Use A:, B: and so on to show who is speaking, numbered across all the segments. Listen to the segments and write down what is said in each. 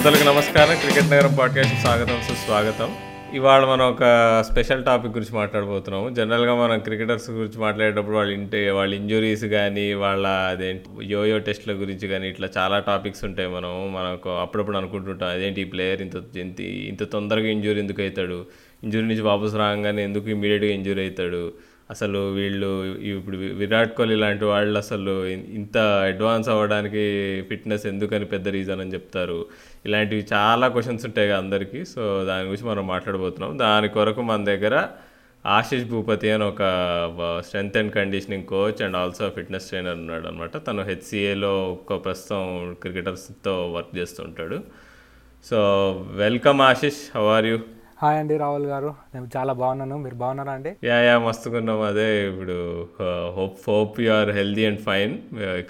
A: శ్రోతలకు నమస్కారం. క్రికెట్ నగరం పాడ్కాస్ట్ స్వాగతం సుస్వాగతం. ఇవాళ మనం ఒక స్పెషల్ టాపిక్ గురించి మాట్లాడబోతున్నాము. జనరల్గా మనం క్రికెటర్స్ గురించి మాట్లాడేటప్పుడు వాళ్ళ ఇంటి వాళ్ళ ఇంజురీస్ కానీ వాళ్ళ అదేంటి యోయో టెస్ట్ల గురించి కానీ ఇట్లా చాలా టాపిక్స్ ఉంటాయి మనం. మనకు అప్పుడప్పుడు అనుకుంటుంటాం అదేంటి ఈ ప్లేయర్ ఇంత ఇంత ఇంత తొందరగా ఇంజూరీ ఎందుకు అవుతాడు? ఇంజూరీ నుంచి వాపసు రాగానే ఎందుకు ఇమీడియట్గా ఇంజూరీ అవుతాడు? అసలు వీళ్ళు ఇప్పుడు విరాట్ కోహ్లీ లాంటి వాళ్ళు అసలు ఇంత అడ్వాన్స్ అవ్వడానికి ఫిట్నెస్ ఎందుకని పెద్ద రీజన్ అని చెప్తారు. ఇలాంటివి చాలా క్వశ్చన్స్ ఉంటాయి కదా అందరికీ. సో దాని గురించి మనం మాట్లాడబోతున్నాం. దాని కొరకు మన దగ్గర ఆశిష్ భూపతి అని ఒక strength and conditioning coach and also fitness trainer ఉన్నాడు అనమాట తను హెచ్సిఏలో ఒక ప్రస్తుతం క్రికెటర్స్తో వర్క్ చేస్తుంటాడు. So welcome Ashish. How are you
B: hi అండి రాహుల్ గారు. నేను చాలా బాగున్నాను. మీరు బాగున్నారా అండి?
A: యా యా మస్తుకున్నాం అదే ఇప్పుడు hope hope you are healthy and fine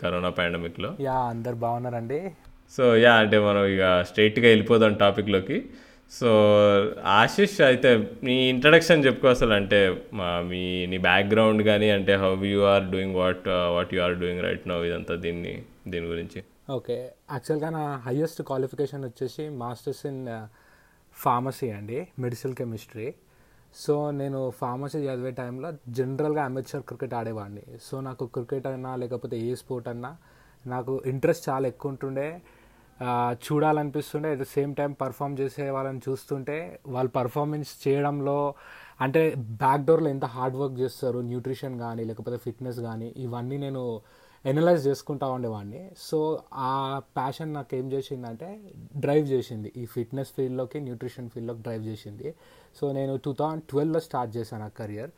A: corona పాండమిక్లో
B: yeah అందరు బాగున్నారండి.
A: సో యా అంటే మనం ఇక స్ట్రైట్గా వెళ్ళిపోదాం టాపిక్లోకి. సో ఆశిష్ అయితే మీ ఇంట్రడక్షన్ చెప్పుకో అసలు అంటే మా మీ నీ బ్యాక్గ్రౌండ్ కానీ అంటే how you are doing what what you are doing right now ఇదంతా దీన్ని దీని గురించి.
B: ఓకే. యాక్చువల్గా నా హయ్యెస్ట్ క్వాలిఫికేషన్ వచ్చేసి మాస్టర్స్ ఇన్ ఫార్మసీ అండి మెడిసిన్ కెమిస్ట్రీ సో నేను ఫార్మసీ చదివే టైంలో జనరల్గా అమెచర్ క్రికెట్ ఆడేవాడిని. సో నాకు క్రికెట్ అన్నా లేకపోతే ఏ స్పోర్ట్ అన్నా నాకు ఇంట్రెస్ట్ చాలా ఎక్కువ ఉంటుండే. చూడాలనిపిస్తుండే. At the same time perform చేసే వాళ్ళని చూస్తుంటే వాళ్ళు పర్ఫార్మెన్స్ చేయడంలో అంటే బ్యాక్ డోర్లో ఎంత హార్డ్ వర్క్ చేస్తారు న్యూట్రిషన్ కానీ లేకపోతే ఫిట్నెస్ కానీ ఇవన్నీ నేను ఎనలైజ్ చేసుకుంటా ఉండేవాడిని. సో ఆ ప్యాషన్ నాకు ఏం చేసిందంటే డ్రైవ్ చేసింది. ఈ ఫిట్నెస్ ఫీల్డ్లోకి న్యూట్రిషన్ ఫీల్డ్లోకి డ్రైవ్ చేసింది. సో నేను టూ థౌజండ్ ట్వెల్వ్లో స్టార్ట్ చేశాను ఆ కెరియర్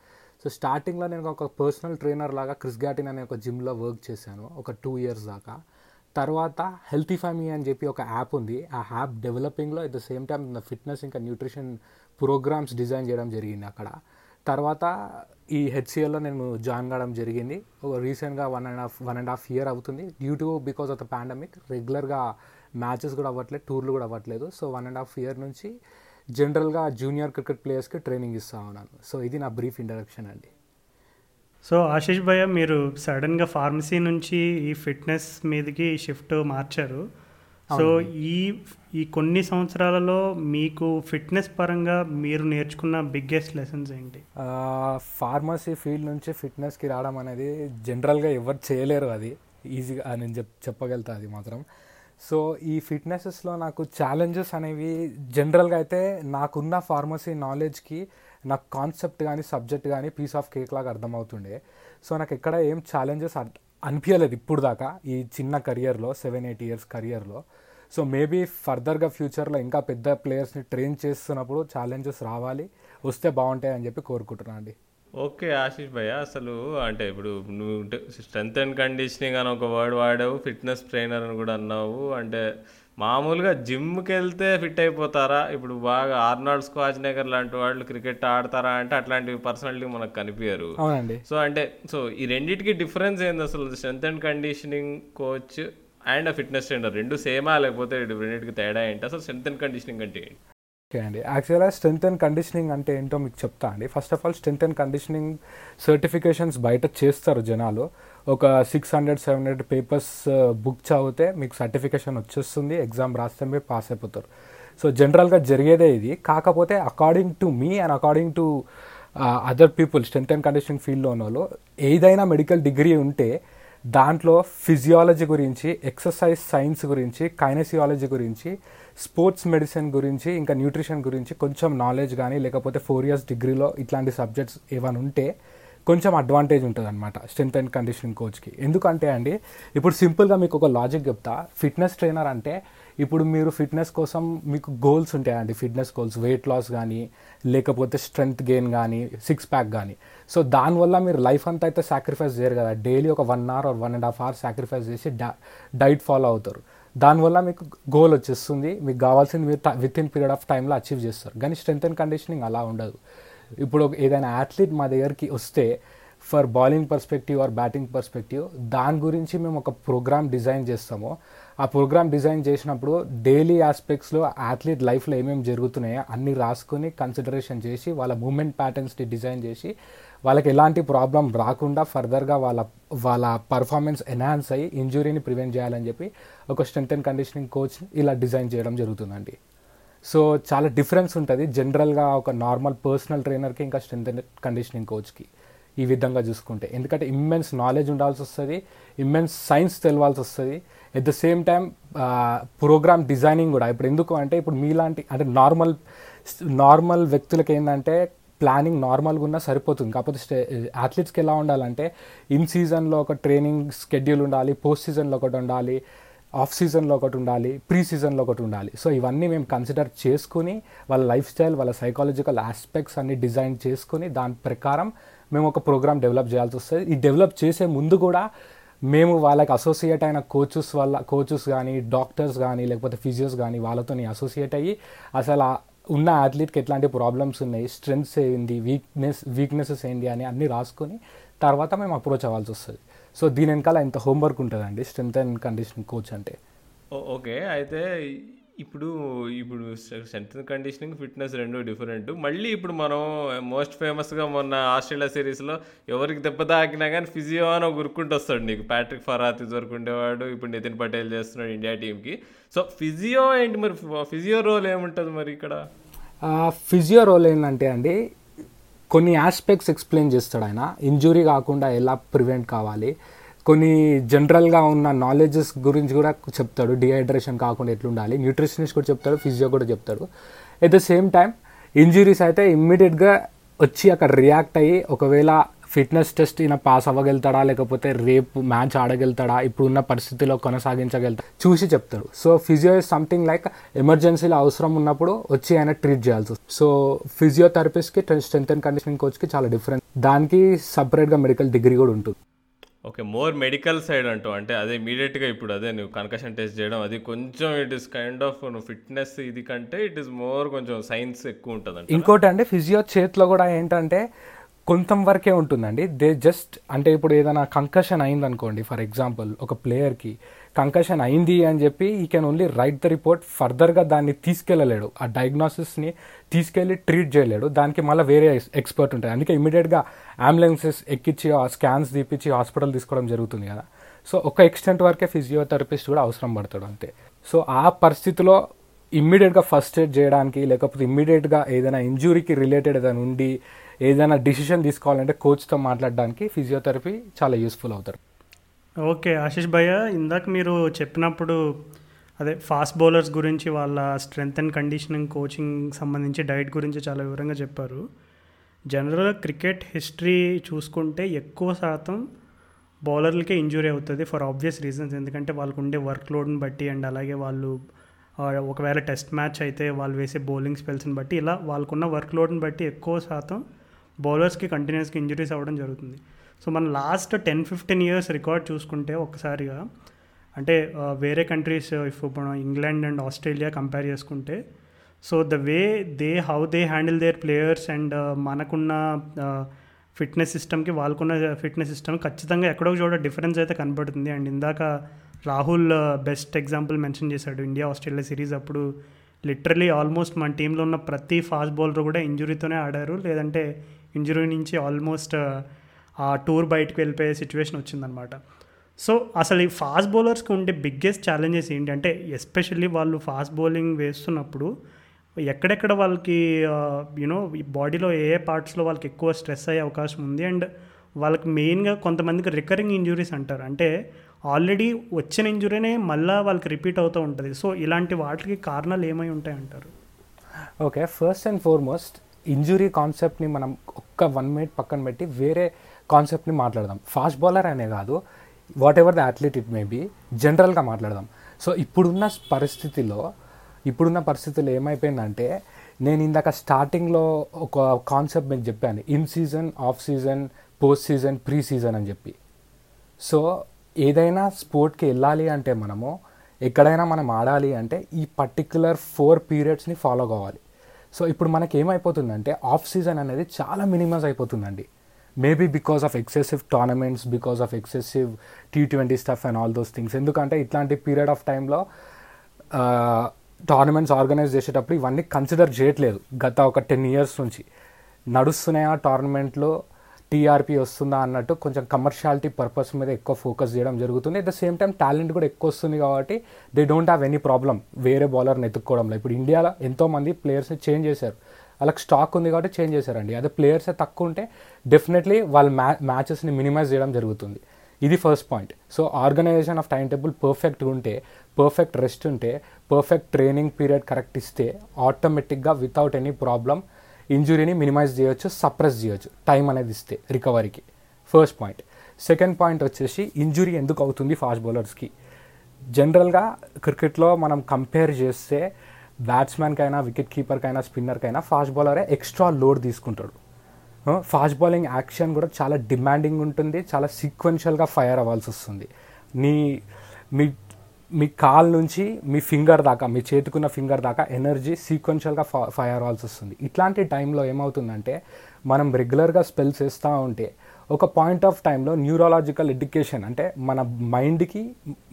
B: సో స్టార్టింగ్లో నేను ఒక పర్సనల్ ట్రైనర్ లాగా క్రిస్ గాటిన్ అనే ఒక జిమ్లో వర్క్ చేశాను. ఒక టూ ఇయర్స్ దాకా. తర్వాత హెల్తీ ఫ్యామిలీ అని చెప్పి ఒక యాప్ ఉంది. ఆ app డెవలపింగ్లో at the same time fitness ఇంకా న్యూట్రిషన్ ప్రోగ్రామ్స్ డిజైన్ చేయడం జరిగింది అక్కడ. తర్వాత ఈ హెచ్సిఎల్లో నేను జాయిన్ కావడం జరిగింది. రీసెంట్గా one and half one and half year అవుతుంది. Due to because of the pandemic రెగ్యులర్గా మ్యాచెస్ కూడా అవ్వట్లేదు టూర్లు కూడా అవ్వట్లేదు. So one and half year నుంచి జనరల్గా జూనియర్ క్రికెట్ ప్లేయర్స్కి ట్రైనింగ్ ఇస్తూ ఉన్నాను. సో ఇది నా బ్రీఫ్ ఇంట్రడక్షన్ అండి.
C: సో ఆశీష్ భయ్య మీరు సడన్గా ఫార్మసీ నుంచి ఈ ఫిట్నెస్ మీదకి షిఫ్ట్ మార్చారు. సో ఈ ఈ కొన్ని సంవత్సరాలలో మీకు ఫిట్నెస్ పరంగా మీరు నేర్చుకున్న బిగ్గెస్ట్ లెసన్స్ ఏంటి?
B: ఫార్మసీ ఫీల్డ్ నుంచి ఫిట్నెస్కి రావడం అనేది జనరల్గా ఎవరు చేయలేరు అది. ఈజీగా నేను చెప్ చెప్పగలుగుతా అది మాత్రం. సో ఈ ఫిట్నెసెస్లో నాకు ఛాలెంజెస్ అనేవి జనరల్గా అయితే నాకున్న ఫార్మసీ నాలెడ్జ్కి నాకు కాన్సెప్ట్ కానీ సబ్జెక్ట్ కానీ పీస్ ఆఫ్ కేక్ లాగా అర్థమవుతుండే. సో నాకు ఎక్కడ ఏం ఛాలెంజెస్ అనిపించలేదు ఇప్పుడు దాకా ఈ చిన్న కెరియర్లో సెవెన్ ఎయిట్ ఇయర్స్ కెరియర్లో సో మేబీ ఫర్దర్గా ఫ్యూచర్లో ఇంకా పెద్ద ప్లేయర్స్ని ట్రైన్ చేస్తున్నప్పుడు ఛాలెంజెస్ రావాలి వస్తే బాగుంటాయి అని చెప్పి కోరుకుంటున్నాను అండి.
A: ఓకే ఆశీష్ భయ్య అసలు అంటే ఇప్పుడు నువ్వు స్ట్రెంత్ అండ్ కండిషనింగ్ అని ఒక వర్డ్ వాడావు ఫిట్నెస్ ట్రైనర్ అని కూడా అన్నావు అంటే మామూలుగా జిమ్కి వెళ్తే ఫిట్ అయిపోతారా? ఇప్పుడు బాగా ఆర్నాల్డ్ స్క్వాచ్ నగర్ లాంటి వాళ్ళు క్రికెట్ ఆడతారా అంటే అట్లాంటి పర్సనాలిటీ మనకు కనిపించరు
B: అవునండి.
A: సో అంటే సో ఈ రెండింటికి డిఫరెన్స్ ఏంది అసలు? Strength and conditioning coach and fitness trainer రెండు సేమా లేకపోతే రెండింటికి తేడా ఏంటి? అసలు స్ట్రెంత్ అండ్ కండిషనింగ్ అంటే ఏంటి?
B: ఓకే అండి. యాక్చువల్గా స్ట్రెంత్ అండ్ కండిషనింగ్ అంటే ఏంటో మీకు చెప్తా అండి. First of all strength and conditioning certifications బయట చేస్తారు జనాలు. ఒక six hundred seven hundred papers book చదివితే మీకు సర్టిఫికేషన్ వచ్చేస్తుంది ఎగ్జామ్ రాస్తే మీరు పాస్ అయిపోతారు. సో జనరల్గా జరిగేదే ఇది. కాకపోతే according to me and according to other people strength and conditioning ఫీల్డ్లో ఉన్న వాళ్ళు ఏదైనా మెడికల్ డిగ్రీ ఉంటే దాంట్లో ఫిజియాలజీ గురించి ఎక్సర్సైజ్ సైన్స్ గురించి కైనసియాలజీ గురించి స్పోర్ట్స్ మెడిసిన్ గురించి ఇంకా న్యూట్రిషన్ గురించి కొంచెం నాలెడ్జ్ కానీ లేకపోతే ఫోర్ ఇయర్స్ డిగ్రీలో ఇట్లాంటి సబ్జెక్ట్స్ ఏమైనా ఉంటే కొంచెం అడ్వాంటేజ్ ఉంటుంది అనమాట స్ట్రెంత్ అండ్ కండిషనింగ్ కోచ్కి ఎందుకంటే అండి ఇప్పుడు సింపుల్గా మీకు ఒక లాజిక్ చెప్తా. ఫిట్నెస్ ట్రైనర్ అంటే ఇప్పుడు మీరు ఫిట్నెస్ కోసం మీకు గోల్స్ ఉంటాయండి. ఫిట్నెస్ గోల్స్ వెయిట్ లాస్ కానీ లేకపోతే స్ట్రెంగ్త్ గెయిన్ కానీ సిక్స్ ప్యాక్ కానీ సో దానివల్ల మీరు లైఫ్ అంతా అయితే సాక్రిఫైస్ చేయరు కదా. డైలీ ఒక one hour or one and half hour sacrifice చేసి డైట్ ఫాలో అవుతారు. దానివల్ల మీకు గోల్ వచ్చేస్తుంది. మీకు కావాల్సింది మీరు విత్ ఇన్ పీరియడ్ ఆఫ్ టైంలో అచీవ్ చేస్తారు. కానీ స్ట్రెంత్ అండ్ కండిషనింగ్ అలా ఉండదు. ఇప్పుడు ఒక- ఏదైనా అథ్లీట్ మా దగ్గరికి వస్తే for bowling perspective or batting perspective దాని గురించి మేము ఒక ప్రోగ్రామ్ డిజైన్ చేస్తాము. ఆ ప్రోగ్రామ్ డిజైన్ చేసినప్పుడు డైలీ ఆస్పెక్ట్స్లో అథ్లీట్ లైఫ్లో ఏమేమి జరుగుతున్నాయో అన్ని రాసుకొని కన్సిడరేషన్ చేసి వాళ్ళ మూమెంట్ ప్యాటర్న్స్ని డిజైన్ చేసి వాళ్ళకి ఎలాంటి ప్రాబ్లం రాకుండా ఫర్దర్గా వాళ్ళ వాళ్ళ పర్ఫార్మెన్స్ ఎన్హాన్స్ అయ్యి ఇంజురీని ప్రివెంట్ చేయాలని చెప్పి ఒక స్ట్రెంత్ అండ్ కండిషనింగ్ కోచ్ ఇలా డిజైన్ చేయడం జరుగుతుందండి. సో చాలా డిఫరెన్స్ ఉంటుంది. జనరల్గా ఒక నార్మల్ పర్సనల్ ట్రైనర్కి ఇంకా స్ట్రెంత్ అండ్ కండిషనింగ్ కోచ్కి ఈ విధంగా చూసుకుంటే. ఎందుకంటే ఇమ్మెన్స్ నాలెడ్జ్ ఉండాల్సి వస్తుంది ఇమ్మెన్స్ సైన్స్ తెలవాల్సి వస్తుంది. At the same time program designing కూడా. ఇప్పుడు ఎందుకు అంటే ఇప్పుడు మీలాంటి అంటే నార్మల్ నార్మల్ వ్యక్తులకి ఏంటంటే ప్లానింగ్ నార్మల్గా ఉన్నా సరిపోతుంది. కాకపోతే స్టే అథ్లెట్స్కి ఎలా ఉండాలంటే ఇన్ సీజన్లో ఒక ట్రైనింగ్ స్కెడ్యూల్ ఉండాలి పోస్ట్ సీజన్లో ఒకటి ఉండాలి ఆఫ్ సీజన్లో ఒకటి ఉండాలి ప్రీ సీజన్లో ఒకటి ఉండాలి. సో ఇవన్నీ మేము కన్సిడర్ చేసుకుని వాళ్ళ లైఫ్ స్టైల్ వాళ్ళ సైకాలజికల్ ఆస్పెక్ట్స్ అన్ని డిజైన్ చేసుకుని దాని ప్రకారం మేము ఒక ప్రోగ్రామ్ డెవలప్ చేయాల్సి వస్తుంది. ఈ డెవలప్ చేసే ముందు కూడా మేము వాళ్ళకి అసోసియేట్ అయిన కోచెస్ వల్ల కోచెస్ కానీ డాక్టర్స్ కానీ లేకపోతే ఫిజియోస్ కానీ వాళ్ళతో అసోసియేట్ అయ్యి అసలు ఉన్న అథ్లీట్కి ఎట్లాంటి ప్రాబ్లమ్స్ ఉన్నాయి స్ట్రెంగ్స్ ఏంది వీక్నెస్ వీక్నెసెస్ ఏంటి అని అన్నీ రాసుకొని తర్వాత మేము అప్రోచ్ అవ్వాల్సి వస్తుంది. సో దీని వెనకాల ఇంత హోంవర్క్ ఉంటుందండి స్ట్రెంత్ అండ్ కండిషనింగ్ కోచ్ అంటే.
A: ఓకే. అయితే ఇప్పుడు ఇప్పుడు స్ట్రెంత్ కండిషనింగ్ ఫిట్నెస్ రెండు డిఫరెంట్. మళ్ళీ ఇప్పుడు మనం మోస్ట్ ఫేమస్గా మొన్న ఆస్ట్రేలియా సిరీస్లో ఎవరికి దెబ్బ తాకినా కానీ ఫిజియో అని ఒక గురుకుంటూ వస్తాడు నీకు. ప్యాట్రిక్ ఫరాత్ ఇదివరకు ఉండేవాడు ఇప్పుడు నితిన్ పటేల్ చేస్తున్నాడు ఇండియా టీంకి సో ఫిజియో ఏంటి మరి? ఫిజియో రోల్ ఏముంటుంది మరి ఇక్కడ?
B: ఫిజియో రోల్ ఏంటంటే అండి కొన్ని ఆస్పెక్ట్స్ ఎక్స్ప్లెయిన్ చేస్తాడు ఆయన. ఇంజురీ కాకుండా ఎలా ప్రివెంట్ కావాలి. కొన్ని జనరల్గా ఉన్న నాలెడ్జెస్ గురించి కూడా చెప్తాడు. డిహైడ్రేషన్ కాకుండా ఎట్లుండాలి. న్యూట్రిషనిస్ట్ కూడా చెప్తాడు. ఫిజియో కూడా చెప్తాడు. At the same time injuries అయితే ఇమ్మీడియట్గా వచ్చి అక్కడ రియాక్ట్ అయ్యి ఒకవేళ ఫిట్నెస్ టెస్ట్ ఈయన పాస్ అవ్వగలుగుతాడా? లేకపోతే రేపు మ్యాచ్ ఆడగలుగుతాడా? ఇప్పుడున్న పరిస్థితిలో కొనసాగించగలుగుతా చూసి చెప్తాడు. So physio is something like ఎమర్జెన్సీలో అవసరం ఉన్నప్పుడు వచ్చి ఆయన ట్రీట్ చేయాల్సి వస్తుంది. సో ఫిజియోథెరపిస్ట్కి స్ట్రెంత్ అండ్ కండిషనింగ్ కోచ్కి చాలా డిఫరెంట్ దానికి సపరేట్గా మెడికల్ డిగ్రీ కూడా ఉంటుంది.
A: ఓకే మోర్ మెడికల్ సైడ్ అంటూ అంటే అదే ఇమీడియట్గా ఇప్పుడు అదే నువ్వు కన్కషన్ టెస్ట్ చేయడం అది కొంచెం ఇట్ ఇస్ కైండ్ ఆఫ్ నువ్వు ఫిట్నెస్ ఇది కంటే ఇట్ ఇస్ మోర్ కొంచెం సైన్స్ ఎక్కువ ఉంటుంది
B: ఇంకోటి అండి ఫిజియో చేతిలో కూడా ఏంటంటే కొంతం వరకే ఉంటుందండి. దే జస్ట్ అంటే ఇప్పుడు ఏదైనా కంకషన్ అయింది అనుకోండి ఫర్ ఎగ్జాంపుల్ ఒక ప్లేయర్కి కంకషన్ అయింది అని చెప్పి he can only write the report ఫర్దర్గా దాన్ని తీసుకెళ్ళలేడు. ఆ డయాగ్నోసిస్ని తీసుకెళ్ళి ట్రీట్ చేయలేడు. దానికి మళ్ళీ వేరే ఎక్స్పర్ట్ ఉంటాయి. అందుకే ఇమీడియట్గా అంబులెన్సెస్ ఎక్కించి ఆ స్కాన్స్ తీపిచ్చి హాస్పిటల్ తీసుకోవడం జరుగుతుంది కదా. సో ఒక ఎక్స్టెంట్ వరకే ఫిజియోథెరపిస్ట్ కూడా అవసరం పడతాడు అంతే. సో ఆ పరిస్థితిలో ఇమ్మీడియట్గా ఫస్ట్ ఎయిడ్ చేయడానికి లేకపోతే ఇమ్మీడియట్గా ఏదైనా ఇంజురీకి రిలేటెడ్ ఏదైనా ఉండి ఏదైనా డిసిషన్ తీసుకోవాలంటే కోచ్తో మాట్లాడడానికి ఫిజియోథెరపీ చాలా యూస్ఫుల్ అవుతారు.
C: ఓకే ఆశిష్ భయ్య ఇందాక మీరు చెప్పినప్పుడు అదే ఫాస్ట్ బౌలర్స్ గురించి వాళ్ళ స్ట్రెంగ్త్ అండ్ కండిషనింగ్ కోచింగ్ సంబంధించి డైట్ గురించి చాలా వివరంగా చెప్పారు. జనరల్గా క్రికెట్ హిస్టరీ చూసుకుంటే ఎక్కువ శాతం బౌలర్లకే ఇంజురీ అవుతుంది ఫర్ ఆబ్వియస్ రీజన్స్ ఎందుకంటే వాళ్ళకు ఉండే వర్క్ లోడ్ని బట్టి అండ్ అలాగే వాళ్ళు ఒకవేళ టెస్ట్ మ్యాచ్ అయితే వాళ్ళు వేసే బౌలింగ్ స్పెల్స్ని బట్టి ఇలా వాళ్ళకున్న వర్క్ లోడ్ని బట్టి ఎక్కువ శాతం బౌలర్స్కి కంటిన్యూస్గా ఇంజరీస్ అవ్వడం జరుగుతుంది. సో మన last ten fifteen years record చూసుకుంటే ఒక్కసారిగా అంటే వేరే కంట్రీస్ ఇఫ్ మనం ఇంగ్లాండ్ అండ్ ఆస్ట్రేలియా కంపేర్ చేసుకుంటే so the way they how they handle their players and మనకున్న ఫిట్నెస్ సిస్టమ్కి వాళ్ళకున్న ఫిట్నెస్ సిస్టమ్ ఖచ్చితంగా ఎక్కడో చోట డిఫరెన్స్ అయితే కనబడుతుంది. అండ్ ఇందాక రాహుల్ బెస్ట్ ఎగ్జాంపుల్ మెన్షన్ చేశాడు. ఇండియా ఆస్ట్రేలియా సిరీస్ అప్పుడు లిటరలీ ఆల్మోస్ట్ మన టీంలో ఉన్న ప్రతి ఫాస్ట్ బౌలర్ కూడా ఇంజురీతోనే ఆడారు. లేదంటే ఇంజురీ నుంచి ఆల్మోస్ట్ ఆ టూర్ బయటకు వెళ్ళిపోయే సిచ్యువేషన్ వచ్చిందనమాట. సో అసలు ఈ ఫాస్ట్ బౌలర్స్కి ఉండే బిగ్గెస్ట్ ఛాలెంజెస్ ఏంటంటే ఎస్పెషల్లీ వాళ్ళు ఫాస్ట్ బౌలింగ్ వేస్తున్నప్పుడు ఎక్కడెక్కడ వాళ్ళకి యూనో బాడీలో ఏ ఏ పార్ట్స్లో వాళ్ళకి ఎక్కువ స్ట్రెస్ అయ్యే అవకాశం ఉంది. అండ్ వాళ్ళకి మెయిన్గా కొంతమందికి రికరింగ్ ఇంజురీస్ అంటారు. అంటే ఆల్రెడీ వచ్చిన ఇంజురీనే మళ్ళీ వాళ్ళకి రిపీట్ అవుతూ ఉంటుంది. సో ఇలాంటి వాటికి కారణాలు ఏమై ఉంటాయి అంటారు
B: okay first and foremost injury కాన్సెప్ట్ని మనం ఒక్క వన్ మినిట్ పక్కన పెట్టి వేరే కాన్సెప్ట్ని మాట్లాడదాం. ఫాస్ట్ బౌలర్ అనే కాదు whatever the athlete it may be జనరల్గా మాట్లాడదాం. సో ఇప్పుడున్న పరిస్థితిలో ఇప్పుడున్న పరిస్థితుల్లో ఏమైపోయిందంటే నేను ఇందాక స్టార్టింగ్లో ఒక కాన్సెప్ట్ మీకు చెప్పాను in season off season post season pre season అని చెప్పి. సో ఏదైనా స్పోర్ట్కి వెళ్ళాలి అంటే మనము ఎక్కడైనా మనం ఆడాలి అంటే ఈ పర్టిక్యులర్ ఫోర్ పీరియడ్స్ని ఫాలో కావాలి. సో ఇప్పుడు మనకి ఏమైపోతుందంటే ఆఫ్ సీజన్ అనేది చాలా మినిమైజ్ అయిపోతుందండి. Maybe because of excessive tournaments because of excessive T twenty stuff and all those things ఎందుకంటే ఇట్లాంటి పీరియడ్ ఆఫ్ టైంలో టోర్నమెంట్స్ ఆర్గనైజ్ చేసేటప్పుడు ఇవన్నీ కన్సిడర్ చేయట్లేదు. గత ఒక టెన్ ఇయర్స్ నుంచి నడుస్తున్నాయి ఆ టోర్నమెంట్లో టీఆర్పీ వస్తుందా అన్నట్టు కొంచెం కమర్షియాలిటీ పర్పస్ మీద ఎక్కువ ఫోకస్ చేయడం జరుగుతుంది. At the same time talent కూడా ఎక్కువ వస్తుంది కాబట్టి they don't have any problem వేరే బౌలర్ని ఎత్తుక్కోవడంలో. ఇప్పుడు ఇండియాలో ఎంతోమంది ప్లేయర్స్ని చేంజ్ చేశారు. వాళ్ళకి స్టాక్ ఉంది కాబట్టి చేంజ్ చేశారండి. అదే ప్లేయర్స్ తక్కువ ఉంటే డెఫినెట్లీ వాళ్ళ మ్యా మ్యాచెస్ని మినిమైజ్ చేయడం జరుగుతుంది. ఇది first point so organisation of time table perfect ఉంటే పర్ఫెక్ట్ రెస్ట్ ఉంటే పర్ఫెక్ట్ ట్రైనింగ్ పీరియడ్ కరెక్ట్ ఇస్తే ఆటోమేటిక్గా వితౌట్ ఎనీ ప్రాబ్లం ఇంజురీని మినిమైజ్ చేయొచ్చు సప్రెస్ చేయొచ్చు టైం అనేది ఇస్తే రికవరీకి. First point. సెకండ్ పాయింట్ వచ్చేసి ఇంజురీ ఎందుకు అవుతుంది ఫాస్ట్ బౌలర్స్కి? జనరల్గా క్రికెట్లో మనం కంపేర్ చేస్తే బ్యాట్స్మెన్కైనా వికెట్ కీపర్కైనా స్పిన్నర్కైనా ఫాస్ట్ బౌలరే ఎక్స్ట్రా లోడ్ తీసుకుంటాడు. ఫాస్ట్ బౌలింగ్ యాక్షన్ కూడా చాలా డిమాండింగ్ ఉంటుంది చాలా సీక్వెన్షియల్గా ఫైర్ అవ్వాల్సి వస్తుంది. నీ మీ మీ కాల్ నుంచి మీ ఫింగర్ దాకా మీ చేతుకున్న ఫింగర్ దాకా ఎనర్జీ సీక్వెన్షియల్గా ఫైర్ అవ్వాల్సి వస్తుంది. ఇట్లాంటి టైంలో ఏమవుతుందంటే మనం రెగ్యులర్గా స్పెల్స్ వేస్తూ ఉంటే ఒక పాయింట్ ఆఫ్ టైంలో న్యూరాలజికల్ ఎడ్యుకేషన్ అంటే మన మైండ్కి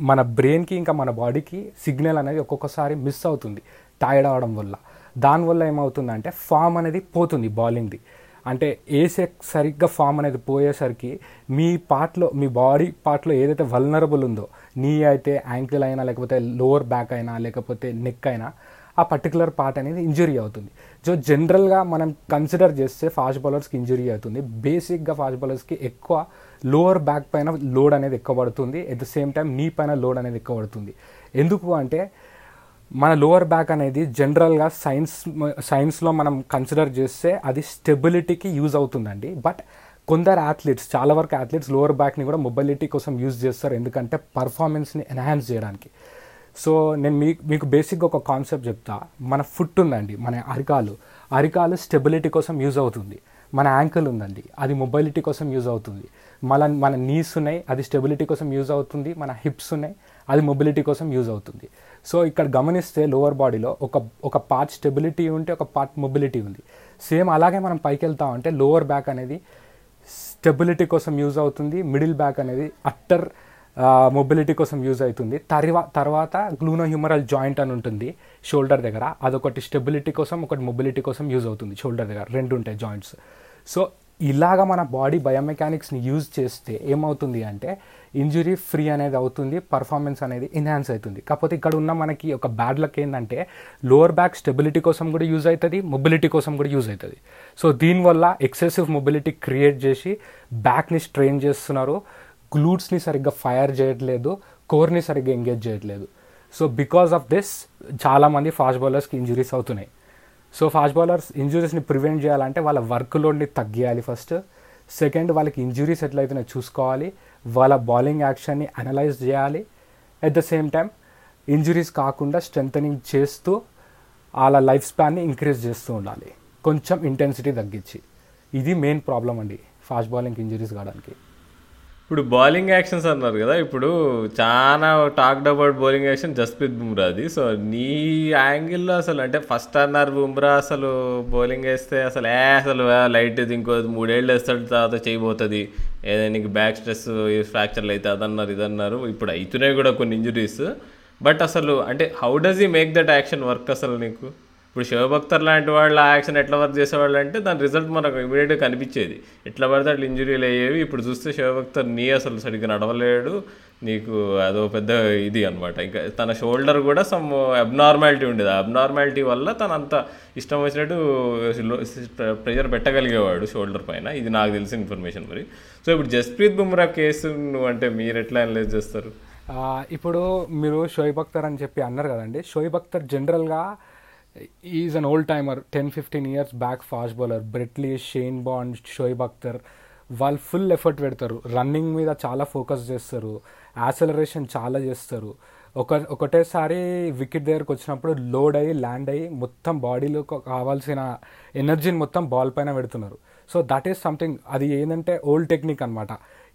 B: మన బ్రెయిన్కి ఇంకా మన బాడీకి సిగ్నల్ అనేది ఒక్కొక్కసారి మిస్ అవుతుంది టైర్డ్ అవడం వల్ల. దానివల్ల ఏమవుతుందంటే ఫామ్ అనేది పోతుంది బౌలింగ్ది. అంటే ఏసే సరిగ్గా ఫామ్ అనేది పోయేసరికి మీ పార్ట్లో మీ బాడీ పార్ట్లో ఏదైతే వల్నరబుల్ ఉందో నీ అయితే యాంకిల్ అయినా లేకపోతే లోవర్ బ్యాక్ అయినా లేకపోతే నెక్ అయినా ఆ పర్టికులర్ పార్ట్ అనేది ఇంజురీ అవుతుంది. సో జనరల్గా మనం కన్సిడర్ చేస్తే ఫాస్ట్ బౌలర్స్కి ఇంజురీ అవుతుంది. బేసిక్గా ఫాస్ట్ బౌలర్స్కి ఎక్కువ లోవర్ బ్యాక్ పైన లోడ్ అనేది ఎక్కువ పడుతుంది. ఎట్ ద సేమ్ టైం నీ పైన లోడ్ అనేది ఎక్కువ పడుతుంది. ఎందుకు అంటే మన లోవర్ బ్యాక్ అనేది జనరల్గా సైన్స్ సైన్స్లో మనం కన్సిడర్ చేస్తే అది స్టెబిలిటీకి యూజ్ అవుతుందండి. బట్ కొందరు అథ్లీట్స్ చాలా వరకు అథ్లెట్స్ లోవర్ బ్యాక్ని కూడా మొబిలిటీ కోసం యూజ్ చేస్తారు. ఎందుకంటే పర్ఫార్మెన్స్ని ఎన్హాన్స్ చేయడానికి. సో నేను మీ మీకు బేసిక్గా ఒక కాన్సెప్ట్ చెప్తా. మన ఫుట్ ఉందండి మన అరికాలు. అరికాలు స్టెబిలిటీ కోసం యూజ్ అవుతుంది. మన యాంకిల్ ఉందండి అది మొబైలిటీ కోసం యూజ్ అవుతుంది. మన మన నీస్ ఉన్నాయి అది స్టెబిలిటీ కోసం యూజ్ అవుతుంది. మన హిప్స్ ఉన్నాయి అది మొబిలిటీ కోసం యూజ్ అవుతుంది. సో ఇక్కడ గమనిస్తే లోవర్ బాడీలో ఒక ఒక పార్ట్ స్టెబిలిటీ ఉంటే ఒక పార్ట్ మొబిలిటీ ఉంది. సేమ్ అలాగే మనం పైకి వెళ్తామంటే లోవర్ బ్యాక్ అనేది స్టెబిలిటీ కోసం యూజ్ అవుతుంది మిడిల్ బ్యాక్ అనేది అట్టర్ మొబిలిటీ కోసం యూజ్ అవుతుంది. తర్వా తర్వాత గ్లూనో హ్యూమరల్ జాయింట్ అని ఉంటుంది షోల్డర్ దగ్గర. అదొకటి స్టెబిలిటీ కోసం ఒకటి మొబిలిటీ కోసం యూజ్ అవుతుంది షోల్డర్ దగ్గర. రెండు ఉంటాయి జాయింట్స్ సో ఇలాగ మన బాడీ బయోమెకానిక్స్ని యూజ్ చేస్తే ఏమవుతుంది అంటే ఇంజురీ ఫ్రీ అనేది అవుతుంది పర్ఫార్మెన్స్ అనేది ఎన్హాన్స్ అవుతుంది. కాకపోతే ఇక్కడ ఉన్న మనకి ఒక బ్యాడ్ లక్ ఏంటంటే లోవర్ బ్యాక్ స్టెబిలిటీ కోసం కూడా యూజ్ అవుతుంది మొబిలిటీ కోసం కూడా యూజ్ అవుతుంది. సో దీనివల్ల ఎక్సెసివ్ మొబిలిటీ క్రియేట్ చేసి బ్యాక్ని స్ట్రెయిన్ చేస్తున్నారు గ్లూట్స్ని సరిగ్గా ఫైర్ చేయట్లేదు కోర్ని సరిగ్గా ఎంగేజ్ చేయట్లేదు. సో బికాస్ ఆఫ్ దిస్ చాలామంది ఫాస్ట్ బౌలర్స్కి ఇంజురీస్ అవుతున్నాయి. సో ఫాస్ట్ బౌలర్స్ ఇంజురీస్ని ప్రివెంట్ చేయాలంటే వాళ్ళ వర్క్ లోడ్ని తగ్గియాలి ఫస్ట్ సెకండ్ వాళ్ళకి ఇంజురీస్ ఎట్లయితే చూసుకోవాలి. వాళ్ళ బౌలింగ్ యాక్షన్ని అనలైజ్ చేయాలి. At the same time injuries కాకుండా స్ట్రెంథనింగ్ చేస్తూ వాళ్ళ లైఫ్ స్పాన్ని ఇంక్రీజ్ చేస్తూ ఉండాలి. కొంచెం ఇంటెన్సిటీ తగ్గించి. ఇది మెయిన్ ప్రాబ్లం అండి ఫాస్ట్ బౌలింగ్ ఇంజురీస్ కావడానికి.
A: ఇప్పుడు బౌలింగ్ యాక్షన్స్ అన్నారు కదా ఇప్పుడు చాలా talked about bowling action Jasprit బుమ్రాది so knee యాంగిల్లో అసలు అంటే ఫస్ట్ అన్నారు బుమ్రా అసలు బౌలింగ్ వేస్తే అసలు ఏ అసలు లైట్ ఇంకో మూడేళ్ళు వేస్తాడు తర్వాత చేయబోతుంది. ఏదైనా నీకు బ్యాక్ స్ట్రెస్ ఫ్రాక్చర్లు అయితే అదన్నారు ఇదన్నారు. ఇప్పుడు అవుతున్నాయి కూడా కొన్ని ఇంజురీస్ బట్ అసలు అంటే how does he make that action work అసలు నీకు? ఇప్పుడు శివభక్తర్ లాంటి వాళ్ళ యాక్షన్ ఎట్లా వర్క్ చేసేవాళ్ళు అంటే దాని రిజల్ట్ మనకు ఇమీడియట్గా కనిపించేది. ఎట్లా పడితే అట్లా ఇంజురీలు అయ్యేవి. ఇప్పుడు చూస్తే శివభక్తర్ నీ అసలు సరిగ్గా నడవలేడు. నీకు అదో పెద్ద ఇది అనమాట ఇంకా తన షోల్డర్ కూడా సమ్ అబ్నార్మాలిటీ ఉండేది. ఆ అబ్నార్మాలిటీ వల్ల తను అంత ఇష్టం వచ్చినట్టు ప్రెషర్ పెట్టగలిగేవాడు షోల్డర్ పైన. ఇది నాకు తెలిసిన ఇన్ఫర్మేషన్ మరి. సో ఇప్పుడు జస్ప్రీత్ బుమ్రా కేసు నువ్వు అంటే మీరు ఎట్లా అనలైజ్ చేస్తారు?
B: ఇప్పుడు మీరు షోయిబ్ అఖ్తర్ అని చెప్పి అన్నారు కదండి. షోయిబ్ అఖ్తర్ జనరల్గా is an old timer ten fifteen years back fast bowler Brett Lee Shane Bond Shoaib Akhtar వాళ్ళు ఫుల్ ఎఫర్ట్ పెడతారు. రన్నింగ్ మీద చాలా ఫోకస్ చేస్తారు. యాక్సలరేషన్ చాలా చేస్తారు. ఒక ఒకటేసారి వికెట్ దగ్గరకు వచ్చినప్పుడు లోడ్ అయ్యి ల్యాండ్ అయ్యి మొత్తం బాడీలో కావాల్సిన ఎనర్జీని మొత్తం బాల్ పైన పెడుతున్నారు. సో దట్ ఈస్ సంథింగ్ అది ఏంటంటే ఓల్డ్ టెక్నిక్ అనమాట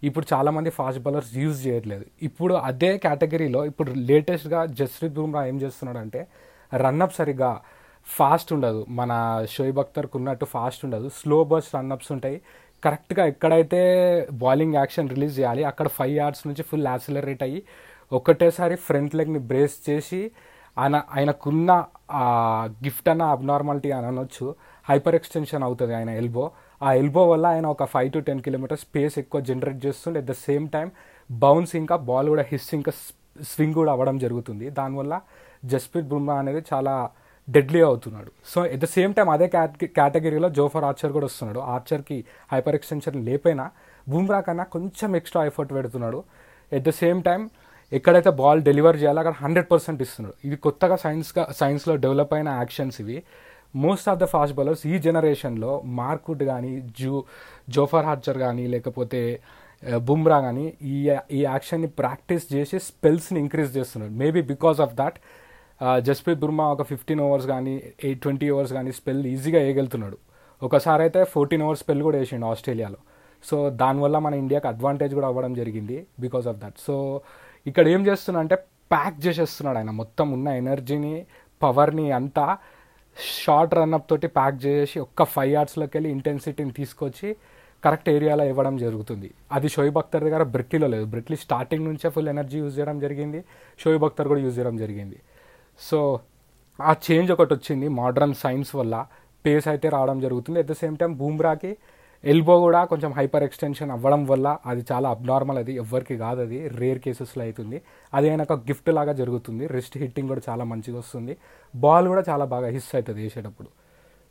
B: ఇప్పుడు చాలామంది ఫాస్ట్ బౌలర్స్ యూజ్ చేయట్లేదు. ఇప్పుడు అదే కేటగిరీలో ఇప్పుడు లేటెస్ట్గా జస్ప్రీత్ బుమ్రా ఏం చేస్తున్నాడంటే రన్అప్ సరిగ్గా ఫాస్ట్ ఉండదు. మన షోయిబ్ అఖ్తర్కి ఉన్నట్టు ఫాస్ట్ ఉండదు. స్లో బర్స్ రన్అప్స్ ఉంటాయి. కరెక్ట్గా ఎక్కడైతే బౌలింగ్ యాక్షన్ రిలీజ్ చేయాలి అక్కడ ఫైవ్ యార్డ్స్ నుంచి ఫుల్ యాక్సిలరేట్ అయ్యి ఒకటేసారి ఫ్రంట్ లెగ్ని బ్రేస్ చేసి ఆయన ఆయనకున్న గిఫ్ట్ అన్న అబ్నార్మాలిటీ అని అనొచ్చు. హైపర్ ఎక్స్టెన్షన్ అవుతుంది ఆయన ఎల్బో. ఆ ఎల్బో వల్ల ఆయన ఒక five to ten kilometre space ఎక్కువ జనరేట్ చేస్తుండే. At the same time bounce ఇంకా బాల్ కూడా హిస్ ఇంకా స్వింగ్ కూడా అవ్వడం జరుగుతుంది. దానివల్ల జస్ప్రీత్ బుమ్రా అనేది చాలా డెడ్లీ అవుతున్నాడు. So at the same time అదే కేటగిరీలో జోఫర్ ఆర్చర్ కూడా వస్తున్నాడు. ఆర్చర్కి హైపర్ ఎక్స్టెన్షన్ లేపైనా బుమ్రా కన్నా కొంచెం ఎక్స్ట్రా ఎఫర్ట్ పెడుతున్నాడు. ఎట్ ద సేమ్ టైం ఎక్కడైతే బాల్ డెలివర్ చేయాలో అక్కడ హండ్రెడ్ పర్సెంట్ ఇస్తున్నాడు. ఇది కొత్తగా సైన్స్గా సైన్స్లో డెవలప్ అయిన యాక్షన్స్ ఇవి. Most of the fast bowlers ఈ జనరేషన్లో మార్కుడ్ కానీ జూ జోఫర్ హార్చర్ కానీ లేకపోతే uh, బుమ్రా కానీ ఈ ఈ యాక్షన్ని ప్రాక్టీస్ చేసి స్పెల్స్ని ఇంక్రీజ్ చేస్తున్నాడు. Maybe because of that Jasprit బుర్మా ఒక ఫిఫ్టీన్ ఓవర్స్ కానీ ఎయిట్ ట్వంటీ ఓవర్స్ కానీ స్పెల్ ఈజీగా వేయగలుగుతున్నాడు. ఒకసారి అయితే ఫోర్టీన్ అవర్స్ స్పెల్ కూడా వేసిండు ఆస్ట్రేలియాలో. సో దానివల్ల మన ఇండియాకి అడ్వాంటేజ్ కూడా అవ్వడం జరిగింది బికాస్ ఆఫ్ దట్ సో ఇక్కడ ఏం చేస్తున్నా అంటే ప్యాక్ చేసేస్తున్నాడు ఆయన. మొత్తం ఉన్న ఎనర్జీని పవర్ని అంతా షార్ట్ రన్అప్ తోటి ప్యాక్ చేసి ఒక్క ఫైవ్ యార్డ్స్లోకి వెళ్ళి ఇంటెన్సిటీని తీసుకొచ్చి కరెక్ట్ ఏరియాలో ఇవ్వడం జరుగుతుంది. అది షోయిబ్ అఖ్తర్ దగ్గర బ్రిట్లీలో లేదు. బ్రిట్లీ స్టార్టింగ్ నుంచే ఫుల్ ఎనర్జీ యూజ్ చేయడం జరిగింది. షోయిబ్ అఖ్తర్ కూడా యూజ్ చేయడం జరిగింది. సో ఆ చేంజ్ ఒకటి వచ్చింది మోడర్న్ సైన్స్ వల్ల. పేస్ అయితే రావడం జరుగుతుంది. అట్ ద సేమ్ టైం బూమ్రాకి ఎల్బో కూడా కొంచెం హైపర్ ఎక్స్టెన్షన్ అవ్వడం వల్ల అది చాలా అబ్నార్మల్ అది. ఎవ్వరికి కాదు అది. రేర్ కేసెస్లో అవుతుంది అది అయినాక ఒక గిఫ్ట్ లాగా జరుగుతుంది. రిస్ట్ హిట్టింగ్ కూడా చాలా మంచిగా వస్తుంది. బాల్ కూడా చాలా బాగా హిస్ అవుతుంది వేసేటప్పుడు.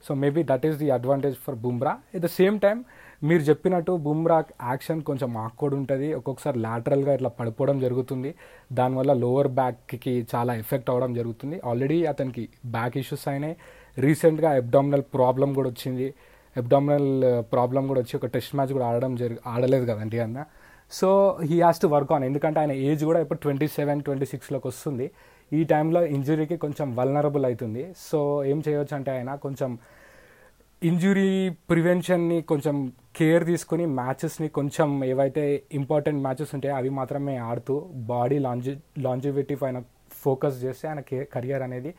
B: So maybe that is the advantage for Bumrah at the same time మీరు చెప్పినట్టు బుమ్రా యాక్షన్ కొంచెం ఆక్వర్డ్ ఉంటుంది. ఒక్కొక్కసారి లాటరల్గా ఇట్లా పడిపోవడం జరుగుతుంది. దానివల్ల లోవర్ బ్యాక్కి చాలా ఎఫెక్ట్ అవ్వడం జరుగుతుంది. ఆల్రెడీ అతనికి బ్యాక్ ఇష్యూస్ అయినాయి. రీసెంట్గా అబ్డామినల్ ప్రాబ్లం కూడా వచ్చింది. అబ్డామినల్ ప్రాబ్లం uh, కూడా వచ్చి ఒక టెస్ట్ మ్యాచ్ కూడా ఆడడం జరి ఆడలేదు కదండి అన్న? So he has to work on ఎందుకంటే ఆయన ఏజ్ కూడా ఇప్పుడు ట్వంటీ సెవెన్ ట్వంటీ సిక్స్లోకి వస్తుంది. ఈ టైంలో ఇంజురీకి కొంచెం వల్నరబుల్ అవుతుంది. సో ఏం చేయవచ్చు అంటే ఆయన కొంచెం ఇంజురీ ప్రివెన్షన్ని కొంచెం కేర్ తీసుకుని మ్యాచెస్ని కొంచెం ఏవైతే ఇంపార్టెంట్ మ్యాచెస్ ఉంటాయో అవి మాత్రమే ఆడుతూ బాడీ లాంజి లాంజివిటీ పైన ఫోకస్ చేస్తే ఆయన కెరియర్ అనేది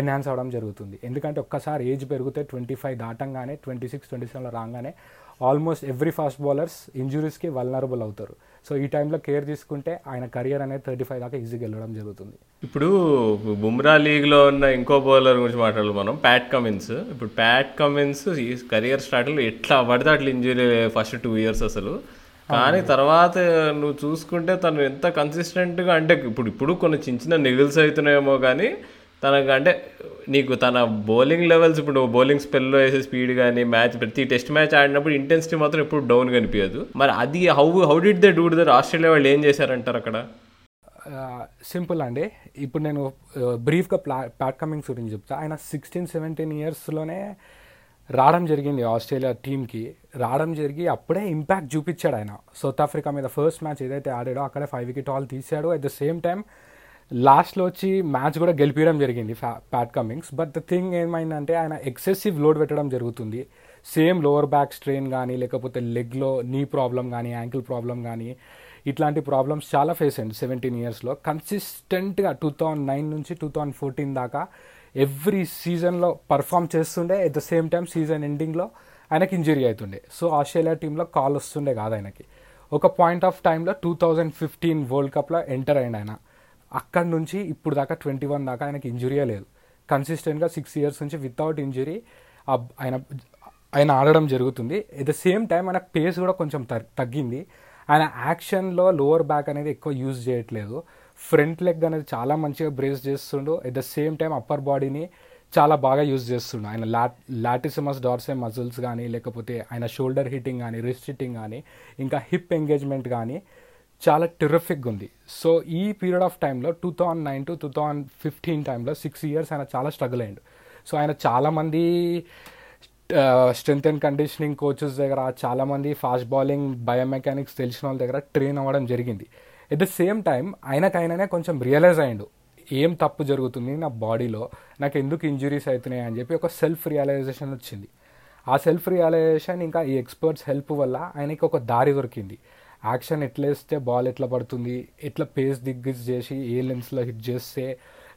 B: ఎన్హాన్స్ అవ్వడం జరుగుతుంది. ఎందుకంటే ఒక్కసారి ఏజ్ పెరిగితే ట్వంటీ ఫైవ్ దాటంగానే ట్వంటీ సిక్స్ ట్వంటీ సెవెన్లో రాగానే ఆల్మోస్ట్ ఎవ్రీ ఫాస్ట్ బౌలర్స్ ఇంజురీస్కి వల్నరబుల్ అవుతారు. సో ఈ టైంలో కేర్ తీసుకుంటే ఆయన కెరియర్ అనేది థర్టీ ఫైవ్ దాకా ఈజీగా వెళ్ళడం జరుగుతుంది.
A: ఇప్పుడు బుమ్రా లీగ్లో ఉన్న ఇంకో బౌలర్ గురించి మాట్లాడాలి మనం ప్యాట్ కమిన్స్. ఇప్పుడు ప్యాట్ కమిన్స్ ఈ కెరియర్ స్టార్టింగ్లో ఎట్లా పడితే అట్లా ఇంజురీ ఫస్ట్ టూ ఇయర్స్ అసలు. కానీ తర్వాత నువ్వు చూసుకుంటే తను ఎంత కన్సిస్టెంట్గా అంటే ఇప్పుడు ఇప్పుడు కొన్ని చిన్న చిన్న నిగుల్స్ అవుతున్నాయేమో కానీ తనకు అంటే నీకు తన బౌలింగ్ లెవెల్స్ ఇప్పుడు బౌలింగ్ స్పెల్లో వేసే స్పీడ్ కానీ మ్యాచ్ ప్రతి టెస్ట్ మ్యాచ్ ఆడినప్పుడు ఇంటెన్సిటీ మాత్రం ఎప్పుడు డౌన్ కనిపించదు. మరి అది how how did they do their Australia వాళ్ళు ఏం చేశారంటారు అక్కడ?
B: సింపుల్ అండి. ఇప్పుడు నేను బ్రీఫ్గా ప్లా ప్యాట్ కమింగ్స్ గురించి చెప్తా. ఆయన సిక్స్టీన్ సెవెంటీన్ ఇయర్స్లోనే రావడం జరిగింది ఆస్ట్రేలియా టీంకి రావడం జరిగి అప్పుడే ఇంపాక్ట్ చూపించాడు ఆయన. సౌత్ ఆఫ్రికా మీద ఫస్ట్ మ్యాచ్ ఏదైతే ఆడాడో అక్కడే ఫైవ్ వికెట్ ఆల్ తీశాడు. అట్ ద సేమ్ టైం లాస్ట్లో వచ్చి మ్యాచ్ కూడా గెలిపించడం జరిగింది Pat Cummins but the thing ఏమైందంటే ఆయన ఎక్సెసివ్ లోడ్ పెట్టడం జరుగుతుంది. సేమ్ లోవర్ బ్యాక్ స్ట్రెయిన్ కానీ లేకపోతే లెగ్లో నీ ప్రాబ్లం కానీ యాంకిల్ ప్రాబ్లం కానీ ఇట్లాంటి ప్రాబ్లమ్స్ చాలా ఫేస్ అయింది సెవెంటీన్ ఇయర్స్లో. కన్సిస్టెంట్గా టూ థౌజండ్ నైన్ నుంచి టూ థౌజండ్ ఫోర్టీన్ దాకా ఎవ్రీ సీజన్లో పర్ఫామ్ చేస్తుండే. At the same time season ఎండింగ్లో ఆయనకి ఇంజరీ అవుతుండే సో ఆస్ట్రేలియా టీంలో కాల్ వస్తుండే కాదు ఆయనకి. ఒక పాయింట్ ఆఫ్ టైంలో టూ థౌజండ్ ఫిఫ్టీన్ వరల్డ్ కప్లో ఎంటర్ అయింది ఆయన. అక్కడి నుంచి ఇప్పుడు దాకా ట్వంటీ వన్ దాకా ఆయనకి ఇంజురీయే లేదు. కన్సిస్టెంట్గా సిక్స్ ఇయర్స్ నుంచి వితౌట్ ఇంజురీ ఆయన ఆయన ఆడడం జరుగుతుంది. ఎట్ ద సేమ్ టైం ఆయన పేస్ కూడా కొంచెం తగ్గింది. ఆయన యాక్షన్లో లోవర్ బ్యాక్ అనేది ఎక్కువ యూజ్ చేయట్లేదు. ఫ్రంట్ లెగ్ అనేది చాలా మంచిగా బ్రేస్ చేస్తుండు. At the same time upper బాడీని చాలా బాగా యూజ్ చేస్తుండు. ఆయన లాట్ లాటిసిమస్ డార్సే మజిల్స్ కానీ లేకపోతే ఆయన షోల్డర్ హిట్టింగ్ కానీ రిస్ట్ హిట్టింగ్ కానీ ఇంకా హిప్ ఎంగేజ్మెంట్ కానీ చాలా టెరిఫిక్గా ఉంది. సో ఈ పీరియడ్ ఆఫ్ టైంలో two thousand nine to two thousand fifteen టైంలో సిక్స్ ఇయర్స్ ఆయన చాలా స్ట్రగుల్ అయ్యాడు. సో ఆయన చాలామంది స్ట్రెంత్ అండ్ కండిషనింగ్ కోచెస్ దగ్గర చాలామంది ఫాస్ట్ బౌలింగ్ బయోమెకానిక్స్ తెలిసిన వాళ్ళ దగ్గర ట్రైన్ అవ్వడం జరిగింది. ఎట్ ద సేమ్ టైం ఆయనకైనానే కొంచెం రియలైజ్ అయ్యాడు. ఏం తప్పు జరుగుతుంది నా బాడీలో నాకు ఎందుకు ఇంజురీస్ అవుతున్నాయి అని చెప్పి ఒక సెల్ఫ్ రియలైజేషన్ వచ్చింది. ఆ సెల్ఫ్ రియలైజేషన్ ఇంకా ఈ ఎక్స్పర్ట్స్ హెల్ప్ వల్ల ఆయనకి ఒక దారి దొరికింది. యాక్షన్ ఎట్లా వేస్తే బాల్ ఎట్లా పడుతుంది ఎట్లా పేస్ దిగ్గిజ్ చేసి ఏ లెన్స్లో హిట్ చేస్తే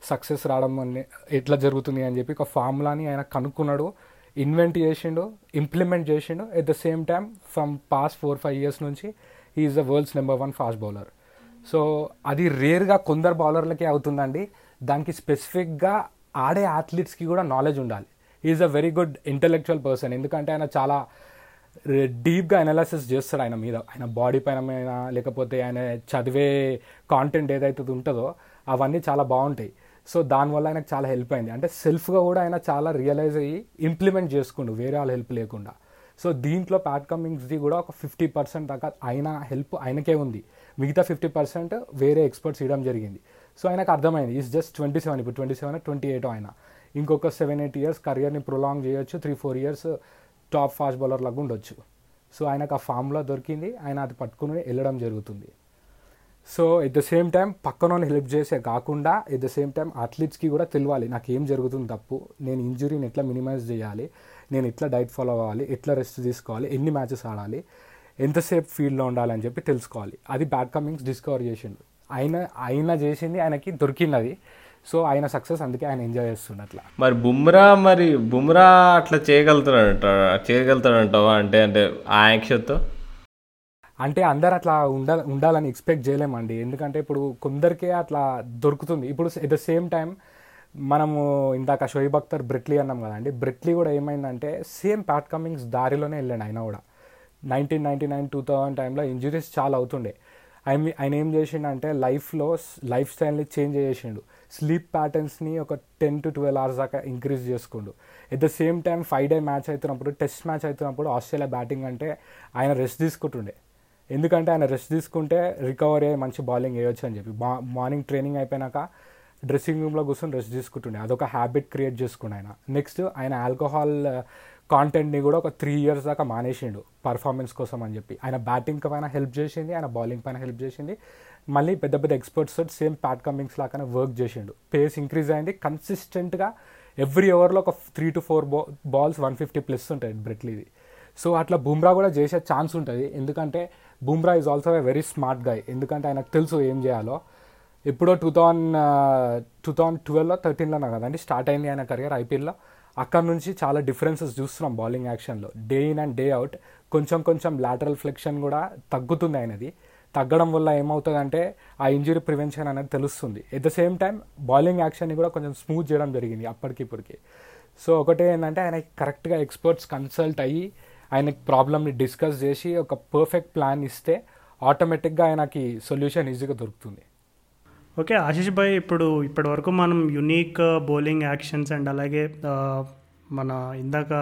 B: సక్సెస్ రావడం అని ఎట్లా జరుగుతుంది అని చెప్పి ఒక ఫార్ములాని ఆయన కనుక్కున్నాడు ఇన్వెంట్ చేసిండు ఇంప్లిమెంట్ చేసిండు. At the same time from past four five years నుంచి is the world's number one fast bowler so అది రేర్గా కొందరు బౌలర్లకే అవుతుందండి. దానికి స్పెసిఫిక్గా ఆడే అథ్లీట్స్కి కూడా నాలెడ్జ్ ఉండాలి. Is a very good intellectual person ఎందుకంటే ఆయన చాలా డీప్గా అనాలిసిస్ చేస్తాడు ఆయన మీద. ఆయన బాడీ పైన మీద లేకపోతే ఆయన చదివే కాంటెంట్ ఏదైతే ఉంటుందో అవన్నీ చాలా బాగుంటాయి. సో దానివల్ల ఆయనకు చాలా హెల్ప్ అయింది. అంటే సెల్ఫ్గా కూడా ఆయన చాలా రియలైజ్ అయ్యి ఇంప్లిమెంట్ చేసుకుండు వేరే వాళ్ళ హెల్ప్ లేకుండా. సో దీంట్లో ప్యాట్ కమ్మింగ్స్ది కూడా ఒక ఫిఫ్టీ పర్సెంట్ దాకా ఆయన హెల్ప్ ఆయనకే ఉంది. మిగతా ఫిఫ్టీ పర్సెంట్ వేరే ఎక్స్పర్ట్స్ ఇవ్వడం జరిగింది. సో ఆయనకు అర్థమైంది. ఈజ్ జస్ట్ ట్వంటీ సెవెన్ ఇప్పుడు ట్వంటీ సెవెన్ ట్వంటీ ఎయిట్ ఆయన. ఇంకొక సెవెన్ ఎయిట్ ఇయర్స్ కరియర్ని ప్రొలాంగ్ చేయొచ్చు. Three four years top fast bowler లాగా ఉండొచ్చు. సో ఆయనకు ఆ ఫామ్లో దొరికింది. ఆయన అది పట్టుకుని వెళ్ళడం జరుగుతుంది. So at the same time పక్కన హెల్ప్ చేసే కాకుండా ఎట్ ద సేమ్ టైం అథ్లీట్స్కి కూడా తెలియాలి. నాకు ఏం జరుగుతుంది తప్పు? నేను ఇంజురీని ఎట్లా మినిమైజ్ చేయాలి? నేను ఎట్లా డైట్ ఫాలో అవ్వాలి? ఎట్లా రెస్ట్ తీసుకోవాలి? ఎన్ని మ్యాచెస్ ఆడాలి? ఎంతసేపు ఫీల్డ్లో ఉండాలని చెప్పి తెలుసుకోవాలి. అది బ్యాడ్ కమింగ్స్ డిస్కవర్ చేసిండు. ఆయన ఆయన చేసింది ఆయనకి దొరికింది అది. సో ఆయన సక్సెస్ అందుకే ఆయన ఎంజాయ్ చేస్తుండ అట్లా
A: మరి బుమ్రా మరి బుమ్రా అట్లా చేయగలుగుతాడంట చేయగలుగుతాడంటావా? అంటే అంటే ఆ
B: అంటే అందరు అట్లా ఉండ ఉండాలని ఎక్స్పెక్ట్ చేయలేమండి. ఎందుకంటే ఇప్పుడు కొందరికే అట్లా దొరుకుతుంది. ఇప్పుడు ఎట్ ద సేమ్ టైం మనము ఇందాక షోయిబ్ అఖ్తర్ బ్రెట్లీ అన్నాం కదండి బ్రెట్లీ కూడా ఏమైందంటే సేమ్ ప్యాట్ కమింగ్స్ దారిలోనే వెళ్ళాడు ఆయన కూడా. Nineteen ninety nine two thousand టైంలో ఇంజురీస్ చాలా అవుతుండే. ఆయన ఆయన ఏం చేసిండంటే లైఫ్లో లైఫ్ స్టైల్ని చేంజ్ చేసిండు. స్లీప్ ప్యాటర్న్స్ని ఒక టెన్ టు ట్వెల్వ్ అవర్స్ దాకా increase చేసుకుండు. At the same time five day match అవుతున్నప్పుడు టెస్ట్ మ్యాచ్ అవుతున్నప్పుడు ఆస్ట్రేలియా బ్యాటింగ్ అంటే ఆయన రెస్ట్ తీసుకుంటుండే. ఎందుకంటే ఆయన రెస్ట్ తీసుకుంటే రికవరీ అయ్యి మంచి బౌలింగ్ వేయొచ్చు అని చెప్పి. మా మార్నింగ్ ట్రైనింగ్ అయిపోయినాక డ్రెస్సింగ్ రూమ్లో కూర్చొని రెస్ట్ తీసుకుంటుండే. అదొక హ్యాబిట్ క్రియేట్ చేసుకుండే ఆయన. నెక్స్ట్ ఆయన ఆల్కహాల్ కాంటెంట్ని uh, కూడా ఒక త్రీ ఇయర్స్ దాకా మానేసిండు. పర్ఫార్మెన్స్ కోసం అని చెప్పి. ఆయన బ్యాటింగ్ పైన హెల్ప్ చేసింది ఆయన బౌలింగ్ పైన హెల్ప్ చేసింది. మళ్ళీ పెద్ద పెద్ద ఎక్స్పర్ట్స్ తోటి సేమ్ ప్యాట్ కమింగ్స్ లాగానే వర్క్ చేసిండు. పేస్ ఇంక్రీజ్ అయింది. కన్సిస్టెంట్గా ఎవ్రీ ఓవర్లో ఒక త్రీ టు ఫోర్ బా బాల్స్ వన్ ఫిఫ్టీ ప్లస్ ఉంటాయి బ్రెట్లీది సో అట్లా బుమ్రా కూడా చేసే ఛాన్స్ ఉంటుంది. ఎందుకంటే Bumrah is also a very smart guy ఎందుకంటే ఆయనకు తెలుసు ఏం చేయాలో. ఎప్పుడో టూ థౌజండ్ టూ థౌజండ్ ట్వెల్వ్లో థర్టీన్లోనే కదండి స్టార్ట్ అయింది ఆయన కెరియర్ ఐపీఎల్లో అక్కడ నుంచి చాలా డిఫరెన్సెస్ చూస్తున్నాం bowling యాక్షన్లో day in and day out కొంచెం కొంచెం లాటరల్ ఫ్లెక్షన్ కూడా తగ్గుతుంది ఆయనది. తగ్గడం వల్ల ఏమవుతుందంటే ఆ ఇంజురీ ప్రివెన్షన్ అనేది తెలుస్తుంది. At the same time bowling యాక్షన్ని కూడా కొంచెం స్మూత్ చేయడం జరిగింది అప్పటికి ఇప్పటికి. సో ఒకటే ఏంటంటే ఆయనకి కరెక్ట్గా ఎక్స్పర్ట్స్ కన్సల్ట్ అయ్యి ఆయనకి ప్రాబ్లమ్ని డిస్కస్ చేసి ఒక పర్ఫెక్ట్ ప్లాన్ ఇస్తే ఆటోమేటిక్గా ఆయనకి సొల్యూషన్ ఈజీగా దొరుకుతుంది.
C: ఓకే ఆశీష్ భాయ్ ఇప్పుడు ఇప్పటి వరకు మనం యునీక్ బౌలింగ్ యాక్షన్స్ అండ్ అలాగే uh, మన ఇందాక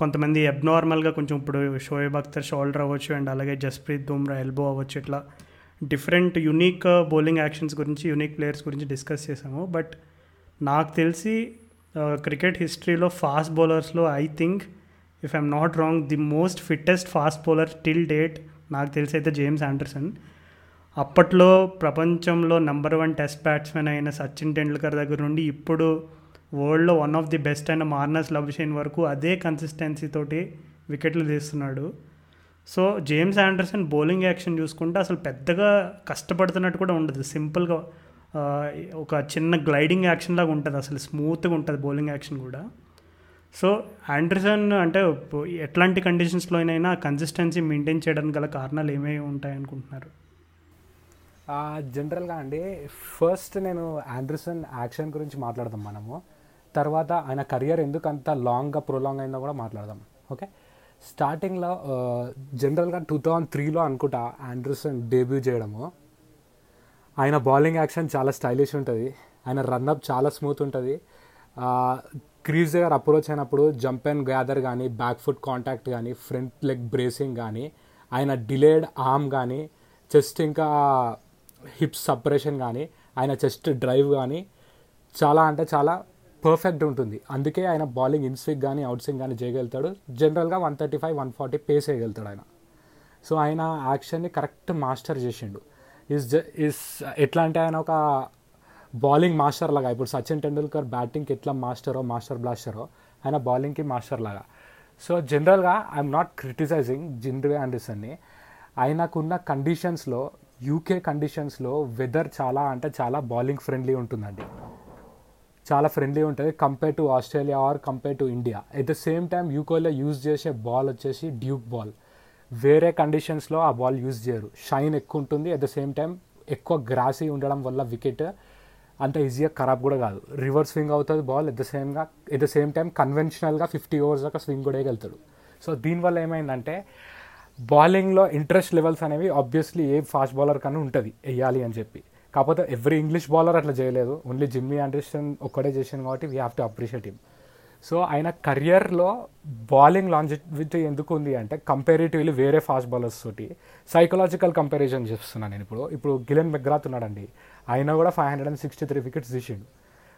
C: కొంతమంది అబ్నార్మల్గా కొంచెం ఇప్పుడు షోయబ్ అఖ్తర్ షోల్డర్ అవ్వచ్చు అండ్ అలాగే జస్ప్రీత్ బుమ్రా ఎల్బో అవ్వచ్చు ఇట్లా డిఫరెంట్ యునీక్ బౌలింగ్ యాక్షన్స్ గురించి యునీక్ ప్లేయర్స్ గురించి డిస్కస్ చేసాము. బట్ నాకు తెలిసి క్రికెట్ హిస్టరీలో fast బౌలర్స్లో I think if I'm not wrong the most fittest fast bowler till date నాకు తెలిసి అయితే జేమ్స్ ఆండర్సన్ అప్పట్లో ప్రపంచంలో నెంబర్ వన్ టెస్ట్ బ్యాట్స్మెన్ అయిన సచిన్ టెండూల్కర్ దగ్గర నుండి ఇప్పుడు వరల్డ్లో వన్ ఆఫ్ ది బెస్ట్ అయిన మార్నస్ లవ్షేన్ వరకు అదే కన్సిస్టెన్సీ తోటి వికెట్లు తీస్తున్నాడు. So James Anderson bowling action చూసుకుంటే అసలు పెద్దగా కష్టపడుతున్నట్టు కూడా ఉండదు. సింపుల్గా ఒక చిన్న గ్లైడింగ్ యాక్షన్ లాగా ఉంటుంది. అసలు స్మూత్గా ఉంటుంది బౌలింగ్ యాక్షన్ కూడా. సో ఆండర్సన్ అంటే ఎట్లాంటి కండిషన్స్లో అయినా కన్సిస్టెన్సీ మెయింటైన్ చేయడానికి గల కారణాలు ఏమేమి ఉంటాయి అనుకుంటున్నారు?
B: జనరల్గా అండి ఫస్ట్ నేను ఆండర్సన్ యాక్షన్ గురించి మాట్లాడదాం మనము. తర్వాత ఆయన కెరియర్ ఎందుకు అంత లాంగ్గా ప్రొలాంగ్ అయిందో కూడా మాట్లాడదాం. ఓకే స్టార్టింగ్లో జనరల్గా టూ థౌజండ్ త్రీలో అనుకుంటా ఆండర్సన్ డెబ్యూ చేయడము. ఆయన బౌలింగ్ యాక్షన్ చాలా స్టైలిష్ ఉంటుంది. ఆయన రన్అప్ చాలా స్మూత్ ఉంటుంది. క్రీజ్ దగ్గర అప్రోచ్ అయినప్పుడు జంప్ అండ్ గ్యాదర్ కానీ బ్యాక్ ఫుట్ కాంటాక్ట్ కానీ ఫ్రంట్ లెగ్ బ్రేసింగ్ కానీ ఆయన డిలేడ్ ఆర్మ్ కానీ చెస్ట్ ఇంకా హిప్స్ సపరేషన్ కానీ ఆయన చెస్ట్ డ్రైవ్ కానీ చాలా అంటే చాలా పర్ఫెక్ట్ ఉంటుంది. అందుకే ఆయన బౌలింగ్ ఇన్స్విక్ కానీ అవుట్ స్వింగ్ కానీ చేయగలుగుతాడు. జనరల్గా one thirty five one forty pace వేయగలుగుతాడు ఆయన. సో ఆయన యాక్షన్ని కరెక్ట్ మాస్టర్ చేసిండు. ఇస్ జ ఇస్ ఎట్లా అంటే ఆయన ఒక బౌలింగ్ మాస్టర్ లాగా. ఇప్పుడు సచిన్ టెండూల్కర్ బ్యాటింగ్కి ఎట్లా మాస్టరో మాస్టర్ బ్లాస్టరో ఆయన బౌలింగ్కి మాస్టర్ లాగా. సో జనరల్గా ఐఎమ్ నాట్ క్రిటిసైజింగ్ జిండ్రే ఆండర్సన్ని ఆయనకున్న కండిషన్స్లో యూకే కండిషన్స్లో వెదర్ చాలా అంటే చాలా బౌలింగ్ ఫ్రెండ్లీ ఉంటుందండి. చాలా ఫ్రెండ్లీ ఉంటుంది compare to Australia or compare to India at the same time యూకోలో use చేసే బాల్ వచ్చేసి డ్యూక్ బాల్ వేరే కండిషన్స్లో ఆ బాల్ యూజ్ చేయరు. షైన్ ఎక్కువ ఉంటుంది. అట్ ద సేమ్ టైం ఎక్కువ గ్రాసీ ఉండడం వల్ల వికెట్ అంత ఈజీగా ఖరాబ్ కూడా కాదు. రివర్స్ స్వింగ్ అవుతుంది బాల్ ఎట్ ద సేమ్గా ఎట్ ద సేమ్ టైం కన్వెన్షనల్గా ఫిఫ్టీ ఓవర్స్ దాకా స్వింగ్ కూడా వేయగలుగుతాడు. సో దీనివల్ల ఏమైందంటే బౌలింగ్లో ఇంట్రెస్ట్ లెవెల్స్ అనేవి ఆబ్వియస్లీ ఏ ఫాస్ట్ బౌలర్ కన్నా ఉంటుంది. వేయాలి అని చెప్పి. కాకపోతే ఎవ్రీ ఇంగ్లీష్ బౌలర్ అట్లా చేయలేదు. ఓన్లీ జిమ్మీ ఆండర్సన్ ఒక్కడే చేసాను కాబట్టి we have to appreciate him so ఆయన కెరియర్లో బౌలింగ్ లాంజివిటీ ఎందుకు ఉంది అంటే కంపారిటివ్లీ వేరే ఫాస్ట్ బౌలర్స్ తోటి సైకలాజికల్ కంపారిజన్ చేస్తున్నాను నేను ఇప్పుడు. ఇప్పుడు గిలెన్ మెగ్రాత్ ఉన్నాడండి. ఆయన కూడా five hundred and sixty three wickets తీసిండు.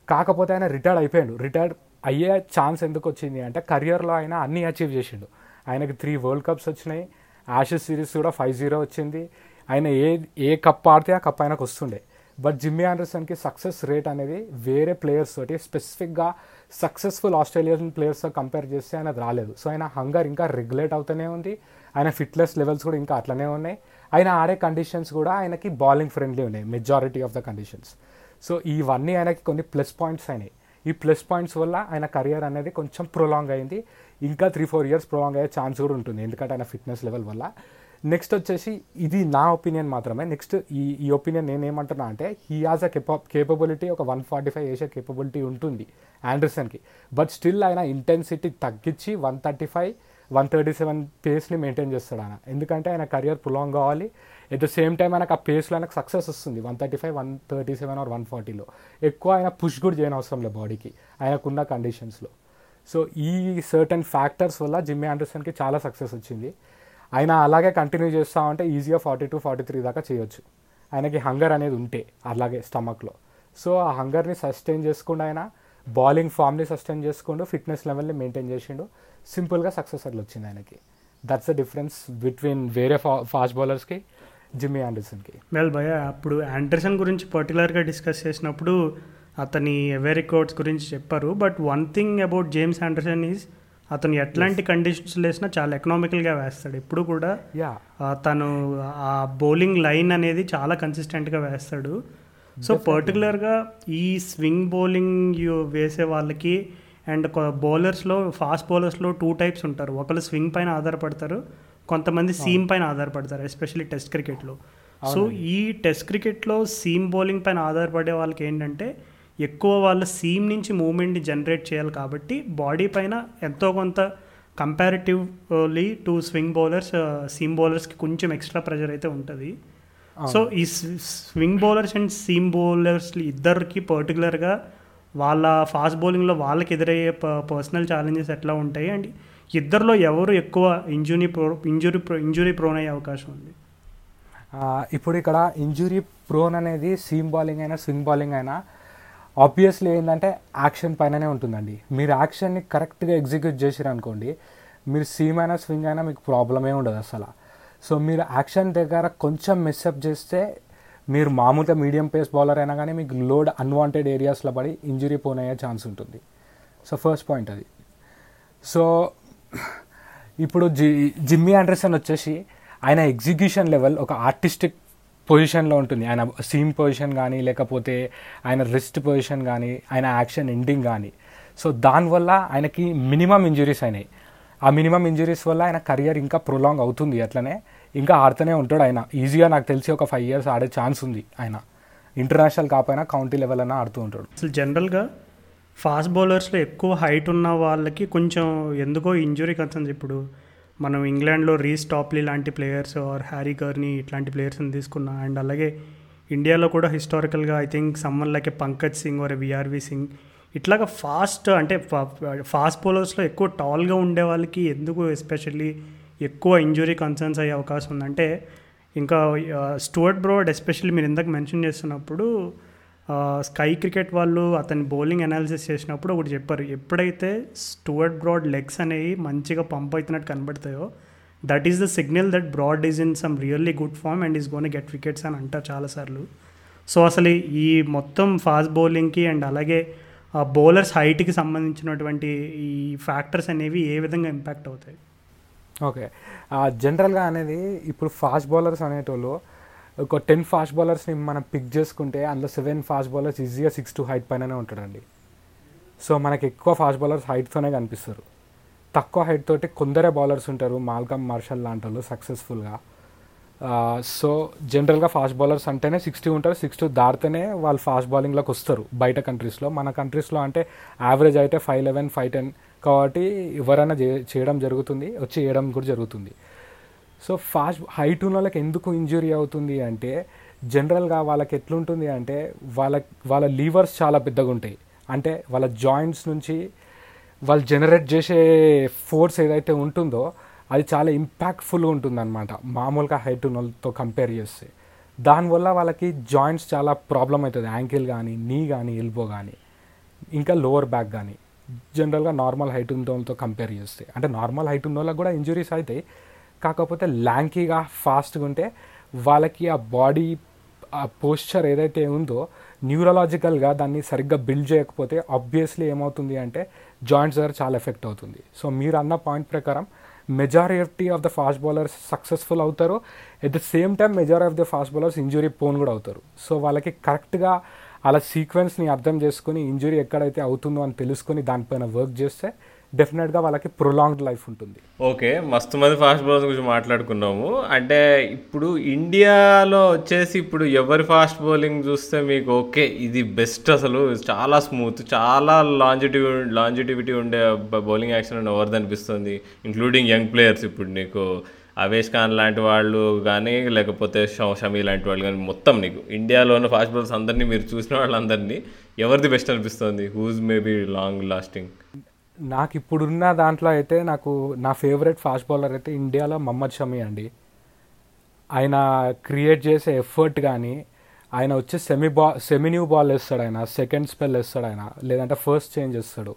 B: కాకపోతే ఆయన రిటైర్డ్ అయిపోయాడు. రిటైర్డ్ అయ్యే ఛాన్స్ ఎందుకు వచ్చింది అంటే కరియర్లో ఆయన అన్నీ అచీవ్ చేసిండు. ఆయనకి త్రీ వరల్డ్ కప్స్ వచ్చినాయి. యాషెస్ సిరీస్ కూడా ఫైవ్ జీరో వచ్చింది. ఆయన ఏ ఏ కప్ ఆడితే ఆ కప్ ఆయనకు వస్తుండే. బట్ జిమ్మీ ఆండర్సన్కి సక్సెస్ రేట్ అనేది వేరే ప్లేయర్స్ తోటి స్పెసిఫిక్గా సక్సెస్ఫుల్ ఆస్ట్రేలియన్ ప్లేయర్స్తో కంపేర్ చేస్తే ఆయన రాలేదు. సో ఆయన హంగర్ ఇంకా రెగ్యులేట్ అవుతూనే ఉంది. ఆయన ఫిట్నెస్ లెవెల్స్ కూడా ఇంకా అట్లనే ఉన్నాయి. ఆయన ఆడే కండిషన్స్ కూడా ఆయనకి బౌలింగ్ ఫ్రెండ్లీ ఉన్నాయి majority of the conditions so ఇవన్నీ ఆయనకి కొన్ని ప్లస్ పాయింట్స్ అయినాయి. ఈ ప్లస్ పాయింట్స్ వల్ల ఆయన కెరియర్ అనేది కొంచెం ప్రొలాంగ్ అయింది. ఇంకా త్రీ ఫోర్ ఇయర్స్ ప్రొలాంగ్ అయ్యే ఛాన్స్ కూడా ఉంటుంది. ఎందుకంటే ఆయన ఫిట్నెస్ లెవెల్ వల్ల. నెక్స్ట్ వచ్చేసి ఇది నా ఒపీనియన్ మాత్రమే. నెక్స్ట్ ఈ ఈ ఒపీనియన్ నేను ఏమంటున్నా అంటే హీ హాజ్ అ కేప కేపబిలిటీ ఒక వన్ ఫార్టీ ఫైవ్ వేసే కేపబిలిటీ ఉంటుంది ఆండర్సన్కి బట్ స్టిల్ ఆయన ఇంటెన్సిటీ తగ్గించి one thirty five one thirty seven పేస్ని maintain చేస్తాడు ఆయన. ఎందుకంటే ఆయన కెరియర్ ప్రొలాంగ్ కావాలి. ఎట్ ద సేమ్ టైం ఆయనకు ఆ పేస్లో ఆయనకు సక్సెస్ వస్తుంది one thirty five one thirty seven or one ఫార్టీలో ఎక్కువ ఆయన పుష్ కూడా చేయని అవసరం లేదు బాడీకి ఆయనకున్న కండిషన్స్లో సో ఈ సర్టన్ ఫ్యాక్టర్స్ వల్ల జిమ్మీ ఆండర్సన్కి చాలా సక్సెస్ వచ్చింది. ఆయన అలాగే కంటిన్యూ చేస్తా ఉంటే ఈజీగా ఫార్టీ టూ ఫార్టీ త్రీ దాకా చేయొచ్చు. ఆయనకి హంగర్ అనేది ఉంటే అలాగే స్టమక్లో సో ఆ హంగర్ని సస్టైన్ చేసుకుండా ఆయన బౌలింగ్ ఫామ్ని సస్టైన్ చేసుకుంటూ ఫిట్నెస్ లెవెల్ని మెయింటైన్ చేసిండు. సింపుల్గా సక్సెస్ అట్లా వచ్చింది ఆయనకి. దట్స్ ద డిఫరెన్స్ బిట్వీన్ వేరే ఫా ఫాస్ట్ బౌలర్స్కి జిమ్మీ ఆండర్సన్కి
C: వెల్ భయ అప్పుడు ఆండర్సన్ గురించి పర్టికులర్గా డిస్కస్ చేసినప్పుడు అతని ఎవరి రికార్డ్స్ గురించి చెప్పారు. But one thing about James Anderson is అతను ఎట్లాంటి కండిషన్స్ వేసినా చాలా ఎకనామికల్గా వేస్తాడు. ఎప్పుడు కూడా తను ఆ బౌలింగ్ లైన్ అనేది చాలా కన్సిస్టెంట్గా వేస్తాడు. సో పర్టికులర్గా ఈ స్వింగ్ బౌలింగ్ వేసే వాళ్ళకి అండ్ బౌలర్స్లో ఫాస్ట్ బౌలర్స్లో టూ టైప్స్ ఉంటారు. ఒకరు స్వింగ్ పైన ఆధారపడతారు. కొంతమంది సీమ్ పైన ఆధారపడతారు ఎస్పెషల్లీ టెస్ట్ క్రికెట్లో సో ఈ టెస్ట్ క్రికెట్లో సీమ్ బౌలింగ్ పైన ఆధారపడే వాళ్ళకి ఏంటంటే ఎక్కువ వాళ్ళ సీమ్ నుంచి మూమెంట్ని జనరేట్ చేయాలి కాబట్టి బాడీ పైన ఎంతో కొంత comparatively to swing bowlers seam బౌలర్స్కి కొంచెం ఎక్స్ట్రా ప్రెషర్ అయితే ఉంటుంది. సో ఈ swing bowlers and seam bowlers ఇద్దరికి పర్టికులర్గా వాళ్ళ ఫాస్ట్ బౌలింగ్లో వాళ్ళకి ఎదురయ్యే పర్సనల్ ఛాలెంజెస్ ఎట్లా ఉంటాయి? అండ్ ఇద్దరిలో ఎవరు ఎక్కువ injury pro injury pro injury prone అయ్యే అవకాశం ఉంది?
B: ఇప్పుడు ఇక్కడ ఇంజురీ ప్రోన్ అనేది సీమ్ బౌలింగ్ అయినా స్వింగ్ బౌలింగ్ అయినా ఆబ్వియస్లీ ఏంటంటే యాక్షన్ పైననే ఉంటుందండి. మీరు యాక్షన్ని కరెక్ట్గా ఎగ్జిక్యూట్ చేసిరు అనుకోండి మీరు సీమ్ అయినా స్వింగ్ అయినా మీకు ప్రాబ్లమే ఉండదు అసలు. సో మీరు యాక్షన్ దగ్గర కొంచెం మిస్అప్ చేస్తే మీరు మామూలుగా మీడియం పేస్ బౌలర్ అయినా కానీ మీకు లోడ్ అన్వాంటెడ్ ఏరియాస్లో పడి ఇంజురీ పోనయ్యే ఛాన్స్ ఉంటుంది. సో ఫస్ట్ పాయింట్ అది. సో ఇప్పుడు జి జిమ్మీ ఆండర్సన్ వచ్చేసి ఆయన ఎగ్జిక్యూషన్ లెవెల్ ఒక ఆర్టిస్టిక్ పొజిషన్లో ఉంటుంది. ఆయన సీమ్ పొజిషన్ కానీ లేకపోతే ఆయన రిస్ట్ పొజిషన్ కానీ ఆయన యాక్షన్ ఎండింగ్ కానీ. సో దానివల్ల ఆయనకి మినిమం ఇంజురీస్ అయినాయి. ఆ మినిమం ఇంజురీస్ వల్ల ఆయన కెరియర్ ఇంకా ప్రొలాంగ్ అవుతుంది అట్లనే. ఇంకా ఆడుతూనే ఉంటాడు ఆయన. ఈజీగా నాకు తెలిసి ఒక ఫైవ్ ఇయర్స్ ఆడే ఛాన్స్ ఉంది ఆయన. ఇంటర్నేషనల్ కాకపోయినా కౌంటీ లెవెల్ అయినా ఆడుతూ ఉంటాడు.
C: అసలు జనరల్గా ఫాస్ట్ బౌలర్స్లో ఎక్కువ హైట్ ఉన్న వాళ్ళకి కొంచెం ఎందుకో ఇంజురీ కన్సర్న్స్. ఇప్పుడు మనం ఇంగ్లాండ్లో రీస్ టాప్లీ లాంటి ప్లేయర్స్ ఆర్ హ్యారీ కర్నీ ఇట్లాంటి ప్లేయర్స్ని తీసుకున్నా అండ్ అలాగే ఇండియాలో కూడా హిస్టారికల్గా I think someone like Pankaj Singh or VRV Singh. ఇట్లాగా ఫాస్ట్ అంటే ఫాస్ట్ బౌలర్స్లో ఎక్కువ టాల్గా ఉండే వాళ్ళకి ఎందుకు ఎస్పెషల్లీ ఎక్కువ ఇంజురీ కన్సర్న్స్ అయ్యే అవకాశం ఉందంటే ఇంకా స్టూవర్ట్ బ్రోడ్ ఎస్పెషల్లీ మీరు ఇందాక మెన్షన్ చేస్తున్నప్పుడు స్కై క్రికెట్ వాళ్ళు అతని బౌలింగ్ అనాలిసిస్ చేసినప్పుడు ఒకటి చెప్పారు ఎప్పుడైతే స్టూవర్ట్ బ్రాడ్ లెగ్స్ అనేవి మంచిగా పంప్ అవుతున్నట్టు కనబడతాయో that is the signal that Broad is in some really good form and is gonna get wickets అని అంటారు చాలాసార్లు. సో అసలు ఈ మొత్తం ఫాస్ట్ బౌలింగ్కి అండ్ అలాగే బౌలర్స్ హైట్కి సంబంధించినటువంటి ఈ ఫ్యాక్టర్స్ అనేవి ఏ విధంగా ఇంపాక్ట్ అవుతాయి?
B: ఓకే. జనరల్గా అనేది ఇప్పుడు ఫాస్ట్ బౌలర్స్ అనేటోళ్ళు ఒక టెన్ ఫాస్ట్ బౌలర్స్ని మనం పిక్ చేసుకుంటే అందులో సెవెన్ ఫాస్ట్ బౌలర్స్ ఈజీగా సిక్స్ టు హైట్ పైననే ఉంటాడండి. సో మనకి ఎక్కువ ఫాస్ట్ బౌలర్స్ హైట్తోనే కనిపిస్తారు. తక్కువ హైట్ తోటి కొందరే బౌలర్స్ ఉంటారు మాల్కమ్ మార్షల్ లాంటి వాళ్ళు సక్సెస్ఫుల్గా సో జనరల్గా ఫాస్ట్ బౌలర్స్ అంటేనే సిక్స్టీ ఉంటారు సిక్స్టీ దాటితేనే వాళ్ళు ఫాస్ట్ బౌలింగ్లోకి వస్తారు బయట కంట్రీస్లో మన కంట్రీస్లో అంటే యావరేజ్ అయితే ఫైవ్ లెవెన్ ఫైవ్ టెన్ కాబట్టి ఎవరైనా చే- చేయడం జరుగుతుంది వచ్చి వేయడం కూడా జరుగుతుంది. సో ఫాస్ట్ హైట్ ఉన్న వాళ్ళకి ఎందుకు ఇంజురీ అవుతుంది అంటే జనరల్గా వాళ్ళకి ఎట్లుంటుంది అంటే వాళ్ళ వాళ్ళ లీవర్స్ చాలా పెద్దగా ఉంటాయి అంటే వాళ్ళ జాయింట్స్ నుంచి వాళ్ళు జనరేట్ చేసే ఫోర్స్ ఏదైతే ఉంటుందో అది చాలా ఇంపాక్ట్ఫుల్గా ఉంటుంది అనమాట మామూలుగా హైట్ ఉన్న వాళ్ళతో కంపేర్ చేస్తే. దానివల్ల వాళ్ళకి జాయింట్స్ చాలా ప్రాబ్లం అవుతుంది యాంకిల్ కానీ నీ కానీ ఎల్బో కానీ ఇంకా లోవర్ బ్యాక్ కానీ జనరల్గా నార్మల్ హైట్ ఉన్న వాళ్ళతో కంపేర్ చేస్తే అంటే నార్మల్ హైట్ ఉన్న వాళ్ళకి కూడా ఇంజురీస్ అవుతాయి కాకపోతే ల్యాంకీగా ఫాస్ట్గా ఉంటే వాళ్ళకి ఆ బాడీ ఆ పోస్చర్ ఏదైతే ఉందో న్యూరలాజికల్గా దాన్ని సరిగ్గా బిల్డ్ చేయకపోతే ఆబ్వియస్లీ ఏమవుతుంది అంటే జాయింట్స్ దగ్గర చాలా ఎఫెక్ట్ అవుతుంది. సో మీరు అన్న పాయింట్ ప్రకారం majority of the fast bowlers successful అవుతారు. At the same time majority of the fast bowlers injury prone కూడా అవుతారు. సో వాళ్ళకి కరెక్ట్గా అలా సీక్వెన్స్ని అర్థం చేసుకుని ఇంజురీ ఎక్కడైతే అవుతుందో అని తెలుసుకొని దానిపైన వర్క్ చేస్తే డెఫినెట్గా వాళ్ళకి ప్రొలాంగ్డ్ లైఫ్ ఉంటుంది.
A: ఓకే మస్తు మంది ఫాస్ట్ బౌలర్స్ గురించి మాట్లాడుకున్నాము. అంటే ఇప్పుడు ఇండియాలో వచ్చేసి ఇప్పుడు ఎవరి ఫాస్ట్ బౌలింగ్ చూస్తే మీకు ఓకే ఇది బెస్ట్ అసలు. చాలా స్మూత్ చాలా లాంజిటివ్ లాంజిటివిటీ ఉండే బౌలింగ్ యాక్షన్ ఎవరిది అనిపిస్తుంది? ఇంక్లూడింగ్ యంగ్ ప్లేయర్స్ ఇప్పుడు నీకు. అవేష్ ఖాన్ లాంటి వాళ్ళు కానీ లేకపోతే షమీ లాంటి వాళ్ళు కానీ మొత్తం నీకు. ఇండియాలో ఉన్న ఫాస్ట్ బౌలర్స్ అందరినీ మీరు చూసిన వాళ్ళందరినీ ఎవరిది బెస్ట్ అనిపిస్తుంది? హూజ్ మేబీ లాంగ్ లాస్టింగ్
B: నాకు ఇప్పుడున్న దాంట్లో అయితే నాకు నా ఫేవరెట్ ఫాస్ట్ బౌలర్ అయితే ఇండియాలో మహమ్మద్ షమీ అండి. ఆయన క్రియేట్ చేసే ఎఫర్ట్ కానీ ఆయన వచ్చి సెమీ బా సెమీ న్యూ బాల్ వేస్తాడు ఆయన సెకండ్ స్పెల్ వేస్తాడు ఆయన లేదంటే ఫస్ట్ చేంజ్ వేస్తాడు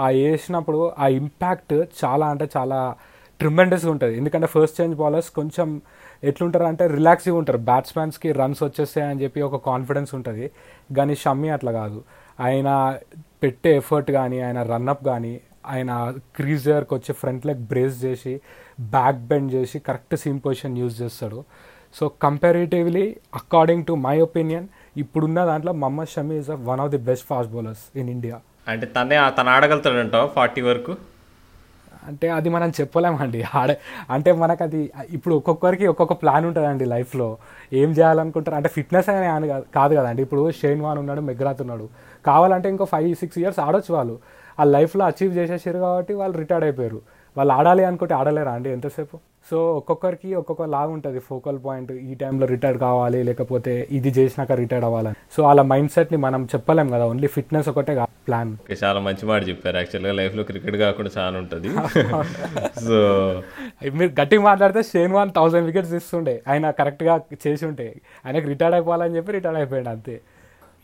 B: ఆ వేసినప్పుడు ఆ ఇంపాక్ట్ చాలా అంటే చాలా ట్రిమెండస్గా ఉంటుంది. ఎందుకంటే ఫస్ట్ చేంజ్ బౌలర్స్ కొంచెం ఎట్లుంటారు అంటే రిలాక్స్గా ఉంటారు. బ్యాట్స్మెన్స్కి రన్స్ వచ్చేస్తాయని చెప్పి ఒక కాన్ఫిడెన్స్ ఉంటుంది. కానీ షమ్మి అట్లా కాదు. ఆయన పెట్టే ఎఫర్ట్ కానీ ఆయన రన్అప్ కానీ ఆయన క్రీజ్ దగ్గరకు వచ్చి ఫ్రంట్ లెగ్ బ్రేస్ చేసి బ్యాక్ బెండ్ చేసి కరెక్ట్ సీమ్ పొజిషన్ యూజ్ చేస్తాడు. So comparatively according to my opinion ఇప్పుడున్న దాంట్లో Mohammed Shami is one of the best fast bowlers in India
A: అంటే తనే తను ఆడగలుగుతాడంటావు ఫార్టీ వరకు?
B: అంటే అది మనం చెప్పలేమండి. ఆడే అంటే మనకు అది ఇప్పుడు ఒక్కొక్కరికి ఒక్కొక్క ప్లాన్ ఉంటుందండి లైఫ్లో ఏం చేయాలనుకుంటారు? అంటే ఫిట్నెస్ అనే కాదు- కాదు కదండి. ఇప్పుడు షేన్ వాన్ ఉన్నాడు మెగ్రాత్ ఉన్నాడు. కావాలంటే ఇంకో ఫైవ్ సిక్స్ ఇయర్స్ ఆడొచ్చు వాళ్ళు. ఆ లైఫ్లో అచీవ్ చేసేసారు కాబట్టి వాళ్ళు రిటైర్డ్ అయిపోయారు. వాళ్ళు ఆడాలి అనుకుంటే ఆడలేరా అండి ఎంతసేపు? సో ఒక్కొక్కరికి ఒక్కొక్క లాగా ఉంటుంది ఫోకల్ పాయింట్. ఈ టైంలో రిటైర్డ్ కావాలి లేకపోతే ఇది చేసినాక రిటైర్డ్ అవ్వాలని. సో అలా మైండ్ సెట్ని మనం చెప్పలేం కదా ఓన్లీ ఫిట్నెస్ ఒకటే ప్లాన్
A: ఓకే చాలా మంచి మాట చెప్పారు. యాక్చువల్గా లైఫ్లో క్రికెట్ కాకుండా చాలా ఉంటుంది. సో
B: మీరు గట్టిగా మాట్లాడితే షేన్ వాన్ థౌసండ్ వికెట్స్ ఇస్తుండే. ఆయన కరెక్ట్గా చేసి ఉంటే. ఆయనకు రిటైర్డ్ అయిపోవాలని చెప్పి రిటైర్డ్ అయిపోయాడు అంతే.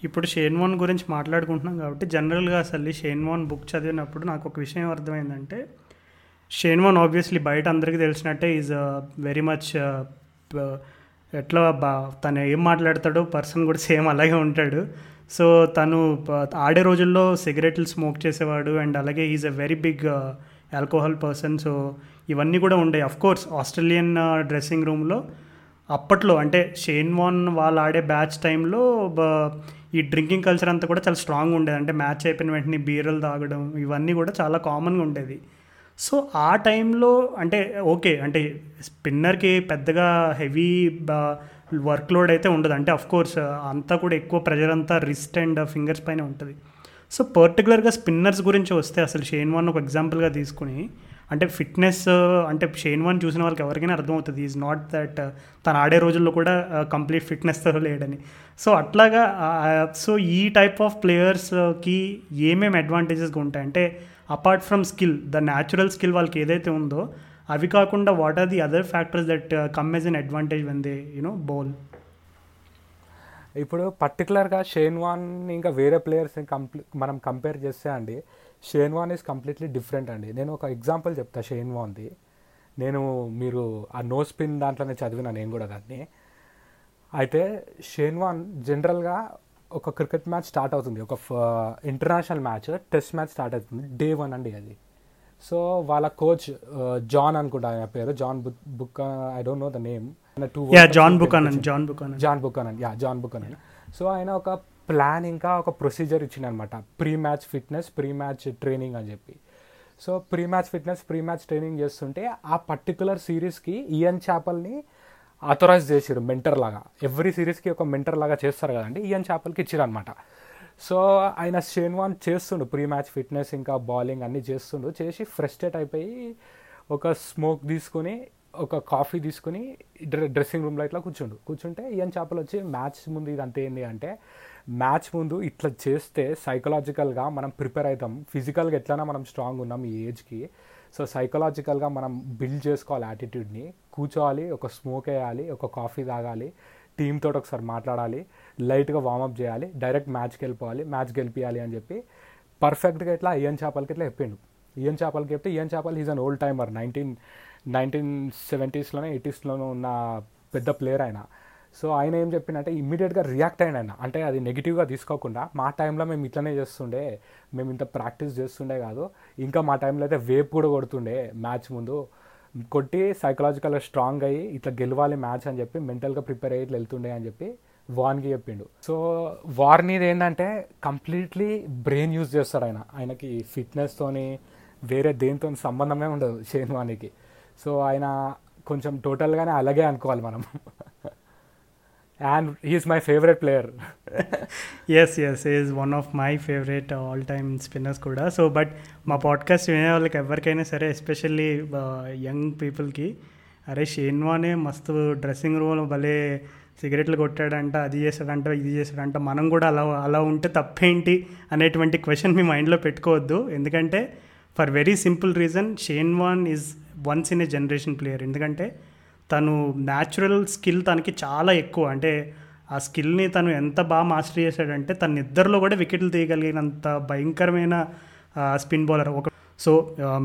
C: ఇప్పుడు షేన్ వాన్ గురించి మాట్లాడుకుంటున్నాం కాబట్టి జనరల్గా అసలు ఈ షేన్ వాన్ బుక్ చదివినప్పుడు నాకు ఒక విషయం అర్థమైందంటే షేన్ వాన్ ఆబ్వియస్లీ బయట అందరికీ తెలిసినట్టే ఈజ్ వెరీ మచ్ ఎట్లా బా తను ఏం మాట్లాడతాడో పర్సన్ కూడా సేమ్ అలాగే ఉంటాడు. సో తను ఆడే రోజుల్లో సిగరెట్లు స్మోక్ చేసేవాడు అండ్ అలాగే is a very big alcohol person so ఇవన్నీ కూడా ఉండే. కోర్స్ ఆస్ట్రేలియన్ డ్రెస్సింగ్ రూమ్లో అప్పట్లో అంటే షేన్ వాన్ వాళ్ళు ఆడే బ్యాచ్ టైంలో ఈ డ్రింకింగ్ కల్చర్ అంతా కూడా చాలా స్ట్రాంగ్ ఉండేది. అంటే మ్యాచ్ అయిపోయిన వెంటనే బీరలు తాగడం ఇవన్నీ కూడా చాలా కామన్గా ఉండేది. సో ఆ టైంలో అంటే ఓకే అంటే స్పిన్నర్కి పెద్దగా హెవీ వర్క్ లోడ్ అయితే ఉండదు. అంటే అఫ్ కోర్స్ అంతా కూడా ఎక్కువ ప్రెజర్ అంతా రిస్ట్ అండ్ ఫింగర్స్ పైన ఉంటుంది. సో పర్టికులర్గా స్పిన్నర్స్ గురించి వస్తే అసలు షేన్ వాన్ ఒక ఎగ్జాంపుల్గా తీసుకుని అంటే ఫిట్నెస్ అంటే షేన్ వాన్ చూసిన వాళ్ళకి ఎవరికైనా అర్థమవుతుంది. ఈజ్ నాట్ దట్ తను ఆడే రోజుల్లో కూడా కంప్లీట్ ఫిట్నెస్తో లేడని. సో అట్లాగా సో ఈ టైప్ ఆఫ్ ప్లేయర్స్కి ఏమేమి అడ్వాంటేజెస్గా ఉంటాయి? అంటే apart from skill the natural skill వాళ్ళకి ఏదైతే ఉందో అవి కాకుండా what are the other factors that come as an advantage when they you know bowl
B: ఇప్పుడు పర్టికులర్గా షేన్ వాన్ ఇంకా వేరే ప్లేయర్స్ని కంప్లీ మనం కంపేర్ చేస్తే అండి Shane Warne is completely different అండి. నేను ఒక ఎగ్జాంపుల్ చెప్తా షేన్ వాన్ది నేను మీరు ఆ నో స్పిన్ దాంట్లోనే చదివిన నేను కూడా దాన్ని. అయితే షేన్ వాన్ జనరల్గా ఒక క్రికెట్ మ్యాచ్ స్టార్ట్ అవుతుంది. ఒక international match test match start అవుతుంది. డే వన్ అండి అది. సో వాళ్ళ కోచ్ జాన్ అనుకుంటా ఆయన పేరు. John Buch Buch I don't know the name too
C: John Buchanan John Buchanan
B: John Buchanan yeah John Buchanan so ఆయన ఒక ప్లాన్ ఇంకా ఒక procedure ఇచ్చిందనమాట pre match fitness pre match training అని చెప్పి. So pre match fitness pre match training చేస్తుంటే ఆ particular సిరీస్కి Ian చాపల్ని ఆథరైజ్ చేసిరు మెంటర్ లాగా. ఎవ్రీ సిరీస్కి ఒక మెంటర్ లాగా చేస్తారు కదండి. ఈయన చేపలకి ఇచ్చిరనమాట సో ఆయన షేన్వాన్ చేస్తుండు. ప్రీ మ్యాచ్ ఫిట్నెస్ ఇంకా బౌలింగ్ అన్నీ చేస్తుండు. చేసి ఫ్రస్ట్రేట్ అయిపోయి ఒక స్మోక్ తీసుకుని ఒక కాఫీ తీసుకుని డ్రెస్సింగ్ రూమ్లో ఇట్లా కూర్చుండు. కూర్చుంటే ఈయన చేపలు వచ్చి మ్యాచ్ ముందు ఇదంతా ఏంటి అంటే మ్యాచ్ ముందు ఇట్లా చేస్తే సైకలాజికల్గా మనం ప్రిపేర్ అవుతాం. ఫిజికల్గా ఎట్లైనా మనం స్ట్రాంగ్ ఉన్నాం ఈ ఏజ్కి సో సైకలాజికల్గా మనం బిల్డ్ చేసుకోవాలి యాటిట్యూడ్ని కూర్చోవాలి ఒక స్మోక్ వేయాలి ఒక కాఫీ తాగాలి టీమ్ తోటి ఒకసారి మాట్లాడాలి లైట్గా వార్మప్ చేయాలి డైరెక్ట్ మ్యాచ్కి వెళ్ళిపోవాలి మ్యాచ్ గెలిపియాలి అని చెప్పి పర్ఫెక్ట్గా ఇట్లా ఇయన్ చేపలకి ఇట్లా చెప్పిండు. ఇయన్ చేపలకి చెప్తే Ian Chappell is an old timer nineteen nineteen సెవెంటీస్లోనే ఎయిటీస్లోనే ఉన్న పెద్ద ప్లేయర్ ఆయన. సో ఆయన ఏం చెప్పిందంటే ఇమ్మీడియట్గా రియాక్ట్ అయిన ఆయన అంటే అది నెగిటివ్గా తీసుకోకుండా మా టైంలో మేము ఇట్లనే చేస్తుండే మేము ఇంత ప్రాక్టీస్ చేస్తుండే కాదు ఇంకా మా టైంలో అయితే వేప్ కూడా కొడుతుండే మ్యాచ్ ముందు. కొట్టి సైకలాజికల్గా స్ట్రాంగ్ అయ్యి ఇట్లా గెలవాలి మ్యాచ్ అని చెప్పి మెంటల్గా ప్రిపేర్ అయ్యి ఇట్లా వెళ్తుండే అని చెప్పి వార్న్కి చెప్పిండు. సో వార్నీది ఏంటంటే కంప్లీట్లీ బ్రెయిన్ యూజ్ చేస్తాడు ఆయన. ఆయనకి ఫిట్నెస్తోని వేరే దేనితో సంబంధమే ఉండదు షేన్ వానికి. సో ఆయన కొంచెం టోటల్గానే అలాగే అనుకోవాలి మనం. And he's my favourite player
C: yes yes is one of my favourite all time spinners కూడా. సో బట్ మా పాడ్కాస్ట్ వినే వాళ్ళకి ఎవరికైనా సరే ఎస్పెషల్లీ యంగ్ పీపుల్కి అరే షేన్వానే మస్తు డ్రెస్సింగ్ రూమ్లో భలే సిగరెట్లు కొట్టాడంట అది చేశాడంట ఇది చేశాడంట మనం కూడా అలా అలా ఉంటే తప్పేంటి అనేటువంటి క్వశ్చన్ మీ మైండ్లో పెట్టుకోవద్దు. ఎందుకంటే for very simple reason Shane Warne is once in a generation player ఎందుకంటే తను న్యాచురల్ స్కిల్ తనకి చాలా ఎక్కువ. అంటే ఆ స్కిల్ని తను ఎంత బాగా మాస్టర్ చేశాడంటే తన నిద్రలో కూడా వికెట్లు తీయగలిగినంత భయంకరమైన స్పిన్ బౌలర్ ఒక సో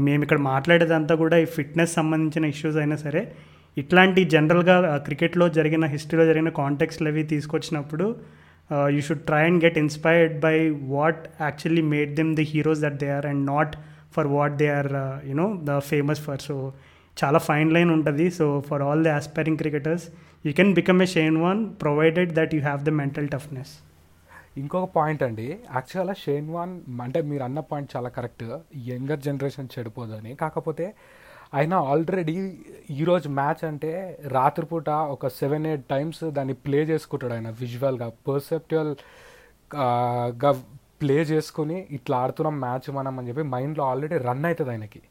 C: మేము ఇక్కడ మాట్లాడేదంతా కూడా ఈ ఫిట్నెస్ సంబంధించిన ఇష్యూస్ అయినా సరే ఇట్లాంటి జనరల్గా క్రికెట్లో జరిగిన హిస్టరీలో జరిగిన కాంటెక్స్లు అవి తీసుకొచ్చినప్పుడు you should try and get inspired by what actually made them the heroes that they are and not for what they are you know the famous for so చాలా ఫైన్ లైన్ ఉంటుంది. So for all the aspiring cricketers you can become a Shane Warne provided that you have the mental toughness
B: ఇంకొక point అండి. యాక్చువల్గా Shane van అంటే మీరు అన్న point చాలా correct younger generation చెడిపోదని కాకపోతే ఆయన ఆల్రెడీ ఈరోజు మ్యాచ్ అంటే రాత్రిపూట ఒక సెవెన్ ఎయిట్ టైమ్స్ దాన్ని ప్లే చేసుకుంటాడు ఆయన విజువల్గా పర్సెప్చువల్గా ప్లే చేసుకుని ఇట్లా ఆడుతున్నాం మ్యాచ్ మనం అని చెప్పి మైండ్లో ఆల్రెడీ రన్ అవుతుంది ఆయనకి.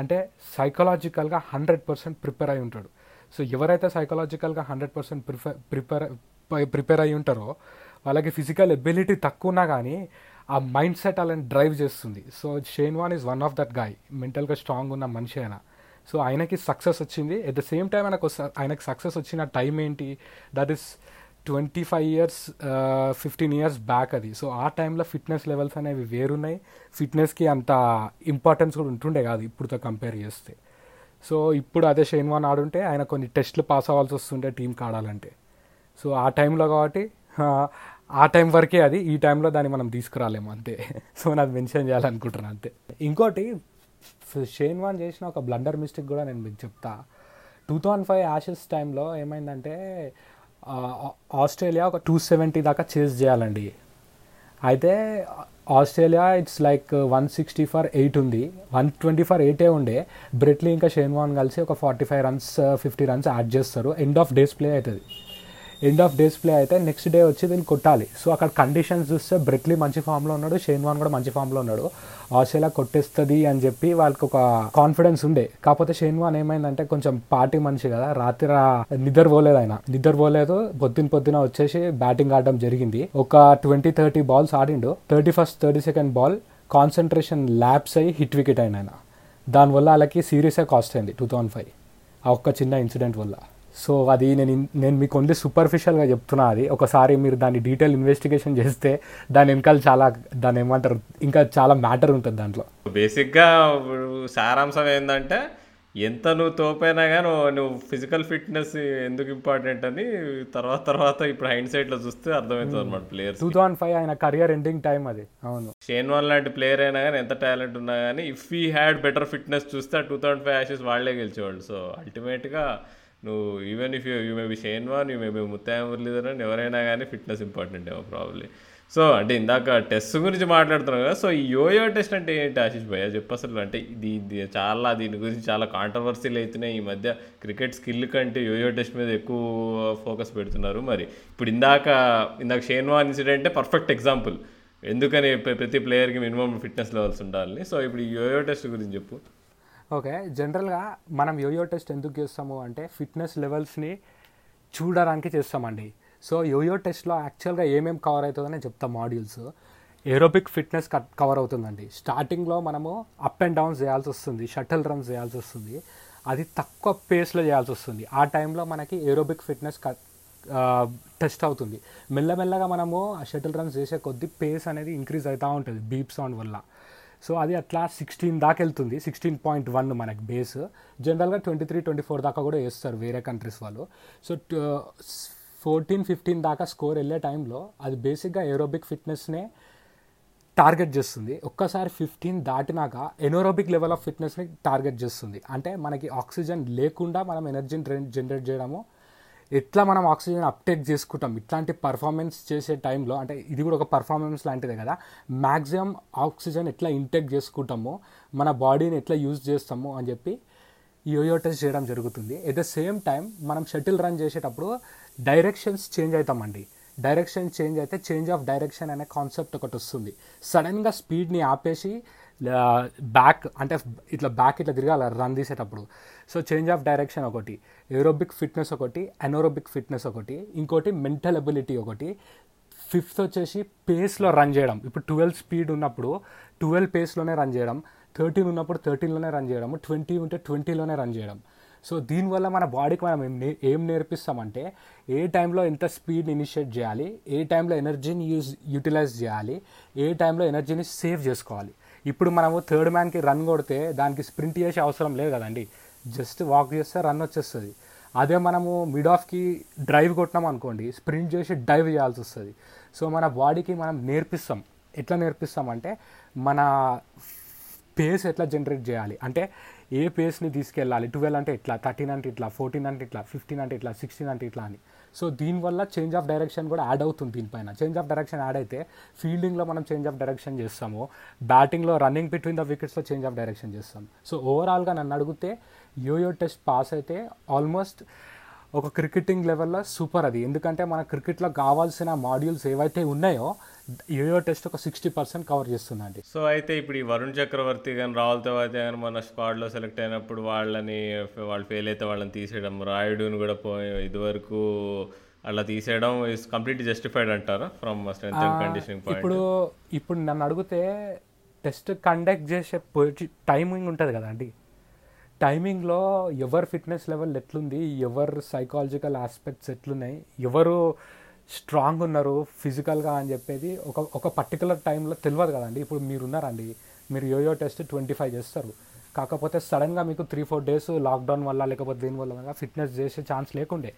B: అంటే సైకలాజికల్గా హండ్రెడ్ పర్సెంట్ ప్రిపేర్ అయి ఉంటాడు. సో ఎవరైతే సైకలాజికల్గా hundred percent prefer prepare prepare అయి ఉంటారో వాళ్ళకి ఫిజికల్ ఎబిలిటీ తక్కువ ఉన్నా కానీ ఆ మైండ్ సెట్ అలాంటి డ్రైవ్ చేస్తుంది. So Shane Warne is one of that guy మెంటల్గా స్ట్రాంగ్ ఉన్న మనిషి ఆయన. సో ఆయనకి సక్సెస్ వచ్చింది. ఎట్ ద సేమ్ టైం ఆయనకు ఆయనకి సక్సెస్ వచ్చిన టైం ఏంటి? That is twenty five years fifteen years back అది. సో ఆ టైంలో ఫిట్నెస్ లెవెల్స్ అనేవి వేరున్నాయి. ఫిట్నెస్కి అంత ఇంపార్టెన్స్ కూడా ఉంటుండే కాదు ఇప్పుడుతో కంపేర్ చేస్తే. సో ఇప్పుడు అదే షేన్వాన్ ఆడుంటే ఆయన కొన్ని టెస్ట్లు పాస్ అవ్వాల్సి వస్తుండే టీంకి ఆడాలంటే సో ఆ టైంలో కాబట్టి ఆ, టైం వరకే అది. ఈ టైంలో దాన్ని మనం తీసుకురాలేము అంతే. సో నాకు మెన్షన్ చేయాలనుకుంటున్నాను అంతే. ఇంకోటి షేన్వాన్ చేసిన ఒక బ్లండర్ మిస్టేక్ కూడా నేను మీకు చెప్తా. టూ థౌజండ్ ఫైవ్ యాషెస్ టైంలో ఏమైందంటే ఆస్ట్రేలియా ఒక టూ సెవెంటీ దాకా చేజ్ చేయాలండి. అయితే Australia it's like one sixty for eight ఉంది. వన్ ట్వంటీ ఫర్ ఎయిటే ఉండే. బ్రెట్లీ ఇంకా షేన్వాన్ కలిసి ఒక forty five runs fifty runs add చేస్తారు. ఎండ్ ఆఫ్ డేస్ ప్లే అవుతుంది. ఎండ్ ఆఫ్ డేస్ ప్లే అయితే నెక్స్ట్ డే వచ్చి దీన్ని కొట్టాలి. సో అక్కడ కండిషన్స్ చూస్తే బ్రెట్లీ మంచి ఫామ్లో ఉన్నాడు షేన్వాన్ కూడా మంచి ఫామ్లో ఉన్నాడు. ఆస్ట్రేలియా కొట్టేస్తుంది అని చెప్పి వాళ్ళకి ఒక కాన్ఫిడెన్స్ ఉండే. కాకపోతే షేన్వాన్ ఏమైందంటే కొంచెం పార్టీ మనిషి కదా రాత్రి నిద్ర పోలేదు ఆయన. నిద్ర పోలేదు పొద్దున పొద్దున వచ్చేసి బ్యాటింగ్ ఆడడం జరిగింది. ఒక twenty thirty balls ఆడిండు. Thirty first thirty second ball concentration lapse అయ్యి హిట్ వికెట్ అయిన ఆయన దానివల్ల వాళ్ళకి సీరియసే కాస్ట్ అయింది టూ థౌజండ్ ఫైవ్ ఆ ఒక్క చిన్న ఇన్సిడెంట్ వల్ల. సో అది నేను నేను మీకు ఓన్లీ సూపర్ఫిషియల్గా చెప్తున్నా అది. ఒకసారి మీరు దాన్ని డీటెయిల్ ఇన్వెస్టిగేషన్ చేస్తే దాని వెనకాల చాలా దాని ఏమంటారు ఇంకా చాలా మ్యాటర్ ఉంటుంది దాంట్లో.
A: బేసిక్గా సారాంశం ఏంటంటే ఎంత నువ్వు తోపైనా కానీ నువ్వు- ఫిజికల్ ఫిట్నెస్ ఎందుకు ఇంపార్టెంట్ అని తర్వాత తర్వాత ఇప్పుడు హైండ్ సైట్లో చూస్తే అర్థమవుతుంది అనమాట ప్లేయర్స్
B: టూ థౌజండ్ ఫైవ్ ఆయన కెరియర్ ఎండింగ్ టైం అది. అవును.
A: షేన్ వాన్ లాంటి ప్లేయర్ అయినా కానీ ఎంత టాలెంట్ ఉన్నా కానీ if he had better fitness చూస్తే టూ థౌసండ్ ఫైవ్ యాషెస్ వాళ్ళే గెలిచేవాళ్ళు. సో అల్టిమేట్గా నువ్వు even if you you may be Shane Warne you may be Muttiah Muralitharan ఎవరైనా కానీ ఫిట్నెస్ ఇంపార్టెంట్ ఏమో ప్రాబ్లీ సో అంటే ఇందాక టెస్ట్ గురించి మాట్లాడుతున్నాం కదా సో ఈ యోయో టెస్ట్ అంటే ఏంటి ఆశిష్ భయ్య? చెప్పు అసలు. అంటే ఇది చాలా దీని గురించి చాలా కాంట్రవర్సీలు అవుతున్నాయి ఈ మధ్య క్రికెట్ స్కిల్ కంటే యోయో టెస్ట్ మీద ఎక్కువ ఫోకస్ పెడుతున్నారు మరి. ఇప్పుడు ఇందాక ఇందాక షేన్వాన్ ఇన్సిడెంటే పర్ఫెక్ట్ ఎగ్జాంపుల్ ఎందుకని ప్రతి ప్లేయర్కి మినిమం ఫిట్నెస్ లెవెల్స్ ఉండాలని. సో ఇప్పుడు ఈ యోయో టెస్ట్ గురించి చెప్పు.
B: ఓకే జనరల్గా మనం యోయో టెస్ట్ ఎందుకు చేస్తాము అంటే ఫిట్నెస్ లెవెల్స్ని చూడడానికి చేస్తామండి. సో యోయో టెస్ట్లో యాక్చువల్గా ఏమేమి కవర్ అవుతుందని చెప్తాం మాడ్యూల్స్. ఏరోబిక్ ఫిట్నెస్ కవర్ అవుతుందండి. స్టార్టింగ్లో మనము అప్ అండ్ డౌన్స్ చేయాల్సి వస్తుంది షటిల్ రన్స్ చేయాల్సి వస్తుంది అది తక్కువ పేస్లో చేయాల్సి వస్తుంది. ఆ టైంలో మనకి ఏరోబిక్ ఫిట్నెస్ టెస్ట్ అవుతుంది. మెల్లమెల్లగా మనము ఆ షటిల్ రన్స్ చేసే కొద్దీ పేస్ అనేది ఇంక్రీజ్ అవుతూ ఉంటుంది బీప్ సౌండ్ వల్ల. సో అది అట్లా సిక్స్టీన్ దాకా వెళ్తుంది. సిక్స్టీన్ పాయింట్ వన్ మనకి బేస్ జనరల్గా ట్వంటీ త్రీ ట్వంటీ ఫోర్ దాకా కూడా వేస్తారు వేరే కంట్రీస్ వాళ్ళు. సో ఫోర్టీన్ ఫిఫ్టీన్ దాకా స్కోర్ వెళ్ళే టైంలో అది బేసిక్గా ఏరోబిక్ ఫిట్నెస్నే టార్గెట్ చేస్తుంది. ఒక్కసారి ఫిఫ్టీన్ దాటినాక ఎనోరోబిక్ లెవెల్ ఆఫ్ ఫిట్నెస్ని టార్గెట్ చేస్తుంది. అంటే మనకి ఆక్సిజన్ లేకుండా మనం ఎనర్జీని జనరేట్ చేయడము ఎట్లా మనం ఆక్సిజన్ అప్టేక్ చేసుకుంటాం? ఇట్లాంటి పర్ఫార్మెన్స్ చేసే టైంలో అంటే ఇది కూడా ఒక పర్ఫార్మెన్స్ లాంటిదే కదా మ్యాక్సిమం ఆక్సిజన్ ఎట్లా ఇంటేక్ చేసుకుంటామో మన బాడీని ఎట్లా యూజ్ చేస్తాము అని చెప్పి యోయో టెస్ట్ చేయడం జరుగుతుంది. ఎట్ ద సేమ్ టైం మనం షటిల్ రన్ చేసేటప్పుడు డైరెక్షన్స్ చేంజ్ అవుతామండి. డైరెక్షన్ చేంజ్ అయితే చేంజ్ ఆఫ్ డైరెక్షన్ అనే కాన్సెప్ట్ ఒకటి వస్తుంది. సడన్గా స్పీడ్ని ఆపేసి బ్యాక్ అంటే ఇట్లా బ్యాక్ ఇట్లా తిరగాలి రన్ తీసేటప్పుడు. సో చేంజ్ ఆఫ్ డైరెక్షన్ ఒకటి ఏరోబిక్ ఫిట్నెస్ ఒకటి అనోరోబిక్ ఫిట్నెస్ ఒకటి ఇంకోటి మెంటల్ అబిలిటీ ఒకటి. ఫిఫ్త్ వచ్చేసి పేస్లో రన్ చేయడం. ఇప్పుడు ట్వెల్వ్ స్పీడ్ ఉన్నప్పుడు ట్వెల్వ్ పేస్లోనే రన్ చేయడం. థర్టీన్ ఉన్నప్పుడు థర్టీన్లోనే రన్ చేయడం. ట్వంటీ ఉంటే ట్వంటీలోనే రన్ చేయడం. సో దీనివల్ల మన బాడీకి మనం ఏం నే- ఏం నేర్పిస్తామంటే ఏ టైంలో ఎంత స్పీడ్ ఇనిషియేట్ చేయాలి ఏ టైంలో ఎనర్జీని యూజ్ యూటిలైజ్ చేయాలి ఏ టైంలో ఎనర్జీని సేవ్ చేసుకోవాలి. ఇప్పుడు మనము థర్డ్ మ్యాన్కి రన్ కొడితే దానికి స్ప్రింట్ చేసే అవసరం లేదు కదండి. జస్ట్ వాక్ చేస్తే రన్ వచ్చేస్తుంది. అదే మనము మిడ్ ఆఫ్కి డ్రైవ్ కొట్టినాం అనుకోండి స్ప్రింట్ చేసి డైవ్ చేయాల్సి వస్తుంది. సో మన బాడీకి మనం నేర్పిస్తాం. ఎట్లా నేర్పిస్తామంటే మన పేస్ ఎట్లా జనరేట్ చేయాలి? అంటే ఏ పేస్ని తీసుకెళ్ళాలి? ట్వెల్వ్ అంటే ఇట్లా థర్టీన్ అంటే ఇట్లా ఫోర్టీన్ అంటే ఇట్లా ఫిఫ్టీన్ అంటే ఇట్లా సిక్స్టీన్ అంటే ఇట్లా అని. సో దీనివల్ల చేంజ్ ఆఫ్ డైరెక్షన్ కూడా యాడ్ అవుతుంది దీనిపైన. చేంజ్ ఆఫ్ డైరెక్షన్ యాడ్ అయితే ఫీల్డింగ్లో మనం చేంజ్ ఆఫ్ డైరెక్షన్ చేస్తాము. బ్యాటింగ్లో రన్నింగ్ బిట్వీన్ ద వికెట్స్లో చేంజ్ ఆఫ్ డైరెక్షన్ చేస్తాం. సో ఓవరాల్గా నన్ను అడిగితే యోయో టెస్ట్ పాస్ అయితే ఆల్మోస్ట్ ఒక క్రికెటింగ్ లెవెల్లో సూపర్ అది. ఎందుకంటే మన క్రికెట్లో కావాల్సిన మాడ్యూల్స్ ఏవైతే ఉన్నాయో యోయో టెస్ట్ ఒక సిక్స్టీ పర్సెంట్ కవర్ చేస్తుందండి.
A: సో అయితే ఇప్పుడు ఈ వరుణ్ చక్రవర్తి కానీ రాహుల్ తెవాతి కానీ మన స్క్వాడ్లో సెలెక్ట్ అయినప్పుడు వాళ్ళని వాళ్ళు ఫెయిల్ అయితే వాళ్ళని తీసేయడం రాయుడుని కూడా పోయి ఇదివరకు అలా తీసేయడం ఇస్ కంప్లీట్ జస్టిఫైడ్ అంటారా ఫ్రమ్ స్ట్రెంత్ కండిషనింగ్
B: ఇప్పుడు ఇప్పుడు నన్ను అడిగితే టెస్ట్ కండక్ట్ చేసే టైమింగ్ ఉంటుంది కదండి. టైమింగ్లో ఎవరు ఫిట్నెస్ లెవెల్ ఎట్లుంది ఎవరు సైకాలజికల్ ఆస్పెక్ట్స్ ఎట్లున్నాయి ఎవరు స్ట్రాంగ్ ఉన్నారు ఫిజికల్గా అని చెప్పేది ఒక ఒక పర్టికులర్ టైంలో తెలియదు కదండి. ఇప్పుడు మీరు ఉన్నారండి మీరు యోయో టెస్ట్ ట్వంటీ ఫైవ్ చేస్తారు. కాకపోతే సడన్గా మీకు త్రీ ఫోర్ డేస్ లాక్డౌన్ వల్ల లేకపోతే దేని వల్ల ఫిట్నెస్ చేసే ఛాన్స్ లేకుండే.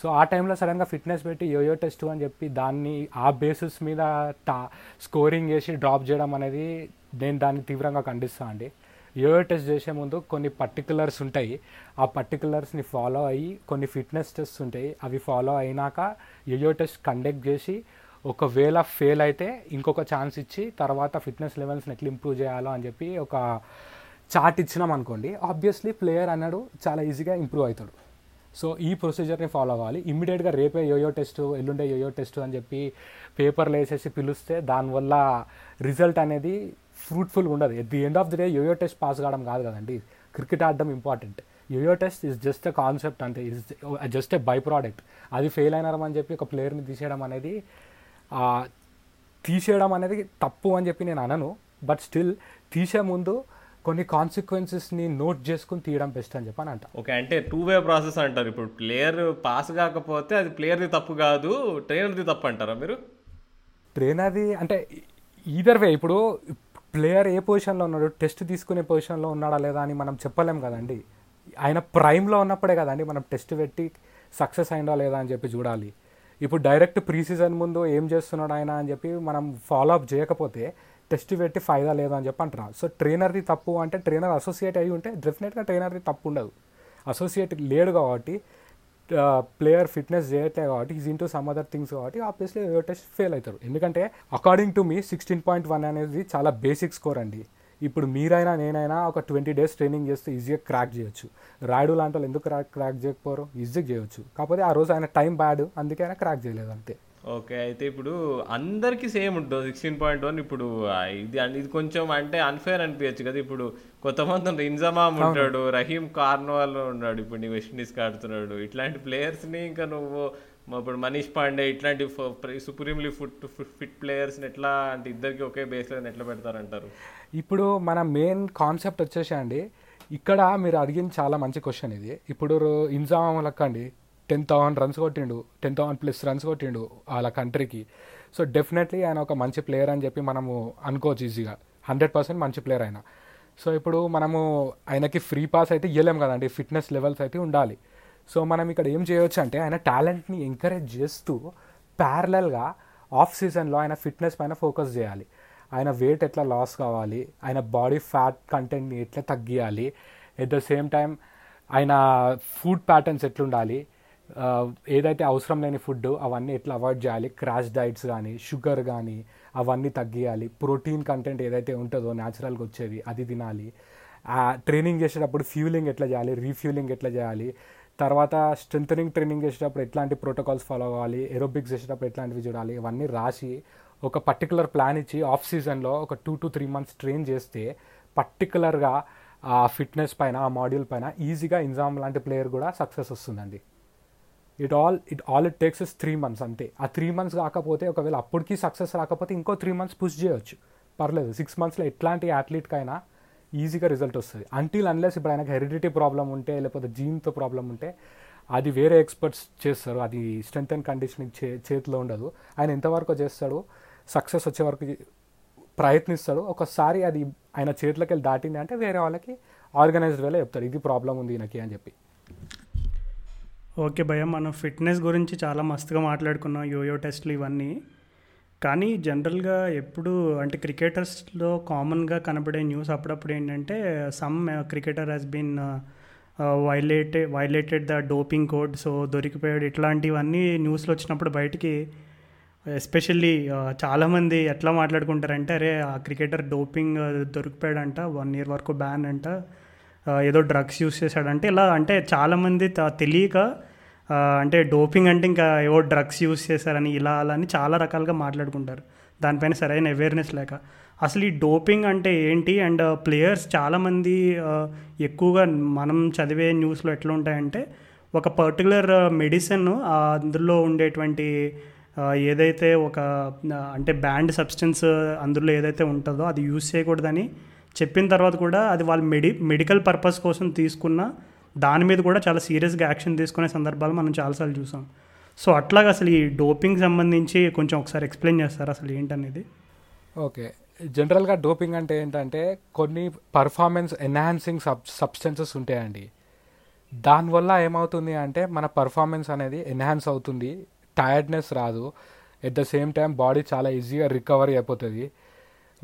B: సో ఆ టైంలో సడన్గా ఫిట్నెస్ పెట్టి యోయో టెస్ట్ అని చెప్పి దాన్ని ఆ బేసిస్ మీద టా స్కోరింగ్ చేసి డ్రాప్ చేయడం అనేది నేను దాన్ని తీవ్రంగా ఖండిస్తాను అండి. యోయో టెస్ట్ చేసే ముందు కొన్ని పర్టికులర్స్ ఉంటాయి. ఆ పర్టికులర్స్ని ఫాలో అయ్యి కొన్ని ఫిట్నెస్ టెస్ట్ ఉంటాయి. అవి ఫాలో అయినాక యోయో టెస్ట్ కండక్ట్ చేసి ఒకవేళ ఫెయిల్ అయితే ఇంకొక ఛాన్స్ ఇచ్చి తర్వాత ఫిట్నెస్ లెవెల్స్ని ఎట్లా ఇంప్రూవ్ చేయాలో అని చెప్పి ఒక చార్ట్ ఇచ్చినాం అనుకోండి. ఆబ్వియస్లీ ప్లేయర్ అన్నాడు చాలా ఈజీగా ఇంప్రూవ్ అవుతాడు. సో ఈ ప్రొసీజర్ని ఫాలో అవ్వాలి. ఇమ్మీడియట్గా రేపే యోయో టెస్ట్ ఎల్లుండే యోయో టెస్ట్ అని చెప్పి పేపర్లు వేసేసి పిలుస్తే దానివల్ల రిజల్ట్ అనేది ఫ్రూట్ఫుల్గా ఉండదు. At the end of the day yoyo test pass కావడం కాదు కదండి. క్రికెట్ ఆడడం important yoyo test is just a concept అంటే is just a by product అది ఫెయిల్ అయినారని చెప్పి ఒక ప్లేయర్ని తీసేయడం అనేది తీసేయడం అనేది తప్పు అని చెప్పి నేను అనను. బట్ స్టిల్ తీసే ముందు కొన్ని కాన్సిక్వెన్సెస్ని నోట్ చేసుకుని తీయడం బెస్ట్ అని చెప్పి అని అంట.
A: ఓకే అంటే టూ వే ప్రాసెస్ అంటారు. ఇప్పుడు ప్లేయర్ పాస్ కాకపోతే అది ప్లేయర్ది తప్పు కాదు ట్రైనర్ది తప్పు అంటారా మీరు?
B: ట్రైనర్ది అంటే ఈదర్ వే ఇప్పుడు ప్లేయర్ ఏ పొజిషన్లో ఉన్నాడు టెస్ట్ తీసుకునే పొజిషన్లో ఉన్నాడా లేదా అని మనం చెప్పలేం కదండి. ఆయన ప్రైమ్లో ఉన్నప్పుడే కదండి మనం టెస్ట్ పెట్టి సక్సెస్ అయిందా లేదా అని చెప్పి చూడాలి. ఇప్పుడు డైరెక్ట్ ప్రీ సీజన్ ముందు ఏం చేస్తున్నాడు ఆయన అని చెప్పి మనం ఫాలో అప్ చేయకపోతే టెస్ట్ పెట్టి ఫైదా లేదా అని చెప్పి అంటున్నాం సో ట్రైనర్ది తప్పు అంటే ట్రైనర్ అసోసియేట్ అయి ఉంటే డెఫినెట్గా ట్రైనర్ది తప్పు ఉండదు. అసోసియేట్ లేడు కాబట్టి ప్లేయర్ ఫిట్నెస్ చేయట్లే కాబట్టి is into some other things కాబట్టి ఆబ్వియస్లీ యోయో టెస్ట్ ఫెయిల్ అవుతారు. ఎందుకంటే according to me sixteen point one అనేది చాలా బేసిక్ స్కోర్ అండి. ఇప్పుడు మీరైనా నేనైనా ఒక ట్వంటీ డేస్ ట్రైనింగ్ చేస్తే ఈజీగా క్రాక్ చేయొచ్చు. రాయుడు లాంటి వాళ్ళు ఎందుకు క్రాక్ క్రాక్ చేయకపోరు? ఈజీగా చేయొచ్చు. కాకపోతే ఆ రోజు ఆయన టైం బ్యాడ్ అందుకే ఆయన క్రాక్ చేయలేదు అంతే.
A: ఓకే అయితే ఇప్పుడు అందరికీ సేమ్ ఉంటుంది సిక్స్టీన్ పాయింట్ వన్ ఇప్పుడు ఇది ఇది కొంచెం అంటే అన్ఫేర్ అనిపించచ్చు కదా ఇప్పుడు కొంతమంది ఉన్నారు. ఇంజమామ్ ఉంటాడు రహీం కార్నవాల్ ఉన్నాడు ఇప్పుడు నీ వెస్టిండీస్ ఆడుతున్నాడు ఇట్లాంటి ప్లేయర్స్ని ఇంకా నువ్వు ఇప్పుడు మనీష్ పాండే ఇట్లాంటి సుప్రీంలీ ఫుట్ ఫిట్ ప్లేయర్స్ని ఎట్లా అంటే ఇద్దరికి ఒకే బేస్లో ఎట్లా పెడతారంటారు
B: ఇప్పుడు మన మెయిన్ కాన్సెప్ట్ వచ్చేసి అండి ఇక్కడ మీరు అడిగిన చాలా మంచి క్వశ్చన్ ఇది ఇప్పుడు ఇంజామ్ లెక్కండి టెన్ థౌసండ్ రన్స్ కొట్టిండు టెన్ థౌసండ్ ప్లస్ రన్స్ కొట్టిండు వాళ్ళ కంట్రీకి. సో డెఫినెట్లీ ఆయన ఒక మంచి ప్లేయర్ అని చెప్పి మనము అనుకోవచ్చు ఈజీగా. హండ్రెడ్ పర్సెంట్ మంచి ప్లేయర్ ఆయన. సో ఇప్పుడు మనము ఆయనకి ఫ్రీ పాస్ అయితే ఇవ్వలేం కదండి ఫిట్నెస్ లెవెల్స్ అయితే ఉండాలి. సో మనం ఇక్కడ ఏం చేయవచ్చు అంటే ఆయన టాలెంట్ని ఎంకరేజ్ చేస్తూ ప్యారలల్గా ఆఫ్ సీజన్లో ఆయన ఫిట్నెస్ పైన ఫోకస్ చేయాలి. ఆయన వెయిట్ ఎట్లా లాస్ కావాలి ఆయన బాడీ ఫ్యాట్ కంటెంట్ని ఎట్లా తగ్గియాలి ఎట్ ద సేమ్ టైం ఆయన ఫుడ్ ప్యాటర్న్స్ ఎట్లుండాలి ఏదైతే అవసరం లేని ఫుడ్ అవన్నీ ఎట్లా అవాయిడ్ చేయాలి? క్రాష్ డైట్స్ కానీ షుగర్ కానీ అవన్నీ తగ్గియాలి. ప్రోటీన్ కంటెంట్ ఏదైతే ఉంటుందో న్యాచురల్గా వచ్చేది అది తినాలి. ట్రైనింగ్ చేసేటప్పుడు ఫ్యూలింగ్ ఎట్లా చేయాలి? రీఫ్యూలింగ్ ఎట్లా చేయాలి? తర్వాత స్ట్రెంథనింగ్ ట్రైనింగ్ చేసేటప్పుడు ఎట్లాంటి ప్రోటోకాల్స్ ఫాలో అవ్వాలి? ఏరోబిక్స్ చేసేటప్పుడు ఎట్లాంటివి చూడాలి? ఇవన్నీ రాసి ఒక పర్టికులర్ ప్లాన్ ఇచ్చి ఆఫ్ సీజన్లో ఒక two to three months train చేస్తే పర్టికులర్గా ఆ ఫిట్నెస్ పైన ఆ మాడ్యూల్ పైన ఈజీగా ఇన్జామ్ లాంటి ప్లేయర్ కూడా సక్సెస్ వస్తుందండి. It all it all it takes is three months అంతే. ఆ త్రీ మంత్స్ కాకపోతే ఒకవేళ అప్పటికి సక్సెస్ రాకపోతే ఇంకో త్రీ మంత్స్ పుష్ చేయొచ్చు. పర్లేదు సిక్స్ మంత్స్లో ఎట్లాంటి అథ్లీట్కైనా ఈజీగా రిజల్ట్ వస్తుంది. అంటిల్ అన్లెస్ ఇప్పుడు ఆయనకు హెరిడిటీ ప్రాబ్లం ఉంటే లేకపోతే జీన్తో ప్రాబ్లం ఉంటే అది వేరే ఎక్స్పర్ట్స్ చేస్తారు. అది స్ట్రెంత్ అండ్ కండిషనింగ్ చే చేతిలో ఉండదు. ఆయన ఎంతవరకు చేస్తాడు సక్సెస్ వచ్చే వరకు ప్రయత్నిస్తాడు ఒకసారి అది ఆయన చేతిలోకి వెళ్ళి దాటింది అంటే వేరే వాళ్ళకి ఆర్గనైజ్డ్ వేలో చెప్తాడు. ఇది ప్రాబ్లం ఉంది ఈయనకి అని చెప్పి.
C: ఓకే భయ్య మనం ఫిట్నెస్ గురించి చాలా మస్తుగా మాట్లాడుకున్నాం యోయో టెస్ట్లు ఇవన్నీ. కానీ జనరల్గా ఎప్పుడు అంటే క్రికెటర్స్లో కామన్గా కనబడే న్యూస్ అప్పుడప్పుడు ఏంటంటే some cricketer has been violated violated the doping code so దొరికిపోయాడు. ఇట్లాంటివన్నీ న్యూస్లో వచ్చినప్పుడు బయటికి ఎస్పెషల్లీ చాలామంది ఎట్లా మాట్లాడుకుంటారంటే అరే ఆ క్రికెటర్ డోపింగ్ దొరికిపోయాడంట వన్ ఇయర్ వరకు బ్యాన్ అంట ఏదో డ్రగ్స్ యూస్ చేశాడంటే. ఇలా అంటే చాలామంది తెలియక అంటే డోపింగ్ అంటే ఇంకా ఏవో డ్రగ్స్ యూస్ చేశారని ఇలా అలా అని చాలా రకాలుగా మాట్లాడుకుంటారు. దానిపైన సరైన అవేర్నెస్ లేక. అసలు ఈ డోపింగ్ అంటే ఏంటి? అండ్ ప్లేయర్స్ చాలామంది ఎక్కువగా మనం చదివే న్యూస్లో ఎట్లా ఉంటాయంటే ఒక పర్టికులర్ మెడిసిన్ అందులో ఉండేటువంటి ఏదైతే ఒక అంటే బ్యాండ్ సబ్స్టెన్స్ అందులో ఏదైతే ఉంటుందో అది యూస్ చేయకూడదని చెప్పిన తర్వాత కూడా అది వాళ్ళు మెడి మెడికల్ పర్పస్ కోసం తీసుకున్న దాని మీద కూడా చాలా సీరియస్గా యాక్షన్ తీసుకునే సందర్భాలు మనం చాలాసార్లు చూసాం. సో అట్లాగా అసలు ఈ డోపింగ్ సంబంధించి కొంచెం ఒకసారి ఎక్స్ప్లెయిన్ చేస్తారు అసలు ఏంటనేది?
B: ఓకే. జనరల్గా డోపింగ్ అంటే ఏంటంటే కొన్ని పర్ఫార్మెన్స్ ఎన్హాన్సింగ్ సబ్ సబ్స్టెన్సెస్ ఉంటాయండి. దానివల్ల ఏమవుతుంది అంటే మన పర్ఫార్మెన్స్ అనేది ఎన్హాన్స్ అవుతుంది. టైర్డ్నెస్ రాదు. At the same time body చాలా ఈజీగా రికవరీ అయిపోతుంది.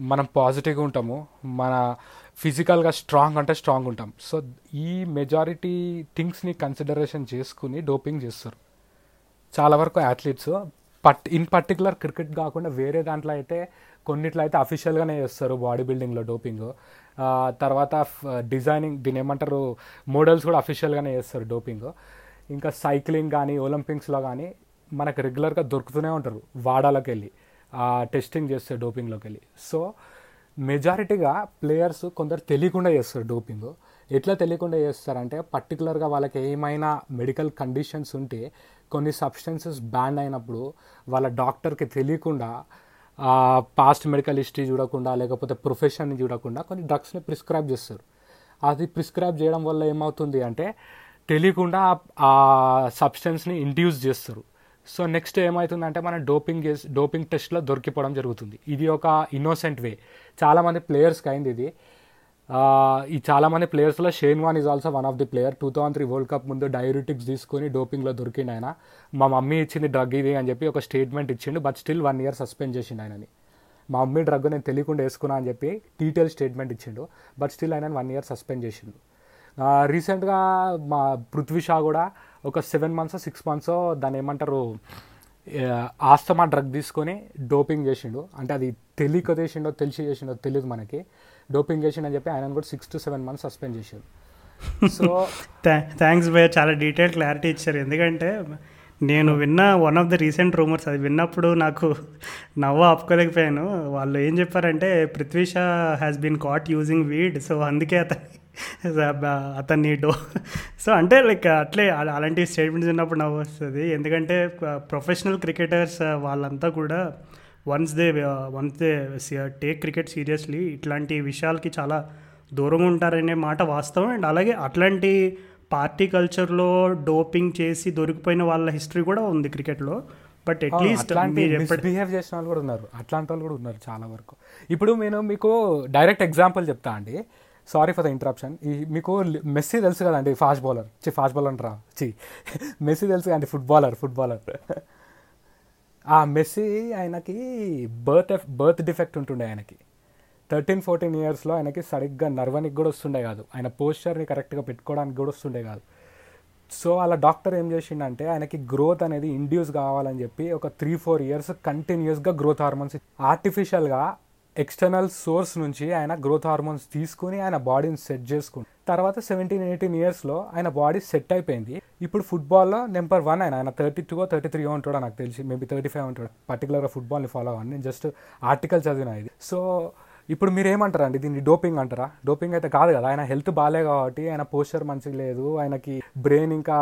B: మనం పాజిటివ్గా ఉంటాము. మన ఫిజికల్గా స్ట్రాంగ్ అంటే స్ట్రాంగ్ ఉంటాం. సో ఈ మెజారిటీ థింగ్స్ని కన్సిడరేషన్ చేసుకుని డోపింగ్ చేస్తారు. చాలా వరకు అథ్లీట్స్ పట్ ఇన్ పర్టికులర్ క్రికెట్ కాకుండా వేరే దాంట్లో అయితే కొన్నిట్లో అయితే అఫీషియల్గానే చేస్తారు బాడీ బిల్డింగ్లో డోపింగ్. తర్వాత డిజైనింగ్ దీని ఏమంటారు మోడల్స్ కూడా అఫీషియల్గానే చేస్తారు డోపింగ్. ఇంకా సైక్లింగ్ కానీ ఒలింపిక్స్లో కానీ మనకు రెగ్యులర్గా దొరుకుతూనే ఉంటారు. వాడాలోకి వెళ్ళి టెస్టింగ్ చేస్తే డోపింగ్లోకి వెళ్ళి సో మెజారిటీగా ప్లేయర్స్ కొందరు తెలియకుండా చేస్తారు డోపింగ్ ఎట్లా తెలియకుండా చేస్తారంటే పర్టికులర్గా వాళ్ళకి ఏమైనా మెడికల్ కండిషన్స్ ఉంటే కొన్ని సబ్స్టెన్సెస్ బ్యాన్ అయినప్పుడు వాళ్ళ డాక్టర్కి తెలియకుండా పాస్ట్ మెడికల్ హిస్టరీ చూడకుండా లేకపోతే ప్రొఫెషన్ని చూడకుండా కొన్ని డ్రగ్స్ని ప్రిస్క్రైబ్ చేస్తారు. అది ప్రిస్క్రైబ్ చేయడం వల్ల ఏమవుతుంది అంటే తెలియకుండా ఆ సబ్స్టెన్స్ని ఇండ్యూస్ చేస్తారు. సో నెక్స్ట్ ఏమవుతుందంటే మన డోపింగ్ డోపింగ్ టెస్ట్లో దొరికిపోవడం జరుగుతుంది. ఇది ఒక ఇన్నోసెంట్ వే చాలామంది ప్లేయర్స్కి అయింది ఇది. ఈ చాలామంది ప్లేయర్స్లో Shane Warne is also one of the player two thousand three world cup ముందు డైయూరిటిక్స్ తీసుకొని డోపింగ్లో దొరికిండు ఆయన. మా మమ్మీ ఇచ్చింది డ్రగ్ ఇది అని చెప్పి ఒక స్టేట్మెంట్ ఇచ్చిండు but still one year suspend చేసిండు ఆయనని. మా మమ్మీ డ్రగ్ నేను తెలియకుండా వేసుకున్నా అని చెప్పి డీటెయిల్ స్టేట్మెంట్ ఇచ్చిండు బట్ స్టిల్ ఆయన వన్ ఇయర్ సస్పెండ్ చేసిండు. రీసెంట్గా మా పృథ్వీ షా కూడా ఒక సెవెన్ మంత్స్ సిక్స్ మంత్స్ దాన్ని ఏమంటారు ఆస్తమా డ్రగ్ తీసుకొని డోపింగ్ చేసిండు. అంటే అది తెలియక చేసిండో తెలిసి చేసిండో తెలియదు మనకి. డోపింగ్ చేసిండు అని చెప్పి ఆయన కూడా six to seven months suspend చేశారు. సో
C: థ్యాంక్స్ భయ్య చాలా డీటెయిల్ క్లారిటీ ఇచ్చారు. ఎందుకంటే నేను విన్న one of the recent rumours అది విన్నప్పుడు నాకు నవ్వ ఆపుకోలేకపోయాను. వాళ్ళు ఏం చెప్పారంటే Prithvi Shaw has been caught using weed so అందుకే అతని అతన్ని డో సో అంటే లైక్ అట్లే అలా- అలాంటి స్టేట్మెంట్స్ విన్నప్పుడు నవ్వు వస్తుంది ఎందుకంటే ప్రొఫెషనల్ క్రికెటర్స్ వాళ్ళంతా కూడా once they once they take cricket seriously ఇట్లాంటి విషయాలకి చాలా దూరంగా ఉంటారనే మాట వాస్తవం. అండ్ అలాగే అట్లాంటి పార్టీ కల్చర్లో డోపింగ్ చేసి దొరికిపోయిన వాళ్ళ హిస్టరీ కూడా ఉంది క్రికెట్లో బట్ అట్లీస్ట్
B: మిస్బిహేవ్ చేసిన వాళ్ళు కూడా ఉన్నారు. అట్లాంటి వాళ్ళు కూడా ఉన్నారు చాలా వరకు. ఇప్పుడు నేను మీకు డైరెక్ట్ ఎగ్జాంపుల్ చెప్తా అండి. సారీ ఫర్ ద ఇంటరప్షన్ ఈ మీకు మెస్సీ తెలుసు కదండి ఫాస్ట్ బౌలర్ చి ఫాస్ట్ బౌలర్ అంటారా? చి మెస్సీ తెలుసు కదండి ఫుట్బాలర్ ఫుట్బాలర్ ఆ మెస్సీ ఆయనకి బర్త్ బర్త్ డిఫెక్ట్ ఉంటుండే ఆయనకి. థర్టీన్ ఫోర్టీన్ ఇయర్స్లో ఆయనకి సరిగ్గా నర్వనికి కూడా వస్తుండే కాదు. ఆయన పోస్చర్ని కరెక్ట్గా పెట్టుకోవడానికి కూడా వస్తుండే కాదు. సో అలా డాక్టర్ ఏం చేసిండంటే ఆయనకి గ్రోత్ అనేది ఇండ్యూస్ కావాలని చెప్పి ఒక త్రీ ఫోర్ ఇయర్స్ కంటిన్యూస్గా గ్రోత్ హార్మోన్స్ ఆర్టిఫిషియల్గా ఎక్స్టర్నల్ సోర్స్ నుంచి ఆయన గ్రోత్ హార్మోన్స్ తీసుకుని ఆయన బాడీని సెట్ చేసుకుని తర్వాత సెవెంటీన్ ఎయిటీన్ ఇయర్స్లో ఆయన బాడీ సెట్ అయిపోయింది. ఇప్పుడు ఫుట్బాల్లో నెంబర్ వన్ ఆయన. ఆయన థర్టీ టూ థర్టీ త్రీ ఉంటాడో నాకు తెలిసి. మేబీ థర్టీ ఫైవ్ ఉంటాడు. పర్టికులర్గా ఫుట్బాల్ని ఫాలో అవ్వండి. నేను జస్ట్ ఆర్టికల్ చదివిన ఇది. సో ఇప్పుడు మీరు ఏమంటారండి? దీన్ని డోపింగ్ అంటారా? డోపింగ్ అయితే కాదు కదా. ఆయన హెల్త్ బాగాలే కాబట్టి ఆయన పోస్చర్ మంచిగా లేదు. ఆయనకి బ్రెయిన్ ఇంకా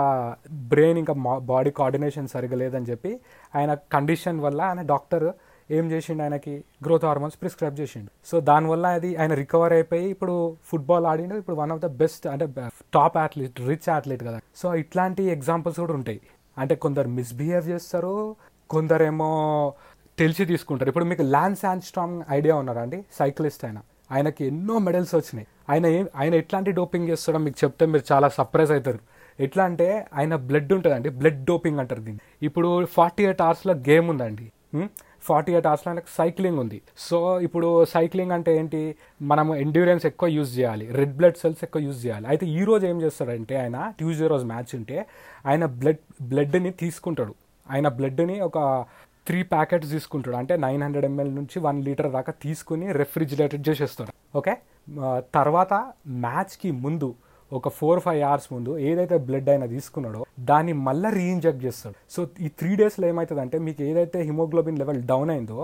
B: బ్రెయిన్ ఇంకా బాడీ కోఆర్డినేషన్ సరిగా లేదని చెప్పి ఆయన కండిషన్ వల్ల ఆయన డాక్టర్ ఏం చేసిండు ఆయనకి? గ్రోత్ హార్మోన్స్ ప్రిస్క్రైబ్ చేసిండు. సో దానివల్ల అది ఆయన రికవర్ అయిపోయి ఇప్పుడు ఫుట్బాల్ ఆడిండు. ఇప్పుడు వన్ ఆఫ్ ద బెస్ట్ అంటే టాప్ అథ్లీట్ రిచ్ అథ్లీట్ కదా. సో ఇట్లాంటి ఎగ్జాంపుల్స్ కూడా ఉంటాయి. అంటే కొందరు మిస్బిహేవ్ చేస్తారు కొందరేమో తెలిసి తీసుకుంటారు. ఇప్పుడు మీకు ల్యాన్స్ స్ట్రాంగ్ ఐడియా ఉన్నారా అండి? సైక్లిస్ట్ ఆయన. ఆయనకి ఎన్నో మెడల్స్ వచ్చినాయి. ఆయన ఆయన ఎట్లాంటి డోపింగ్ చేస్తాడో మీకు చెప్తే మీరు చాలా సర్ప్రైజ్ అవుతారు. ఎట్లా అంటే ఆయన బ్లడ్ ఉంటుందండి. బ్లడ్ డోపింగ్ అంటారు దీన్ని. ఇప్పుడు ఫార్టీ ఎయిట్ అవర్స్లో గేమ్ ఉందండి. ఫార్టీ ఎయిట్ అవర్స్లో నాకు సైక్లింగ్ ఉంది. సో ఇప్పుడు సైక్లింగ్ అంటే ఏంటి? మనం ఎండ్యూరెన్స్ ఎక్కువ యూజ్ చేయాలి. రెడ్ బ్లడ్ సెల్స్ ఎక్కువ యూజ్ చేయాలి. అయితే ఈ రోజు ఏం చేస్తాడంటే ఆయన ట్యూస్డే రోజు మ్యాచ్ ఉంటే ఆయన బ్లడ్ బ్లడ్ని తీసుకుంటాడు. ఆయన బ్లడ్ని ఒక త్రీ ప్యాకెట్స్ తీసుకుంటాడు. అంటే నైన్ హండ్రెడ్ ఎంఎల్ నుంచి వన్ లీటర్ దాకా తీసుకుని రెఫ్రిజిరేటెడ్ చేసేస్తాడు. ఓకే తర్వాత మ్యాచ్కి ముందు ఒక ఫోర్ ఫైవ్ అవర్స్ ముందు ఏదైతే బ్లడ్ అయినా తీసుకున్నాడో దాన్ని మళ్ళీ రీఇంజెక్ట్ చేస్తాడు. సో ఈ త్రీ డేస్లో ఏమవుతుందంటే మీకు ఏదైతే హిమోగ్లోబిన్ లెవెల్ డౌన్ అయిందో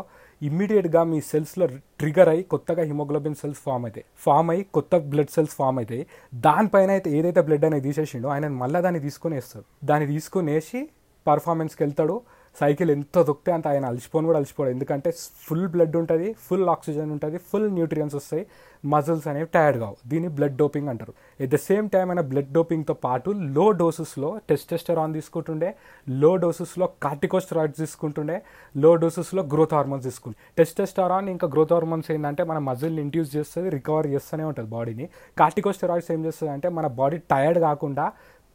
B: ఇమ్మీడియట్గా మీ సెల్స్లో ట్రిగర్ అయ్యి కొత్తగా హిమోగ్లోబిన్ సెల్స్ ఫామ్ అవుతాయి ఫామ్ అయ్యి కొత్త బ్లడ్ సెల్స్ ఫామ్ అవుతాయి దానిపైన అయితే ఏదైతే బ్లడ్ అనేది తీసేసిండో ఆయన మళ్ళీ దాన్ని తీసుకొని వేస్తాడు దాన్ని తీసుకొని వేసి పర్ఫార్మెన్స్కి వెళ్తాడు. సైకిల్ ఎంత దొక్కితే అంత ఆయన అలసిపోను కూడా అలసిపోడు. ఎందుకంటే ఫుల్ బ్లడ్ ఉంటుంది ఫుల్ ఆక్సిజన్ ఉంటుంది ఫుల్ న్యూట్రియన్స్ వస్తాయి మజిల్స్ అనేవి టైర్డ్ కావు. దీన్ని బ్లడ్ డోపింగ్ అంటారు. ఎట్ ద సేమ్ టైం ఆయన బ్లడ్ డోపింగ్తో పాటు లో డోసెస్లో టెస్టెస్టరాన్ తీసుకుంటుండే లో డోసెస్లో కార్టికోస్టరాయిడ్స్ తీసుకుంటుండే లో డోసెస్లో గ్రోత్ హార్మోన్స్ తీసుకుంటుండే. టెస్టెస్టరాన్ ఇంకా గ్రోత్ హార్మోన్స్ ఏంటంటే మన మజిల్ని ఇండ్యూస్ చేస్తుంది రికవర్ చేస్తూనే ఉంటుంది బాడీని కార్టికోస్టరాయిడ్స్ ఏం చేస్తుంది అంటే మన బాడీ టైర్డ్ కాకుండా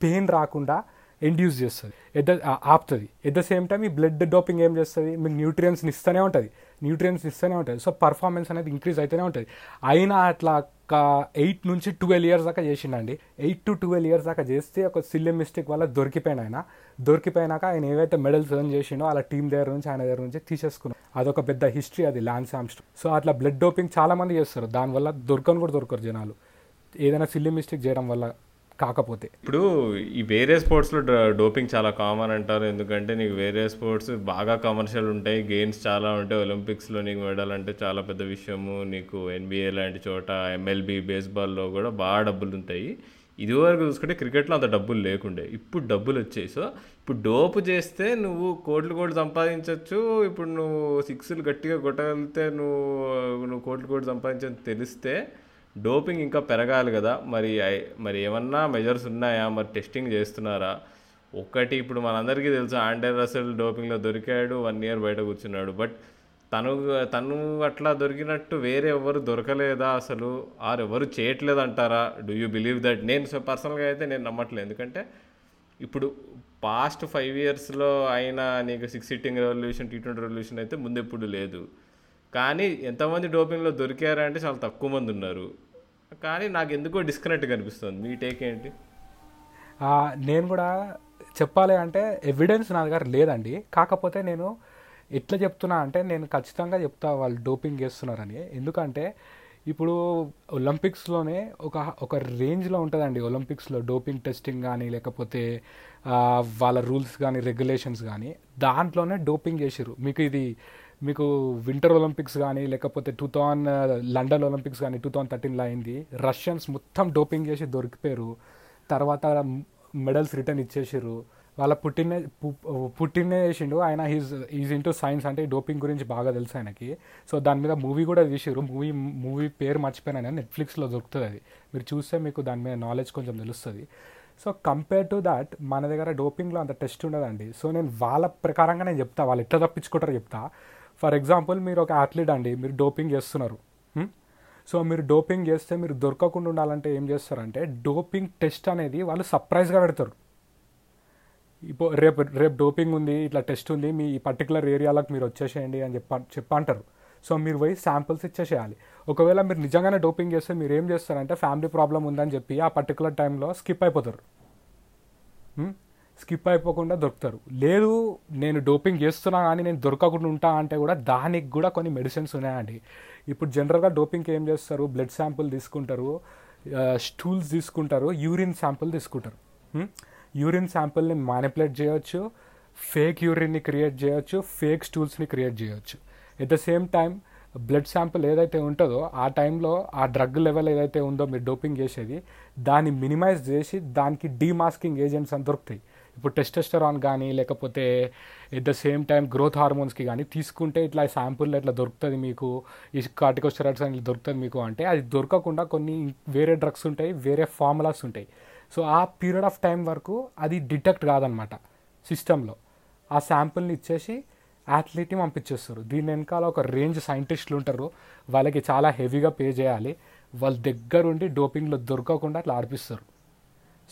B: పెయిన్ రాకుండా ఇండ్యూస్ చేస్తుంది. ఎట్ ద ఆపుతుంది. ఎట్ ద సేమ్ టైం ఈ బ్లడ్ డోపింగ్ ఏం చేస్తుంది? మీకు న్యూట్రియన్స్ని ఇస్తూనే ఉంటుంది. న్యూట్రియన్స్ ఇస్తూనే ఉంటుంది. సో పర్ఫార్మెన్స్ అనేది ఇంక్రీజ్ అయితేనే ఉంటుంది. అయినా అట్లా ఒక ఎయిట్ నుంచి ట్వెల్వ్ ఇయర్స్ దాకా చేసిండండి. ఎయిట్ టు ట్వెల్వ్ ఇయర్స్ దాకా చేస్తే ఒక సిల్లీ మిస్టేక్ వల్ల దొరికిపోయిన ఆయన. దొరికిపోయినాక ఆయన ఏవైతే మెడల్స్ ఎర్న్ చేసిండో అలా టీం దగ్గర నుంచి ఆయన దగ్గర నుంచి తీసేసుకున్నాం. అదొక పెద్ద హిస్టరీ అది ల్యాన్స్ ఆమ్స్ట్రాంగ్ సో అట్లా బ్లడ్ డోపింగ్ చాలామంది చేస్తారు. దానివల్ల దొరకని కూడా దొరకరు జనాలు. ఏదైనా సిల్లీ మిస్టేక్ చేయడం వల్ల కాకపోతే.
A: ఇప్పుడు ఈ వేరే స్పోర్ట్స్లో డోపింగ్ చాలా కామన్ అంటారు. ఎందుకంటే నీకు వేరే స్పోర్ట్స్ బాగా కమర్షియల్ ఉంటాయి. గేమ్స్ చాలా ఉంటాయి. ఒలింపిక్స్లో నీకు మెడల్ అంటే చాలా పెద్ద విషయము. నీకు ఎన్బిఏ లాంటి చోట ఎంఎల్బి బేస్బాల్లో కూడా బాగా డబ్బులు ఉంటాయి. ఇదివరకు చూసుకుంటే క్రికెట్లో అంత డబ్బులు లేకుండే. ఇప్పుడు డబ్బులు వచ్చాయి. సో ఇప్పుడు డోపు చేస్తే నువ్వు కోట్లు కోట్లు సంపాదించవచ్చు ఇప్పుడు నువ్వు సిక్స్లు గట్టిగా కొట్టగలిగితే నువ్వు నువ్వు కోట్లు కోట్లు సంపాదించని తెలిస్తే డోపింగ్ ఇంకా పెరగాలి కదా. మరి మరి ఏమన్నా మెజర్స్ ఉన్నాయా? మరి టెస్టింగ్ చేస్తున్నారా? ఒకటి ఇప్పుడు మనందరికీ తెలుసు ఆండర్ రసెల్ డోపింగ్లో దొరికాడు వన్ ఇయర్ బయట కూర్చున్నాడు. బట్ తను తను అట్లా దొరికినట్టు వేరే ఎవరు దొరకలేదా అసలు? ఆరు ఎవరు చేయట్లేదు అంటారా డూ యూ బిలీవ్ దట్ నేను పర్సనల్గా అయితే నేను నమ్మట్లేదు. ఎందుకంటే ఇప్పుడు పాస్ట్ ఫైవ్ ఇయర్స్లో అయిన నీకు six sitting revolution T twenty revolution అయితే ముందెప్పుడు లేదు. కానీ ఎంతమంది డోపింగ్లో దొరికారంటే చాలా తక్కువ మంది ఉన్నారు. కానీ నాకు ఎందుకో డిస్కనెక్ట్ కనిపిస్తుంది. మీ టేక్ ఏంటి?
B: నేను కూడా చెప్పాలి అంటే ఎవిడెన్స్ నా దగ్గర లేదండి. కాకపోతే నేను ఎట్లా చెప్తున్నా అంటే నేను ఖచ్చితంగా చెప్తా వాళ్ళు డోపింగ్ చేస్తున్నారని. ఎందుకంటే ఇప్పుడు ఒలింపిక్స్లోనే ఒక ఒక రేంజ్లో ఉంటుందండి ఒలింపిక్స్లో డోపింగ్ టెస్టింగ్ కానీ లేకపోతే వాళ్ళ రూల్స్ కానీ రెగ్యులేషన్స్ కానీ దాంట్లోనే డోపింగ్ చేసారు మీకు ఇది మీకు వింటర్ ఒలింపిక్స్ కానీ లేకపోతే టూ థౌజండ్ లండన్ ఒలింపిక్స్ కానీ టూ థౌజండ్ థర్టీన్లో అయింది. రష్యన్స్ మొత్తం డోపింగ్ చేసి దొరికిపోయారు. తర్వాత మెడల్స్ రిటర్న్ ఇచ్చేసారు వాళ్ళ పుట్టినే పుట్టినే చేసిండు. ఆయన హీజ్ ఈజ్ ఇంటూ సైన్స్ అంటే డోపింగ్ గురించి బాగా తెలుసు ఆయనకి. సో దాని మీద మూవీ కూడా తీసిరు మూవీ మూవీ పేరు మర్చిపోయినా నెట్ఫ్లిక్స్లో దొరుకుతుంది అది. మీరు చూస్తే మీకు దాని మీద నాలెడ్జ్ కొంచెం తెలుస్తుంది. సో కంపేర్ టు దాట్ మన దగ్గర డోపింగ్లో అంత టెస్ట్ ఉండదండి. సో నేను వాళ్ళ ప్రకారంగా నేను చెప్తా. వాళ్ళు ఎట్లా తప్పించుకుంటారో చెప్తా. ఫర్ ఎగ్జాంపుల్ మీరు ఒక అథ్లీట్ అండి మీరు డోపింగ్ చేస్తున్నారు సో మీరు డోపింగ్ చేస్తే మీరు దొరకకుండా ఉండాలంటే ఏం చేస్తారంటే డోపింగ్ టెస్ట్ అనేది వాళ్ళు సర్ప్రైజ్గా పెడతారు. ఇప్పుడు రేపు రేపు డోపింగ్ ఉంది ఇట్లా టెస్ట్ ఉంది మీ పర్టికులర్ ఏరియాలకు మీరు వచ్చేసేయండి అని చెప్ప చెప్పంటారు. సో మీరు పోయి శాంపిల్స్ ఇచ్చేసేయాలి. ఒకవేళ మీరు నిజంగానే డోపింగ్ చేస్తే మీరు ఏం చేస్తారంటే ఫ్యామిలీ ప్రాబ్లం ఉందని చెప్పి ఆ పర్టికులర్ టైంలో స్కిప్ అయిపోతారు. స్కిప్ అయిపోకుండా దొరుకుతారు. లేదు నేను డోపింగ్ చేస్తున్నా కానీ నేను దొరకకుండా ఉంటా అంటే కూడా దానికి కూడా కొన్ని మెడిసిన్స్ ఉన్నాయండి. ఇప్పుడు జనరల్గా డోపింగ్కి ఏం చేస్తారు? బ్లడ్ శాంపుల్ తీసుకుంటారు స్టూల్స్ తీసుకుంటారు యూరిన్ శాంపుల్ తీసుకుంటారు. యూరిన్ శాంపుల్ని మ్యానిపులేట్ చేయొచ్చు ఫేక్ యూరిన్ని క్రియేట్ చేయొచ్చు ఫేక్ స్టూల్స్ని క్రియేట్ చేయొచ్చు. At the same time blood sample ఏదైతే ఉంటుందో ఆ టైంలో ఆ డ్రగ్ లెవెల్ ఏదైతే ఉందో మీరు డోపింగ్ చేసేది దాన్ని మినిమైజ్ చేసి దానికి డీమాస్కింగ్ ఏజెంట్స్ అని దొరుకుతాయి. ఇప్పుడు టెస్టెస్టరాన్ కానీ లేకపోతే at the same time growth హార్మోన్స్కి కానీ తీసుకుంటే ఇట్లా శాంపుల్ ఇట్లా దొరుకుతుంది మీకు? ఈ కార్టికోస్టెరాయిడ్స్ అని దొరుకుతుంది మీకు అంటే అది దొరకకుండా కొన్ని వేరే డ్రగ్స్ ఉంటాయి వేరే ఫార్ములాస్ ఉంటాయి. సో ఆ పీరియడ్ ఆఫ్ టైం వరకు అది డిటెక్ట్ కాదనమాట సిస్టంలో ఆ శాంపుల్ని ఇచ్చేసి అథ్లీట్ని పంపించేస్తారు. దీని వెనకాల ఒక రేంజ్ సైంటిస్టులు ఉంటారు. వాళ్ళకి చాలా హెవీగా పే చేయాలి. వాళ్ళ దగ్గరుండి డోపింగ్లో దొరకకుండా అట్లా ఆడిపిస్తారు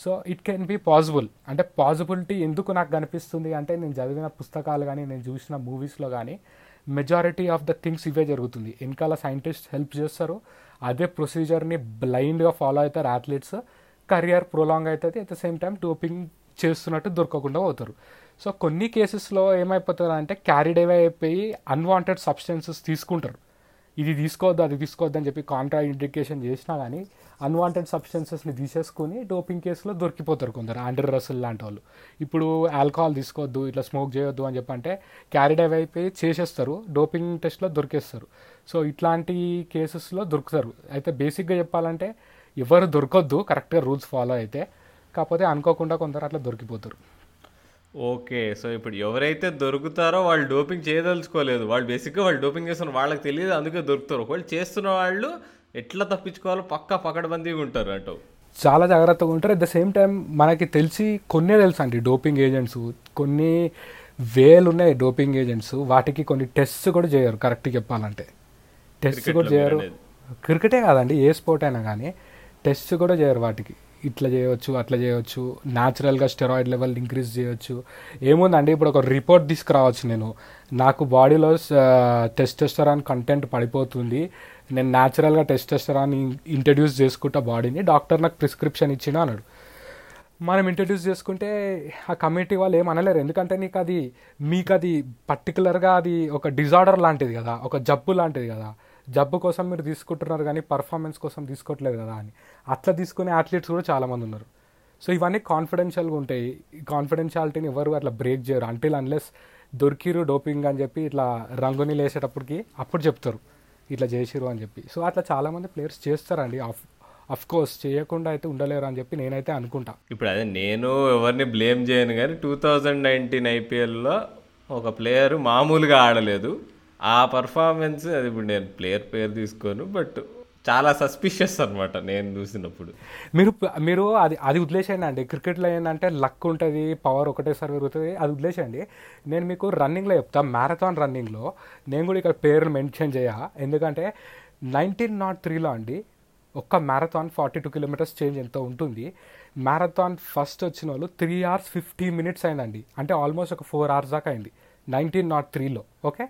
B: so it can be possible అంటే పాసిబిలిటీ ఎందుకు నాకు కనిపిస్తుంది అంటే నేను చదివిన పుస్తకాలు కానీ నేను చూసిన మూవీస్లో కానీ మెజారిటీ ఆఫ్ ద థింగ్స్ ఇవే జరుగుతుంది. వెనకాల సైంటిస్ట్ హెల్ప్ చేస్తారు. అదే ప్రొసీజర్ని బ్లైండ్గా ఫాలో అవుతారు అథ్లెట్స్ కెరియర్ ప్రొలాంగ్ అవుతుంది. At the same time doping చేస్తున్నట్టు దొరకకుండా పోతారు. సో కొన్ని కేసెస్లో ఏమైపోతుంది అంటే క్యారీడ్ అవే అయిపోయి అన్వాంటెడ్ సబ్స్టెన్సెస్ తీసుకుంటారు. ఇది తీసుకోవద్దు అది తీసుకోవద్దు అని చెప్పి కాంట్రా ఇండికేషన్ చేసినా కానీ అన్వాంటెడ్ సబ్స్టెన్సెస్ని తీసేసుకుని డోపింగ్ కేసులో దొరికిపోతారు కొందరు ఆండ్రీ రసల్ లాంటి వాళ్ళు. ఇప్పుడు ఆల్కహాల్ తీసుకోవద్దు ఇట్లా స్మోక్ చేయొద్దు అని చెప్పి అంటే క్యారీడ్ అవే అయిపోయి చేసేస్తారు డోపింగ్ టెస్ట్లో దొరికేస్తారు. సో ఇట్లాంటి కేసెస్లో దొరుకుతారు. అయితే బేసిక్గా చెప్పాలంటే ఎవరు దొరకొద్దు కరెక్ట్గా రూల్స్ ఫాలో అయితే కాకపోతే అనుకోకుండా కొందరు అట్లా దొరికిపోతారు.
A: ఓకే సో ఇప్పుడు ఎవరైతే దొరుకుతారో వాళ్ళు డోపింగ్ చేయదలుచుకోలేదు. వాళ్ళు బేసిక్గా వాళ్ళు డోపింగ్ చేస్తున్న వాళ్ళకి తెలియదు అందుకే దొరుకుతారు. ఒకవేళ చేస్తున్న వాళ్ళు ఎట్లా తప్పించుకోవాలో పక్కా పకడ్బందీగా ఉంటారు అంటావు.
B: చాలా జాగ్రత్తగా ఉంటారు. అట్ ద సేమ్ టైం మనకి తెలిసి కొన్నే తెలుసు అండి డోపింగ్ ఏజెంట్స్. కొన్ని వేలు ఉన్నాయి డోపింగ్ ఏజెంట్స్. వాటికి కొన్ని టెస్ట్ కూడా చేయరు కరెక్ట్ చెప్పాలంటే. టెస్ట్ కూడా చేయరు. క్రికెటే కాదండి ఏ స్పోర్ట్ అయినా కానీ టెస్ట్ కూడా చేయరు వాటికి. ఇట్లా చేయవచ్చు అట్లా చేయవచ్చు న్యాచురల్గా స్టెరాయిడ్ లెవెల్ ఇంక్రీజ్ చేయొచ్చు. ఏముందండి ఇప్పుడు ఒక రిపోర్ట్ తీసుకురావచ్చు నేను. నాకు బాడీలో టెస్టెస్టరాన్ కంటెంట్ పడిపోతుంది. నేను న్యాచురల్గా టెస్టెస్టరాన్ ఇంట్రడ్యూస్ చేసుకుంటా బాడీని డాక్టర్ నాకు ప్రిస్క్రిప్షన్ ఇచ్చిన అన్నాడు. మనం ఇంట్రడ్యూస్ చేసుకుంటే ఆ కమిటీ వాళ్ళు ఏం అనలేరు. ఎందుకంటే నీకు అది మీకు అది పర్టికులర్గా అది ఒక డిజార్డర్ లాంటిది కదా ఒక జబ్బు లాంటిది కదా. జబ్బు కోసం మీరు తీసుకుంటున్నారు కానీ పర్ఫార్మెన్స్ కోసం తీసుకోవట్లేదు కదా అని. అట్లా తీసుకునే అథ్లీట్స్ కూడా చాలామంది ఉన్నారు. సో ఇవన్నీ కాన్ఫిడెన్షియల్గా ఉంటాయి. ఈ కాన్ఫిడెన్షియాలిటీని ఎవరు అట్లా బ్రేక్ చేయరు. అంటిల్ అన్లెస్ దొరికిరు డోపింగ్ అని చెప్పి ఇట్లా రంగుని లేసేటప్పటికి అప్పుడు చెప్తారు. ఇట్లా చేసిరు అని చెప్పి. సో అట్లా చాలామంది ప్లేయర్స్ చేస్తారండి. ఆఫ్ అఫ్ కోర్స్ చేయకుండా అయితే ఉండలేరు అని చెప్పి నేనైతే అనుకుంటా.
A: ఇప్పుడు అదే నేను ఎవరిని బ్లేమ్ చేయను కానీ టూ థౌజండ్ నైన్టీన్ ఐపీఎల్లో ఒక ప్లేయర్ మామూలుగా ఆడలేదు. ఆ పర్ఫార్మెన్స్ అది ఇప్పుడు నేను ప్లేయర్ పేరు తీసుకోను బట్ చాలా సస్పిషియస్ అనమాట నేను చూసినప్పుడు.
B: మీరు మీరు అది అది వదిలేసేయండి. అండి క్రికెట్లో ఏంటంటే లక్ ఉంటుంది పవర్ ఒకటేసారి పెరుగుతుంది అది వదిలేసేయండి. నేను మీకు రన్నింగ్లో చెప్తా మ్యారథాన్ రన్నింగ్లో నేను కూడా ఇక్కడ పేరు మెన్షన్ చేయ. ఎందుకంటే నైన్టీన్ నాట్ త్రీలో అండి ఒక్క marathon forty two kilometres change ఎంత ఉంటుంది? మ్యారథాన్ ఫస్ట్ వచ్చిన వాళ్ళు త్రీ అవర్స్ ఫిఫ్టీ మినిట్స్ అయిందండి. అంటే ఆల్మోస్ట్ ఒక ఫోర్ అవర్స్ దాకా అయింది నైన్టీన్ నాట్ త్రీలో ఓకే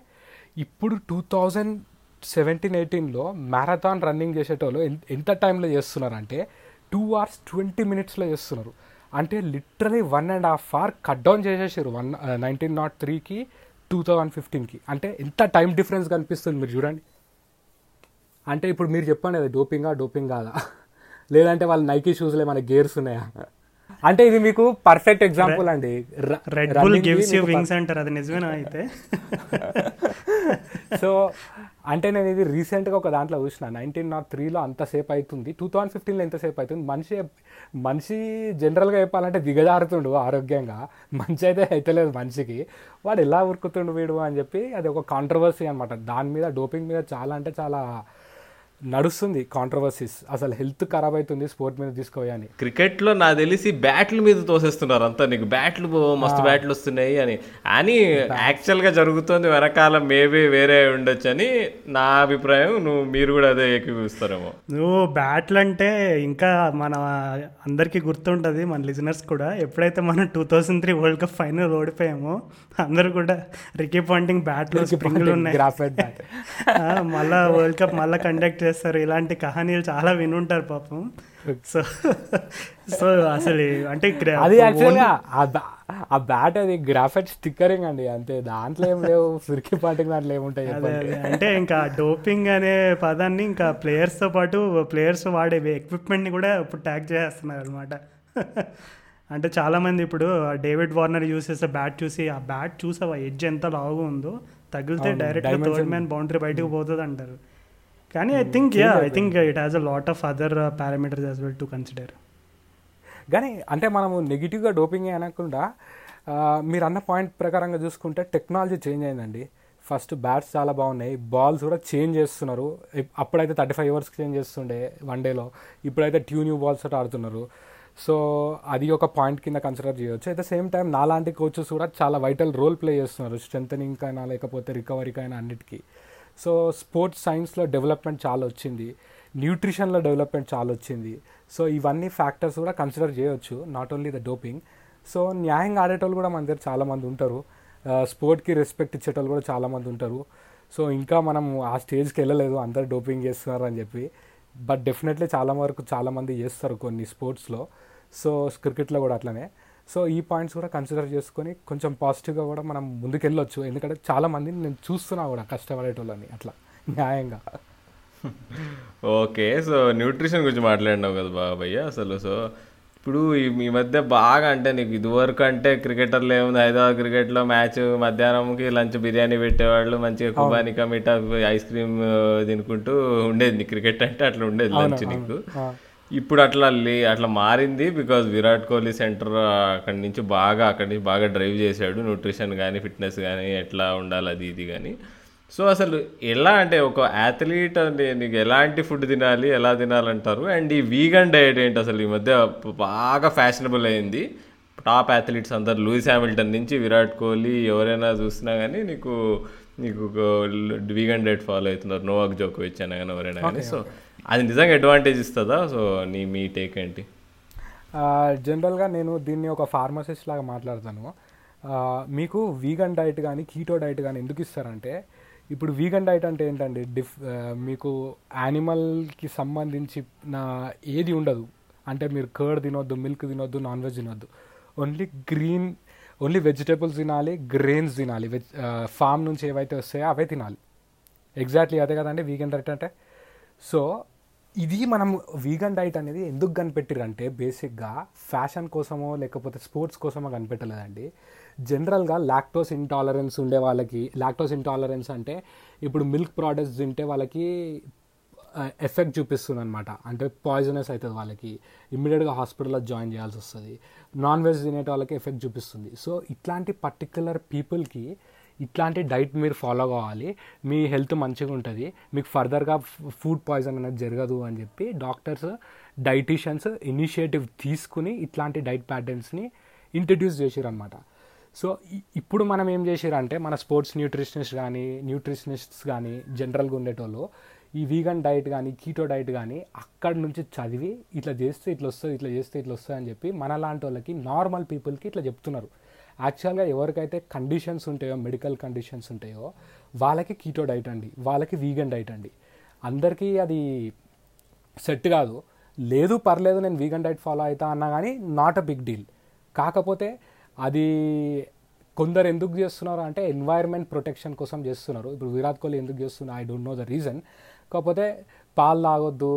B: ఇప్పుడు టూ థౌజండ్ సెవెంటీన్ ఎయిటీన్లో మ్యారథాన్ రన్నింగ్ చేసేటోళ్ళు ఎంత టైంలో చేస్తున్నారంటే టూ అవర్స్ ట్వంటీ మినిట్స్లో చేస్తున్నారు. అంటే literally one and half hour cut down చేసేసారు వన్ నైన్టీన్ నాట్ త్రీకి టూ థౌజండ్ ఫిఫ్టీన్కి అంటే ఎంత టైం డిఫరెన్స్ కనిపిస్తుంది మీరు చూడండి. అంటే ఇప్పుడు మీరు చెప్పండి అది డోపింగా డోపింగ్ కాదా? లేదంటే వాళ్ళ నైకీ షూస్లో ఏమైనా గేర్స్ ఉన్నాయా? అంటే ఇది మీకు పర్ఫెక్ట్ ఎగ్జాంపుల్ అండి.
C: Red Bull gives you wings అంటారు అది నిజమేనా అయితే?
B: సో అంటే నేను ఇది రీసెంట్గా ఒక దాంట్లో చూసిన నైన్టీన్ నాట్ త్రీలో అంతసేపు అవుతుంది టూ థౌజండ్ ఫిఫ్టీన్లో ఎంతసేపు అవుతుంది మనిషి మనిషి జనరల్గా చెప్పాలంటే దిగజారుతుండు ఆరోగ్యంగా. మంచి అయితే అయితలేదు మనిషికి. వాడు ఎలా ఉరుకుతుండు వీడు అని చెప్పి అది ఒక కాంట్రవర్సీ అనమాట దాని మీద డోపింగ్ మీద చాలా అంటే చాలా నడుస్తుంది కాంట్రవర్సీస్ అసలు హెల్త్ ఖరాబ్ అవుతుంది స్పోర్ట్ మీద తీసుకోవని
A: క్రికెట్లో నాకు తెలిసి బ్యాట్ల మీద తోసేస్తున్నారు అంతా నీకు. బ్యాట్లు బో- మస్తు బ్యాట్లు వస్తున్నాయి అని. అని యాక్చువల్గా జరుగుతుంది వెనకాల మేబీ వేరే ఉండొచ్చు అని నా అభిప్రాయం. నువ్వు మీరు కూడా అదే ఏకీపిస్తారేమో
C: నువ్వు బ్యాట్లు అంటే ఇంకా మన అందరికీ గుర్తుంటుంది మన లిజనర్స్ కూడా. ఎప్పుడైతే మనం two thousand three world cup final ఓడిపోయామో అందరూ కూడా రికీ పాయింటింగ్ బ్యాట్లు స్ప్రింగ్లు ఉన్నాయి.
B: Graphite bat.
C: ఆ, మళ్ళా వరల్డ్ కప్ మళ్ళా కండక్ట్ చేస్తారు. ఇలాంటి కహానీలు చాలా వినుంటారు పాపం. సో సో అసలు అంటే
B: అది యాక్చువల్గా ఆ బ్యా- ఆ బ్యాట్ అది గ్రాఫైట్ స్టిక్కరింగ్ అండి. అంతే దాంట్లో ఏం లేవు. ఫిరికి పాటింగ్ దాంట్లో ఏముంటాయి.
C: అంటే ఇంకా డోపింగ్ అనే పదాన్ని ఇంకా ప్లేయర్స్తో పాటు ప్లేయర్స్ వాడే ఎక్విప్మెంట్ని కూడా ఇప్పుడు ట్యాగ్ చేస్తున్నారు అనమాట అంటే చాలామంది ఇప్పుడు డేవిడ్ వార్నర్ యూస్ చేసే బ్యాట్ చూసి ఆ బ్యాట్ చూసావా? ఎడ్జ్ ఎంత లావుగా ఉందో. తగిలితే
B: అవును,
C: direct
B: dimension.
C: Third man boundary బయటకు పోతుంది అంటారు కానీ I think yeah I think it has a lot of other parameters as well to consider
B: కానీ అంటే మనము నెగిటివ్గా డోపింగ్ అనకుండా మీరు అన్న పాయింట్ ప్రకారంగా చూసుకుంటే టెక్నాలజీ చేంజ్ అయిందండి. ఫస్ట్ బ్యాట్స్ చాలా బాగున్నాయి. బాల్స్ కూడా చేంజ్ చేస్తున్నారు. అప్పుడైతే థర్టీ ఫైవ్ అవర్స్కి చేంజ్ చేస్తుండే వన్ డేలో ఇప్పుడైతే ట్యూ న్యూ బాల్స్ తోటి ఆడుతున్నారు. సో అది ఒక పాయింట్ కింద కన్సిడర్ చేయొచ్చు. అట్ ద సేమ్ టైం నాలాంటి కోచెస్ కూడా చాలా వైటల్ రోల్ ప్లే చేస్తున్నారు. స్ట్రెంథనింగ్ అయినా లేకపోతే రికవరీకి అయినా అన్నిటికీ. సో స్పోర్ట్స్ సైన్స్లో డెవలప్మెంట్ చాలా వచ్చింది. న్యూట్రిషన్లో డెవలప్మెంట్ చాలా వచ్చింది. సో ఇవన్నీ ఫ్యాక్టర్స్ కూడా కన్సిడర్ చేయొచ్చు not only the doping so న్యాయంగా ఆడేటోళ్ళు కూడా మన దగ్గర చాలామంది ఉంటారు. స్పోర్ట్కి రెస్పెక్ట్ ఇచ్చేటోళ్ళు కూడా చాలామంది ఉంటారు. సో ఇంకా మనం ఆ స్టేజ్కి వెళ్ళలేదు అందరు డోపింగ్ చేస్తున్నారు అని చెప్పి. బట్ డెఫినెట్లీ చాలా వరకు చాలామంది చేస్తారు కొన్ని స్పోర్ట్స్లో. సో క్రికెట్లో కూడా అట్లనే. సో ఈ పాయింట్స్ కూడా కన్సిడర్ చేసుకొని కొంచెం పాజిటివ్గా కూడా మనం ముందుకెళ్ళొచ్చు. ఎందుకంటే చాలామందిని నేను చూస్తున్నా కూడా కష్టపడేటోళ్ళని అట్లా న్యాయంగా.
A: ఓకే సో న్యూట్రిషన్ గురించి మాట్లాడినావు కదా బాబయ్య అసలు. సో ఇప్పుడు ఈ మధ్య బాగా అంటే నీకు ఇదివరకు అంటే క్రికెటర్లు ఏముంది? హైదరాబాద్ క్రికెట్లో మ్యాచ్ మధ్యాహ్నంకి లంచ్ బిర్యానీ పెట్టేవాళ్ళు మంచిగా కుబానికా మిఠా ఐస్ క్రీమ్ తినుకుంటూ ఉండేది నీ క్రికెట్ అంటే అట్లా ఉండేది లంచ్ నీకు. ఇప్పుడు అట్లా లే అట్లా మారింది బికాజ్ విరాట్ కోహ్లీ సెంటర్ అక్కడి నుంచి బాగా అక్కడి నుంచి బాగా డ్రైవ్ చేశాడు. న్యూట్రిషన్ కానీ ఫిట్నెస్ కానీ ఎట్లా ఉండాలి అది ఇది కానీ సో అసలు ఎలా అంటే ఒక అథ్లీట్ నీకు ఎలాంటి ఫుడ్ తినాలి ఎలా తినాలంటారు? అండ్ ఈ వీగన్ డయట్ ఏంటి అసలు? ఈ మధ్య బాగా ఫ్యాషనబుల్ అయింది. టాప్ అథ్లీట్స్ అందరు లూయిస్ హ్యామిల్టన్ నుంచి విరాట్ కోహ్లీ ఎవరైనా చూసినా కానీ నీకు నీకు వీగన్ డైట్ ఫాలో అవుతున్నారు. నోవాక్ జోకోవిచ్ అయినా కానీ ఎవరైనా కానీ సో అది నిజంగా అడ్వాంటేజ్ ఇస్తుందా? సో నీ మీ టేక్ ఏంటి?
B: జనరల్గా నేను దీన్ని ఒక ఫార్మసిస్ట్ లాగా మాట్లాడతాను. మీకు వీగన్ డైట్ కానీ కీటో డైట్ కానీ ఎందుకు ఇస్తారంటే ఇప్పుడు వీగన్ డైట్ అంటే ఏంటండి? డిఫ్ మీకు యానిమల్కి సంబంధించి నా ఏది ఉండదు. అంటే మీరు కర్డ్ తినొద్దు మిల్క్ తినొద్దు నాన్ వెజ్ తినొద్దు. ఓన్లీ గ్రీన్ ఓన్లీ వెజిటేబుల్స్ తినాలి గ్రెయిన్స్ తినాలి. వెజ్ ఫామ్ నుంచి ఏవైతే వస్తాయో అవే తినాలి. ఎగ్జాక్ట్లీ అదే కదండి వీగన్ డైట్ అంటే? సో ఇది మనం వీగన్ డైట్ అనేది ఎందుకు కనిపెట్టిరంటే బేసిక్గా ఫ్యాషన్ కోసమో లేకపోతే స్పోర్ట్స్ కోసమో కనిపెట్టలేదండి. జనరల్గా లాక్టోస్ ఇంటాలరెన్స్ ఉండే వాళ్ళకి లాక్టోస్ ఇంటాలరెన్స్ అంటే ఇప్పుడు మిల్క్ ప్రోడక్ట్స్ తింటే వాళ్ళకి ఎఫెక్ట్ చూపిస్తుంది అనమాట అంటే పాయిజనస్ అవుతుంది వాళ్ళకి. ఇమ్మీడియట్గా హాస్పిటల్లో జాయిన్ చేయాల్సి వస్తుంది. నాన్ వెజ్ తినేట వాళ్ళకి ఎఫెక్ట్ చూపిస్తుంది. సో ఇట్లాంటి పర్టికులర్ పీపుల్కి ఇట్లాంటి డైట్ మీరు ఫాలో కావాలి. మీ హెల్త్ మంచిగా ఉంటుంది. మీకు ఫర్దర్గా ఫుడ్ పాయిజన్ అనేది జరగదు అని చెప్పి డాక్టర్స్ డైటీషియన్స్ ఇనిషియేటివ్ తీసుకుని ఇట్లాంటి డైట్ ప్యాటర్న్స్ని ఇంట్రడ్యూస్ చేసిరనమాట సో ఇప్పుడు మనం ఏం చేసిరంటే మన స్పోర్ట్స్ న్యూట్రిషనిస్ట్ కానీ న్యూట్రిషనిస్ట్స్ కానీ జనరల్గా ఉండేటోళ్ళు ఈ వీగన్ డైట్ కానీ కీటో డైట్ కానీ అక్కడి నుంచి చదివి ఇట్లా చేస్తే ఇట్లా వస్తుంది ఇట్లా చేస్తే ఇట్లా వస్తుంది అని చెప్పి మన లాంటి వాళ్ళకి నార్మల్ పీపుల్కి ఇట్లా చెప్తున్నారు. యాక్చువల్గా ఎవరికైతే కండిషన్స్ ఉంటాయో మెడికల్ కండిషన్స్ ఉంటాయో వాళ్ళకి కీటో డైట్ అండి. వాళ్ళకి వీగన్ డైట్ అండి. అందరికీ అది సెట్ కాదు. లేదు పర్లేదు నేను వీగన్ డైట్ ఫాలో అవుతా అన్నా కానీ నాట్ అ బిగ్ డీల్. కాకపోతే అది కొందరు ఎందుకు చేస్తున్నారు అంటే ఎన్వైర్న్మెంట్ ప్రొటెక్షన్ కోసం చేస్తున్నారు. ఇప్పుడు విరాట్ కోహ్లీ ఎందుకు చేస్తున్నారు I don't know the reason. కాకపోతే పాలు తాగొద్దు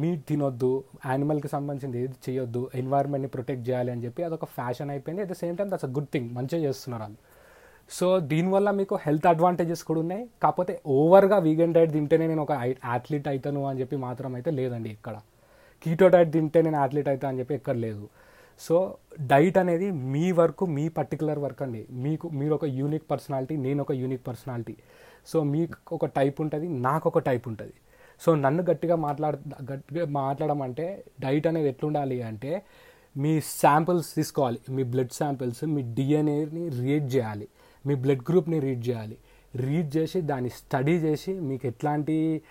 B: మీట్ తినొద్దు యానిమల్కి సంబంధించింది ఏది చేయొద్దు ఎన్వైర్న్మెంట్ని ప్రొటెక్ట్ చేయాలి అని చెప్పి అదొక ఫ్యాషన్ అయిపోయింది. At the same time that's a good thing మంచిగా చేస్తున్నారు వాళ్ళు. సో దీనివల్ల మీకు హెల్త్ అడ్వాంటేజెస్ కూడా ఉన్నాయి. కాకపోతే ఓవర్గా వీగన్ డైట్ తింటేనే నేను ఒక అథ్లీట్ అవుతాను అని చెప్పి మాత్రం అయితే లేదండి ఇక్కడ. కీటో డైట్ తింటే నేను అథ్లీట్ అవుతాను అని చెప్పి ఎక్కడ లేదు. సో డైట్ అనేది మీ వర్క్ మీ పర్టికులర్ వర్క్ అండి. మీకు మీరు ఒక యూనిక్ పర్సనాలిటీ నేను ఒక యూనిక్ పర్సనాలిటీ సో మీకు ఒక టైప్ ఉంటుంది నాకు ఒక టైప్ ఉంటుంది. సో నన్ను గట్టిగా మాట్లాడ గట్టిగా మాట్లాడమంటే డైట్ అనేది ఎట్లుండాలి అంటే మీ శాంపిల్స్ తీసుకోవాలి. మీ బ్లడ్ శాంపిల్స్ మీ డిఎన్ఏని రీడ్ చేయాలి. మీ బ్లడ్ గ్రూప్ని రీడ్ చేయాలి. రీడ్ చేసి దాన్ని స్టడీ చేసి మీకు ఎట్లాంటి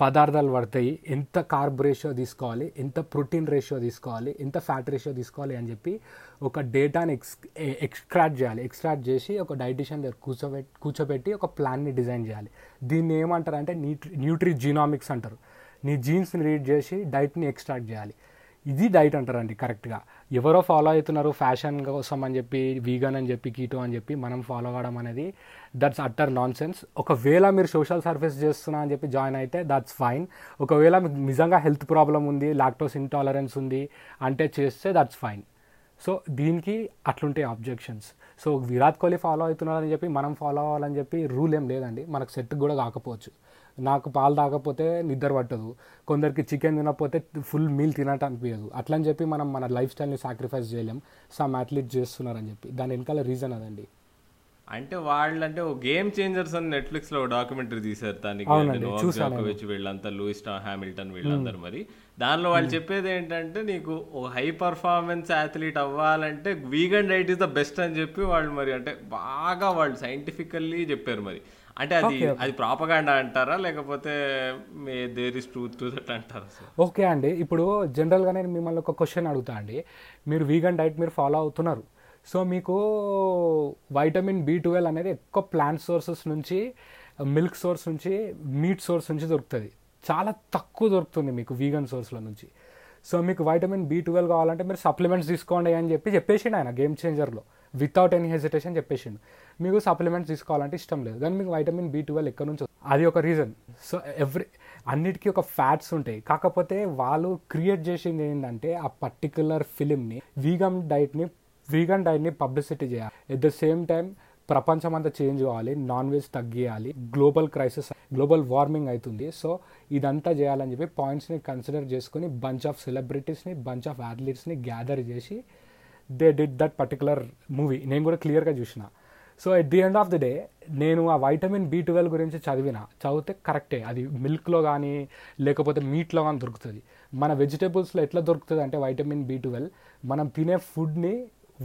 B: పదార్థాలు పడతాయి. ఎంత కార్బ్ రేషియో తీసుకోవాలి? ఎంత ప్రోటీన్ రేషియో తీసుకోవాలి? ఎంత ఫ్యాట్ రేషియో తీసుకోవాలి అని చెప్పి ఒక డేటాని ఎక్స్ ఎక్స్ట్రాక్ట్ చేయాలి. ఎక్స్ట్రాక్ట్ చేసి ఒక డైటిషియన్ దగ్గర కూర్చోబెట్టి కూర్చోబెట్టి ఒక ప్లాన్ని డిజైన్ చేయాలి. దీన్ని ఏమంటారు అంటే న్యూట్రి న్యూట్రీ జీనామిక్స్ అంటారు. నీ జీన్స్ని రీడ్ చేసి డైట్ని ఎక్స్ట్రాక్ట్ చేయాలి. ఇది డైట్ అంటారండి కరెక్ట్గా ఎవరో ఫాలో అవుతున్నారు ఫ్యాషన్ కోసం అని చెప్పి వీగన్ అని చెప్పి కీటో అని చెప్పి మనం ఫాలో అవ్వడం అనేది దట్స్ అట్టర్ నాన్ సెన్స్ ఒకవేళ మీరు సోషల్ సర్వీస్ చేస్తున్నా అని చెప్పి జాయిన్ అయితే దట్స్ ఫైన్ ఒకవేళ మీకు నిజంగా హెల్త్ ప్రాబ్లం ఉంది లాక్టోస్ ఇంటాలరెన్స్ ఉంది అంటే చేస్తే దట్స్ ఫైన్ సో దీనికి అట్లుంటాయి objections so Virat Kohli follow అవుతున్నారని చెప్పి మనం ఫాలో అవ్వాలని చెప్పి రూల్ ఏం లేదండి. మనకు సెట్ కూడా కాకపోవచ్చు. నాకు పాలు తాగకపోతే నిద్ర పట్టదు. కొందరికి చికెన్ తినకపోతే ఫుల్ మీల్ తినట్టు అనిపించదు. అట్లని చెప్పి మనం మన లైఫ్ స్టైల్ని సాక్రిఫైస్ చేయలేం. సమ్ అథ్లీట్ చేస్తున్నారని చెప్పి. దాని వెనకాల రీజన్ అదండి.
A: అంటే వాళ్ళు అంటే ఓ గేమ్ చేంజర్స్ అని నెట్ఫ్లిక్స్లో డాక్యుమెంటరీ తీశారు దానికి. వీళ్ళంతా లూయిస్ హ్యామిల్టన్ వీళ్ళందరూ మరి. దానిలో వాళ్ళు చెప్పేది ఏంటంటే నీకు ఓ హై పర్ఫార్మెన్స్ అథ్లీట్ అవ్వాలంటే vegan diet is the best అని చెప్పి వాళ్ళు మరి అంటే బాగా వాళ్ళు సైంటిఫికల్లీ చెప్పారు మరి. అంటే అది అది ప్రాపగాండా అంటారా? లేకపోతే may there is truth to that అంటారా
B: ఓకే అండి. ఇప్పుడు జనరల్గా నేను మిమ్మల్ని ఒక క్వశ్చన్ అడుగుతా అండి. మీరు వీగన్ డైట్ మీరు ఫాలో అవుతున్నారు. సో మీకు వైటమిన్ బి ట్వెల్వ్ అనేది ఎక్కువ ప్లాంట్ సోర్సెస్ నుంచి మిల్క్ సోర్స్ నుంచి మీట్ సోర్స్ నుంచి దొరుకుతుంది. చాలా తక్కువ దొరుకుతుంది మీకు వీగన్ సోర్స్ల నుంచి. సో మీకు వైటమిన్ బి ట్వెల్వ్ కావాలంటే మీరు సప్లిమెంట్స్ తీసుకోండి అని చెప్పి చెప్పేసిండు ఆయన గేమ్ చేంజర్లో వితౌట్ ఎనీ హెసిటేషన్ చెప్పేసిండు. మీకు సప్లిమెంట్స్ తీసుకోవాలంటే ఇష్టం లేదు. కానీ మీకు వైటమిన్ బి ట్వెల్వ్ ఎక్కడి నుంచి అది ఒక రీజన్ సో ఎవ్రీ అన్నిటికీ ఒక ఫ్యాట్స్ ఉంటాయి. కాకపోతే వాళ్ళు క్రియేట్ చేసింది ఏంటంటే ఆ పర్టికులర్ ఫిలింని వీగమ్ డైట్ని వీగన్ డైట్ని పబ్లిసిటీ చేయాలి. ఎట్ ద సేమ్ టైం ప్రపంచం అంతా చేంజ్ కావాలి నాన్ వెజ్ తగ్గియాలి గ్లోబల్ క్రైసిస్ గ్లోబల్ వార్మింగ్ అవుతుంది. సో ఇదంతా చేయాలని చెప్పి పాయింట్స్ని కన్సిడర్ చేసుకుని బంచ్ ఆఫ్ సెలబ్రిటీస్ని బంచ్ ఆఫ్ అథ్లీట్స్ని గ్యాదర్ చేసి they did that particular movie నేను కూడా క్లియర్గా చూసిన. So at the end of the day నేను ఆ వైటమిన్ బి ట్వెల్వ్ గురించి చదివిన చదివితే కరెక్టే అది మిల్క్లో కానీ లేకపోతే మీట్లో కానీ దొరుకుతుంది. మన వెజిటేబుల్స్లో ఎట్లా దొరుకుతుంది అంటే వైటమిన్ బి ట్వెల్వ్ మనం తినే ఫుడ్ని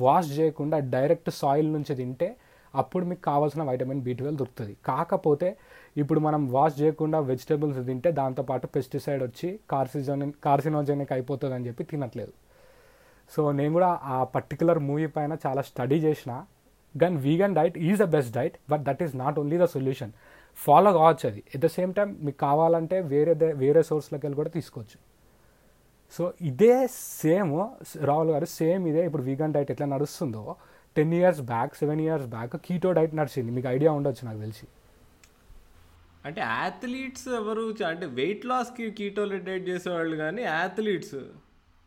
B: వాష్ చేయకుండా డైరెక్ట్ సాయిల్ నుంచి తింటే అప్పుడు మీకు కావాల్సిన వైటమిన్ బి ట్వెల్వ్ దొరుకుతుంది. కాకపోతే ఇప్పుడు మనం వాష్ చేయకుండా వెజిటేబుల్స్ తింటే దాంతోపాటు పెస్టిసైడ్ వచ్చి కార్సిజన్ కార్సినోజెనిక్ అయిపోతుంది అని చెప్పి తినట్లేదు. సో నేను కూడా ఆ పర్టికులర్ మూవీ పైన చాలా స్టడీ చేసిన. కానీ vegan diet is the best diet but that is not only the solution follow కావచ్చు అది. ఎట్ ద సేమ్ టైం మీకు కావాలంటే వేరే వేరే సోర్స్లోకి వెళ్ళి కూడా తీసుకోవచ్చు. సో ఇదే సేమ్ రాహుల్ గారు సేమ్ ఇదే ఇప్పుడు వీగన్ డైట్ ఎట్లా నడుస్తుందో. Ten years back seven years back keto diet నడిచింది. మీకు ఐడియా ఉండొచ్చు నాకు తెలిసి.
A: అంటే అథ్లీట్స్ ఎవరు అంటే వెయిట్ లాస్కి కీటో డైట్ చేసేవాళ్ళు కానీ అథ్లీట్స్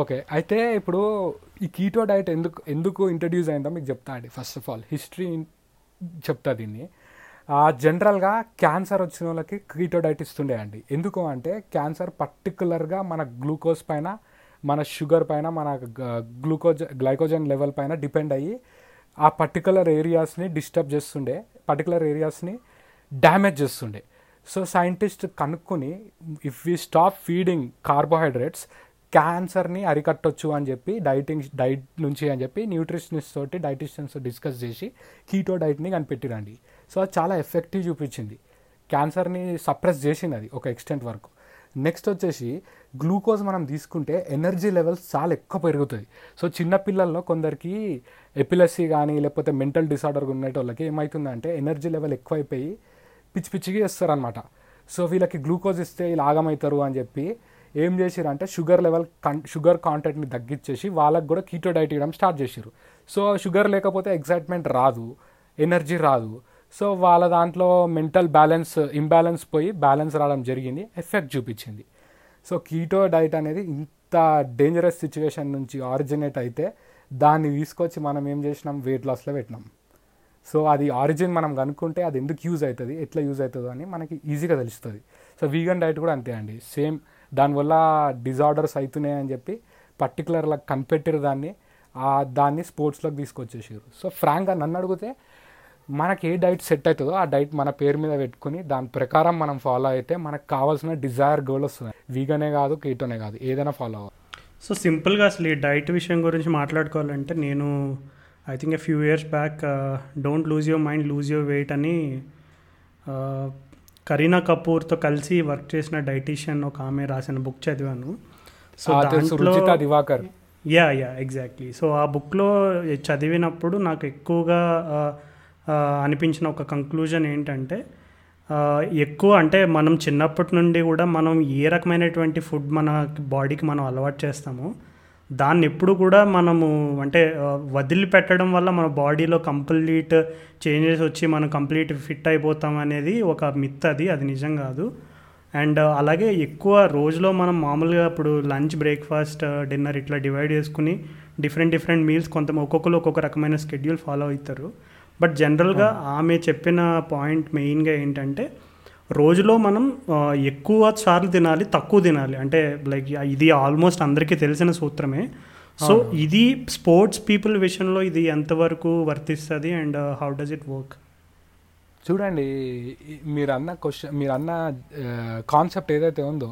B: ఓకే అయితే ఇప్పుడు ఈ కీటో డైట్ ఎందుకు ఎందుకు ఇంట్రడ్యూస్ అయిందో మీకు చెప్తా అండి. ఫస్ట్ ఆఫ్ ఆల్ హిస్టరీ చెప్తా దీన్ని. జనరల్గా క్యాన్సర్ వచ్చిన వాళ్ళకి కీటోడైట్ ఇస్తుండే అండి ఎందుకు అంటే క్యాన్సర్ పర్టికులర్గా మన గ్లూకోజ్ పైన మన షుగర్ పైన మన గ్లూకోజ్ గ్లైకోజన్ లెవెల్ పైన డిపెండ్ అయ్యి ఆ పర్టికులర్ ఏరియాస్ని డిస్టర్బ్ చేస్తుండే పర్టికులర్ ఏరియాస్ని డ్యామేజ్ చేస్తుండే. సో సైంటిస్ట్ కనుక్కొని if we stop feeding carbohydrates క్యాన్సర్ని అరికట్టొచ్చు అని చెప్పి డైటింగ్ డైట్ నుంచి అని చెప్పి న్యూట్రిషనిస్ట్ తోటి డైటిషియన్స్ డిస్కస్ చేసి కీటో డైట్ని కనిపెట్టిరండి. సో అది చాలా ఎఫెక్టివ్ చూపించింది. క్యాన్సర్ని సప్రెస్ చేసింది అది ఒక ఎక్స్టెంట్ వరకు. నెక్స్ట్ వచ్చేసి గ్లూకోజ్ మనం తీసుకుంటే ఎనర్జీ లెవెల్స్ చాలా ఎక్కువ పెరుగుతుంది సో చిన్న పిల్లల్లో కొందరికి ఎపిలసీ కానీ లేకపోతే మెంటల్ డిసార్డర్ ఉండేటోళ్ళకి ఏమవుతుందంటే ఎనర్జీ లెవెల్ ఎక్కువైపోయి పిచ్చి పిచ్చిగా చేస్తారనమాట సో వీళ్ళకి గ్లూకోజ్ ఇస్తే ఇలా ఆగమవుతారు అని చెప్పి ఏం చేసిరంటే షుగర్ లెవెల్ కన్ షుగర్ కాంటెంట్ని తగ్గించేసి వాళ్ళకి కూడా కీటో డైట్ ఇవ్వడం స్టార్ట్ చేసిరు సో షుగర్ లేకపోతే ఎగ్జైట్మెంట్ రాదు ఎనర్జీ రాదు. సో వాళ్ళ దాంట్లో మెంటల్ బ్యాలెన్స్ ఇంబ్యాలెన్స్ పోయి బ్యాలెన్స్ రావడం జరిగింది ఎఫెక్ట్ చూపించింది. సో కీటో డైట్ అనేది ఇంత డేంజరస్ సిచ్యువేషన్ నుంచి ఆరిజినేట్ అయితే దాన్ని తీసుకొచ్చి మనం ఏం చేసినాం? వెయిట్ లాస్లో పెట్టినాం. సో అది ఆరిజిన్ మనం కనుక్కుంటే అది ఎందుకు యూజ్ అవుతుంది? ఎట్లా యూజ్ అవుతుందో అని మనకి ఈజీగా తెలుస్తుంది. సో వీగన్ డైట్ కూడా అంతే అండి. సేమ్ దానివల్ల డిజార్డర్స్ అవుతున్నాయి అని చెప్పి పర్టికులర్లా కనిపెట్టారు దాన్ని దాన్ని స్పోర్ట్స్లోకి తీసుకొచ్చేసారు సో ఫ్రాంక్గా నన్ను అడిగితే మనకి ఏ డైట్ సెట్ అవుతుందో ఆ డైట్ మన పేరు మీద పెట్టుకుని దాని ప్రకారం మనం ఫాలో అయితే మనకు కావాల్సిన డిజైర్ గోల్ వస్తుంది. వీగనే కాదు కీటోనే కాదు ఏదైనా ఫాలో అవ్వాలి.
C: సో సింపుల్గా అసలు ఈ డైట్ విషయం గురించి మాట్లాడుకోవాలంటే నేను I think a few years back don't lose your mind lose your weight అని uh, కరీనా కపూర్తో కలిసి వర్క్ చేసిన డైటీషియన్ ఒక ఆమె రాసిన బుక్ చదివాను. So
B: Diwakar.
C: Yeah yeah exactly so ఆ బుక్లో చదివినప్పుడు నాకు ఎక్కువగా ఆ, అనిపించిన ఒక కంక్లూజన్ ఏంటంటే ఎక్కువ అంటే మనం చిన్నప్పటి నుండి కూడా మనం ఏ రకమైనటువంటి ఫుడ్ మన బాడీకి మనం అలవాటు చేస్తామో దాన్ని ఎప్పుడు కూడా మనము అంటే వదిలిపెట్టడం వల్ల మన బాడీలో కంప్లీట్ చేంజెస్ వచ్చి మనం కంప్లీట్ ఫిట్ అయిపోతాం అనేది ఒక మిత్ అది అది నిజం కాదు. అండ్ అలాగే ఎక్కువ రోజులో మనం మామూలుగా ఇప్పుడు లంచ్ బ్రేక్ఫాస్ట్ డిన్నర్ ఇట్లా డివైడ్ చేసుకుని డిఫరెంట్ డిఫరెంట్ మీల్స్ కొంత ఒక్కొక్కరు ఒక్కొక్క రకమైన స్కెడ్యూల్ ఫాలో అవుతారు. బట్ జనరల్గా ఆమె చెప్పిన పాయింట్ మెయిన్గా ఏంటంటే రోజులో మనం ఎక్కువ సార్లు తినాలి తక్కువ తినాలి. అంటే లైక్ ఇది ఆల్మోస్ట్ అందరికీ తెలిసిన సూత్రమే. సో ఇది స్పోర్ట్స్ పీపుల్ విషయంలో ఇది ఎంతవరకు వర్తిస్తుంది and how does it work?
B: చూడండి మీరు అన్న క్వశ్చన్ మీరు అన్న కాన్సెప్ట్ ఏదైతే ఉందో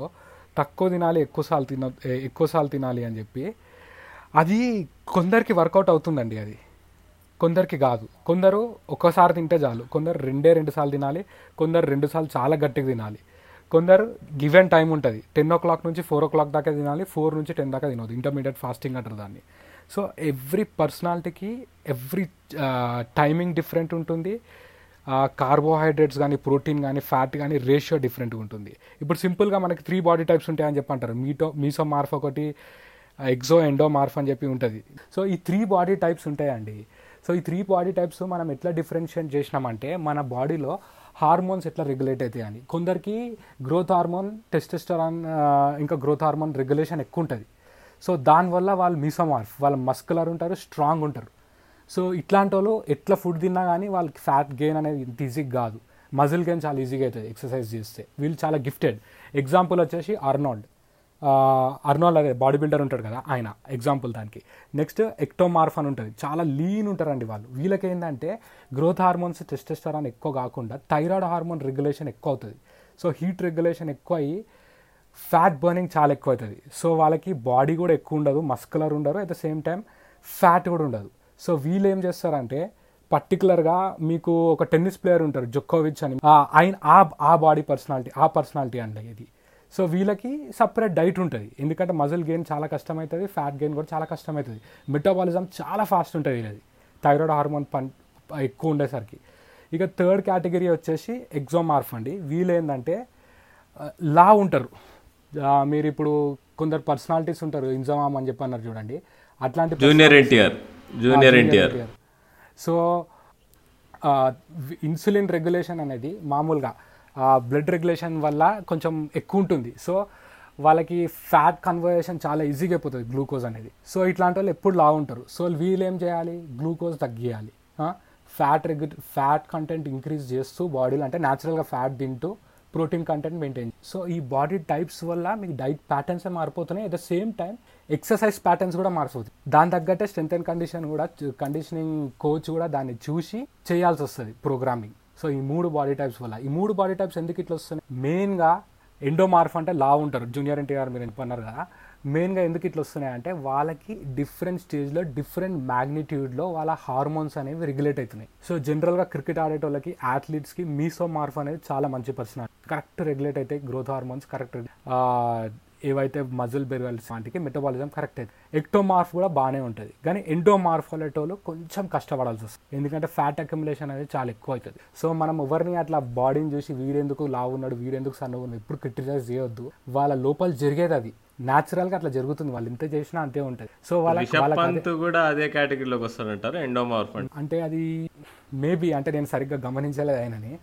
B: తక్కువ తినాలి ఎక్కువసార్లు తిన ఎక్కువసార్లు తినాలి అని చెప్పి అది కొందరికి వర్కౌట్ అవుతుందండి అది. కొందరికి కాదు. కొందరు ఒక్కసారి తింటే చాలు. కొందరు రెండే రెండు సార్లు తినాలి. కొందరు రెండు సార్లు చాలా గట్టిగా తినాలి. కొందరు గివెన్ టైం ఉంటుంది. టెన్ ఓ క్లాక్ నుంచి ఫోర్ ఓ క్లాక్ దాకా తినాలి. ఫోర్ నుంచి టెన్ దాకా తినదు ఇంటర్మీడియట్ ఫాస్టింగ్ అంటారు దాన్ని. సో ఎవ్రీ పర్సనాలిటీకి ఎవ్రీ టైమింగ్ డిఫరెంట్ ఉంటుంది. కార్బోహైడ్రేట్స్ కానీ ప్రోటీన్ కానీ ఫ్యాట్ కానీ రేషియో డిఫరెంట్గా ఉంటుంది. ఇప్పుడు సింపుల్గా మనకి త్రీ బాడీ టైప్స్ ఉంటాయని చెప్పి అంటారు మీటో మీసో మార్ఫ్ ఒకటి ఎగ్జో ఎండో మార్ఫ్ అని చెప్పి ఉంటుంది. సో ఈ త్రీ బాడీ టైప్స్ ఉంటాయండి. సో ఈ త్రీ బాడీ టైప్స్ మనం ఎట్లా డిఫరెన్షియేట్ చేసినామంటే మన బాడీలో హార్మోన్స్ ఎట్లా రెగ్యులేట్ అవుతాయి అని. కొందరికి గ్రోత్ హార్మోన్ టెస్టెస్టరాన్ ఇంకా గ్రోత్ హార్మోన్ రెగ్యులేషన్ ఎక్కువ ఉంటుంది. సో దానివల్ల వాళ్ళు మిసమార్ఫ్ వాళ్ళు మస్కులర్ ఉంటారు స్ట్రాంగ్ ఉంటారు. సో ఇట్లాంటి వాళ్ళు ఎట్లా ఫుడ్ తిన్నా కానీ వాళ్ళకి ఫ్యాట్ గెయిన్ అనేది ఇంత ఈజీగా కాదు. మజిల్ గెయిన్ చాలా ఈజీగా అవుతుంది ఎక్సర్సైజ్ చేస్తే. వీళ్ళు చాలా గిఫ్టెడ్ ఎగ్జాంపుల్ వచ్చేసి అర్నాల్డ్ అర్నాల్డ్ అదే బాడీ బిల్డర్ ఉంటాడు కదా ఆయన ఎగ్జాంపుల్ దానికి. నెక్స్ట్ ఎక్టోమార్ఫ్ అని ఉంటుంది. చాలా లీన్ ఉంటారండి వాళ్ళు. వీళ్ళకి ఏంటంటే గ్రోత్ హార్మోన్స్ టెస్టెస్టరాన్ ఎక్కువ కాకుండా థైరాయిడ్ హార్మోన్ రెగ్యులేషన్ ఎక్కువ అవుతుంది. సో హీట్ రెగ్యులేషన్ ఎక్కువ అయ్యి ఫ్యాట్ బర్నింగ్ చాలా ఎక్కువ అవుతుంది సో వాళ్ళకి బాడీ కూడా ఎక్కువ ఉండదు మస్కులర్ ఉండరు at the same time fat కూడా ఉండదు. సో వీళ్ళు ఏం చేస్తారంటే పర్టికులర్గా మీకు ఒక టెన్నిస్ ప్లేయర్ ఉంటారు జొక్కోవిచ్ అని. ఆయన ఆ- ఆ బాడీ పర్సనాలిటీ ఆ పర్సనాలిటీ అండి ఇది. సో వీళ్ళకి సపరేట్ డైట్ ఉంటుంది. ఎందుకంటే మజిల్ గెయిన్ చాలా కష్టమవుతుంది ఫ్యాట్ గెయిన్ కూడా చాలా కష్టమవుతుంది మెటాబాలిజం చాలా ఫాస్ట్ ఉంటుంది వీళ్ళది థైరాయిడ్ హార్మోన్ పన్ ఎక్కువ ఉండేసరికి. ఇక థర్డ్ కేటగిరీ వచ్చేసి ఎగ్జోమార్ఫ్ అండి. వీళ్ళు ఏంటంటే ఆ, లా ఉంటారు. మీరు ఇప్పుడు కొందరు పర్సనాలిటీస్ ఉంటారు. ఇంజమామ్ అని చెప్పి అన్నారు చూడండి. అట్లాంటి
A: junior NTR junior NTR
B: so insulin regulation అనేది మామూలుగా బ్లడ్ రెగ్యులేషన్ వల్ల కొంచెం ఎక్కువ ఉంటుంది. సో వాళ్ళకి ఫ్యాట్ కన్వర్జేషన్ చాలా ఈజీగా అయిపోతుంది గ్లూకోజ్ అనేది. సో ఇట్లాంటి వాళ్ళు ఎప్పుడు లా ఉంటారు. సో వీళ్ళు ఏం చేయాలి? గ్లూకోజ్ తగ్గియాలి. ఫ్యాట్ రెగ్యు ఫ్యాట్ కంటెంట్ ఇంక్రీజ్ చేస్తూ బాడీలో అంటే న్యాచురల్గా ఫ్యాట్ తింటూ ప్రోటీన్ కంటెంట్ మెయింటైన్ సో ఈ బాడీ టైప్స్ వల్ల మీకు డైట్ ప్యాటర్న్స్ మారిపోతున్నాయి. At the same time exercise patterns కూడా మారిపోతుంది దాని తగ్గట్టే స్ట్రెంత్ అండ్ కండిషన్ కూడా కండిషనింగ్ కోచ్ కూడా దాన్ని చూసి చేయాల్సి వస్తుంది ప్రోగ్రామింగ్ సో ఈ మూడు బాడీ టైప్స్ వల్ల. ఈ మూడు బాడీ టైప్స్ ఎందుకు ఇట్లా వస్తున్నాయి? మెయిన్గా ఎండోమార్ఫ్ అంటే లావు ఉంటారు. జూనియర్ ఎన్టీఆర్ మీరు చెప్పన్నారు కదా? మెయిన్గా ఎందుకు ఇట్లా వస్తున్నాయి అంటే వాళ్ళకి డిఫరెంట్ స్టేజ్లో డిఫరెంట్ మ్యాగ్నిట్యూడ్లో వాళ్ళ హార్మోన్స్ అనేవి రెగ్యులేట్ అవుతున్నాయి. సో జనరల్గా క్రికెట్ ఆడేటోళ్ళకి అథ్లీట్స్కి మీసో మార్ఫ్ అనేది చాలా మంచి పర్సనాలిటీ కరెక్ట్ రెగ్యులేట్ అయితే గ్రోత్ హార్మోన్స్ కరెక్ట్ ఏవైతే మజిల్ పెరగాల్సి వాటికి మెటబాలిజం కరెక్ట్. అవుతుంది ఎక్టోమార్ఫ్ కూడా బాగానే ఉంటుంది. కానీ ఎండోమార్ఫ్ వాళ్ళటోళ్ళు కొంచెం కష్టపడాల్సి వస్తుంది. ఎందుకంటే ఫ్యాట్ అక్యుములేషన్ అనేది చాలా ఎక్కువ అవుతుంది. సో మనం ఎవరిని అట్లా బాడీని చూసి వీడెందుకు లావు ఉన్నాడు వీడెందుకు సన్నగా ఉన్నాడు ఎప్పుడు క్రిటిసైజ్ చేయొద్దు. వాళ్ళ లోపల జరిగేది అది. న్యాచురల్గా అట్లా జరుగుతుంది. వాళ్ళు ఎంత చేసినా అంతే ఉంటుంది. సో వాళ్ళకి
A: కూడా అదే కేటగిరీలోకి వస్తారంటారు ఎండోమార్ఫ్ అంటే
B: అంటే అది మేబీ అంటే నేను సరిగ్గా గమనించలేదు ఆయనని.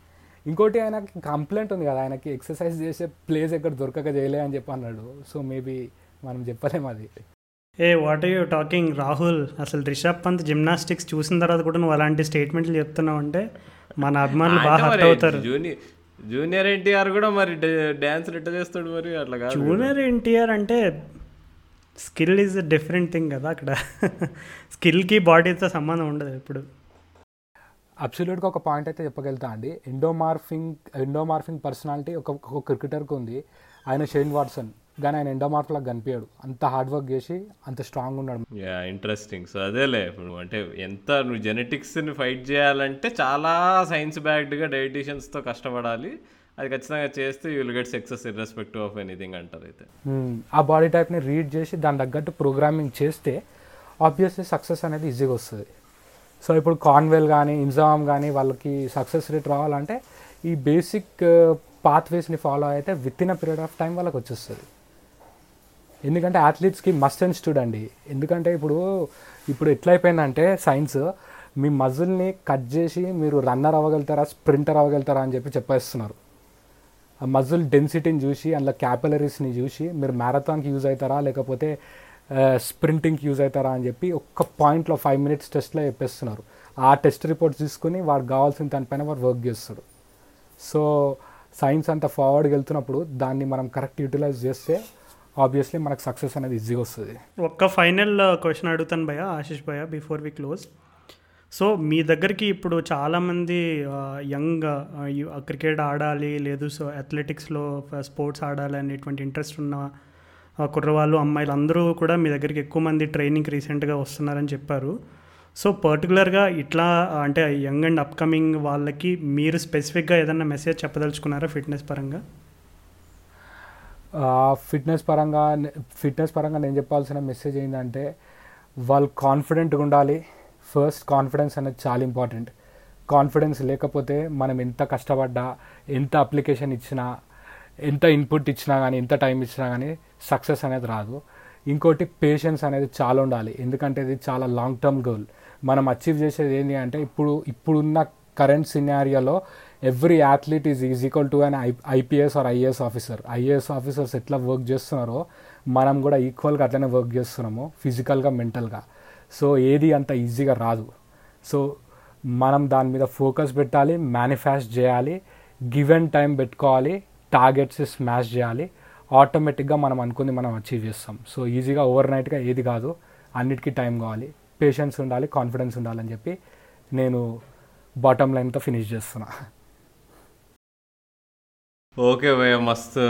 B: ఇంకోటి ఆయనకి కంప్లైంట్ ఉంది కదా ఆయనకి ఎక్సర్సైజ్ చేసే ప్లేస్ ఎక్కడ దొరకక చేయలే అని చెప్పి అన్నాడు. సో మేబీ మనం చెప్పలేము అది.
C: ఏ what are you talking Rahul అసలు రిషబ్ పంత్ జిమ్నాస్టిక్స్ చూసిన తర్వాత కూడా నువ్వు అలాంటి స్టేట్మెంట్లు చెప్తున్నావు అంటే మన అభిమానులు బాగా హర్ట్ అవుతారు.
A: జూనియర్ జూనియర్ ఎన్టీఆర్ కూడా మరి డ్యాన్స్ ఎట్లా చేస్తాడు మరి అట్లా కాదు
C: జూనియర్ ఎన్టీఆర్ అంటే skill is a different thing కదా అక్కడ. స్కిల్కి బాడీతో సంబంధం ఉండదు ఇప్పుడు
B: అబ్సల్యూట్గా ఒక పాయింట్ అయితే చెప్పగలుగుతా అండి. ఎండోమార్ఫింగ్ ఎండోమార్ఫింగ్ పర్సనాలిటీ ఒక ఒక క్రికెటర్కి ఉంది. ఆయన షెయిన్ వాట్సన్ కానీ ఆయన ఎండోమార్ఫ్ లాగా కనిపించాడు. అంత హార్డ్ వర్క్ చేసి అంత స్ట్రాంగ్ ఉన్నాడు.
A: యా ఇంట్రెస్టింగ్ సో అదేలే. ఇప్పుడు అంటే ఎంత నువ్వు జెనెటిక్స్ని ఫైట్ చేయాలంటే చాలా సైన్స్ బ్యాక్డ్గా డైటీషియన్స్తో కష్టపడాలి. అది ఖచ్చితంగా చేస్తే you will get success irrespective of anything అంటారు అయితే.
B: మ్మ్. ఆ బాడీ టైప్ని రీడ్ చేసి దాని తగ్గట్టు ప్రోగ్రామింగ్ చేస్తే ఆబ్వియస్లీ సక్సెస్ అనేది ఈజీగా వస్తుంది. సో ఇప్పుడు కాన్వెల్ కానీ ఇన్జామ్ కానీ వాళ్ళకి సక్సెస్ రేట్ రావాలంటే ఈ బేసిక్ పాత్వేస్ని ఫాలో అయితే within a period of time వాళ్ళకి వచ్చేస్తుంది. ఎందుకంటే అథ్లీట్స్కి మస్ట్ అండ్ స్టూడ్ అండి. ఎందుకంటే ఇప్పుడు ఇప్పుడు ఎట్లయిపోయిందంటే సైన్స్ మీ మజిల్ని కట్ చేసి మీరు రన్నర్ అవ్వగలుగుతారా స్ప్రింటర్ అవ్వగలుగుతారా అని చెప్పి చెప్పేస్తున్నారు. ఆ మజిల్ డెన్సిటీని చూసి అందులో క్యాపిలరీస్ని చూసి మీరు మ్యారథాన్కి యూజ్ అవుతారా లేకపోతే స్ప్రింటింగ్కి యూజ్ అవుతారా అని చెప్పి ఒక్క పాయింట్లో ఫైవ్ మినిట్స్ టెస్ట్లో చెప్పేస్తున్నారు. ఆ టెస్ట్ రిపోర్ట్స్ తీసుకుని వాడు కావాల్సిన దానిపైన వాడు వర్క్ చేస్తాడు. సో సైన్స్ అంతా ఫార్వర్డ్కి వెళ్తున్నప్పుడు దాన్ని మనం కరెక్ట్ యూటిలైజ్ చేస్తే ఆబ్వియస్లీ మనకు సక్సెస్ అనేది ఈజీగా వస్తుంది.
C: ఒక్క ఫైనల్ క్వశ్చన్ అడుగుతాను భయ ఆశిష్ భయ బిఫోర్ వి క్లోజ్ సో మీ దగ్గరికి ఇప్పుడు చాలామంది యంగ్ క్రికెట్ ఆడాలి లేదు సో అథ్లెటిక్స్లో స్పోర్ట్స్ ఆడాలి అనేటువంటి ఇంట్రెస్ట్ ఉన్న కుర్రవాళ్ళు అమ్మాయిలు అందరూ కూడా మీ దగ్గరికి ఎక్కువ మంది ట్రైనింగ్ రీసెంట్గా వస్తున్నారని చెప్పారు. సో పర్టికులర్గా ఇట్లా అంటే యంగ్ అండ్ అప్కమింగ్ వాళ్ళకి మీరు స్పెసిఫిక్గా ఏదైనా మెసేజ్ చెప్పదలుచుకున్నారా ఫిట్నెస్ పరంగా?
B: ఫిట్నెస్ పరంగా ఫిట్నెస్ పరంగా నేను చెప్పాల్సిన మెసేజ్ ఏంటంటే వాళ్ళు కాన్ఫిడెంట్గా ఉండాలి. ఫస్ట్ కాన్ఫిడెన్స్ అనేది చాలా ఇంపార్టెంట్. కాన్ఫిడెన్స్ లేకపోతే మనం ఎంత కష్టపడ్డా ఎంత అప్లికేషన్ ఇచ్చినా ఎంత ఇన్పుట్ ఇచ్చినా కానీ ఎంత టైం ఇచ్చినా కానీ సక్సెస్ అనేది రాదు. ఇంకోటి పేషెన్స్ అనేది చాలా ఉండాలి. ఎందుకంటే ఇది చాలా లాంగ్ టర్మ్ గోల్ మనం అచీవ్ చేసేది ఏంటి అంటే ఇప్పుడు ఇప్పుడున్న current సినారియోలో every athlete is is equal to an I IPS or IAS officer IAS officers ఎట్లా వర్క్ చేస్తున్నారో మనం కూడా ఈక్వల్గా అట్లనే వర్క్ చేస్తున్నాము ఫిజికల్గా మెంటల్గా సో ఏది అంత ఈజీగా రాదు. సో మనం దాని మీద ఫోకస్ పెట్టాలి మేనిఫెస్ట్ చేయాలి గివెన్ టైం పెట్టుకోవాలి టార్గెట్స్ స్మాష్ చేయాలి. ఆటోమేటిక్గా మనం అనుకుంది మనం అచీవ్ చేస్తాం. సో ఈజీగా ఓవర్ నైట్గా ఏది కాదు. అన్నిటికీ టైం కావాలి. పేషెన్స్ ఉండాలి కాన్ఫిడెన్స్ ఉండాలని చెప్పి నేను బాటమ్ లైన్తో ఫినిష్ చేస్తున్నా.
A: ఓకే భయ మస్తు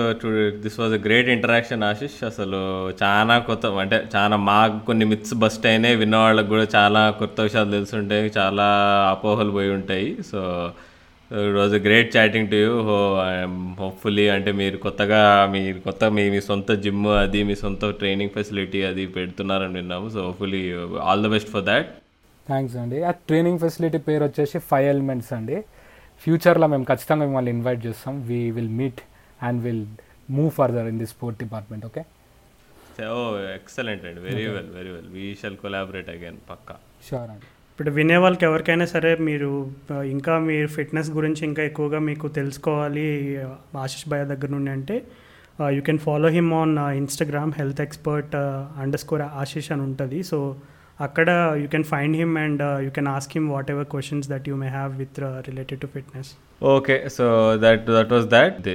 A: this was a great interaction Ashish అసలు చాలా కొత్త అంటే చాలా మాకు కొన్ని మిత్స్ బస్ట్ అయినాయి. విన్న వాళ్ళకి కూడా చాలా కొత్త విషయాలు తెలుసుంటాయి. చాలా అపోహలు పోయి ఉంటాయి. So it was great chatting to you హో హోప్ఫుల్లీ అంటే మీరు కొత్తగా మీరు కొత్త మీ మీ సొంత జిమ్ అది మీ సొంత ట్రైనింగ్ ఫెసిలిటీ అది పెడుతున్నారని విన్నాము. So hopefully all the best for that
B: thanks అండి. ఆ ట్రైనింగ్ ఫెసిలిటీ పేరు వచ్చేసి ఫైవ్ ఎలిమెంట్స్ అండి. ఫ్యూచర్లో మేము ఖచ్చితంగా మిమ్మల్ని ఇన్వైట్ చేస్తాం. We will meet and will move further in the sport department okay
A: oh excellent అండి. Very well very well we shall collaborate again Pakka.
B: Sure అండి.
C: ఇప్పుడు వినే వాళ్ళకి ఎవరికైనా సరే మీరు ఇంకా మీ ఫిట్నెస్ గురించి ఇంకా ఎక్కువగా మీకు తెలుసుకోవాలి ఆశిష్ భయ దగ్గర నుండి అంటే you can follow him on Instagram health expert underscore Ashish అని ఉంటుంది. సో అక్కడ you can find him and you can ask him whatever questions that you may have with related to fitness
A: okay so that that was that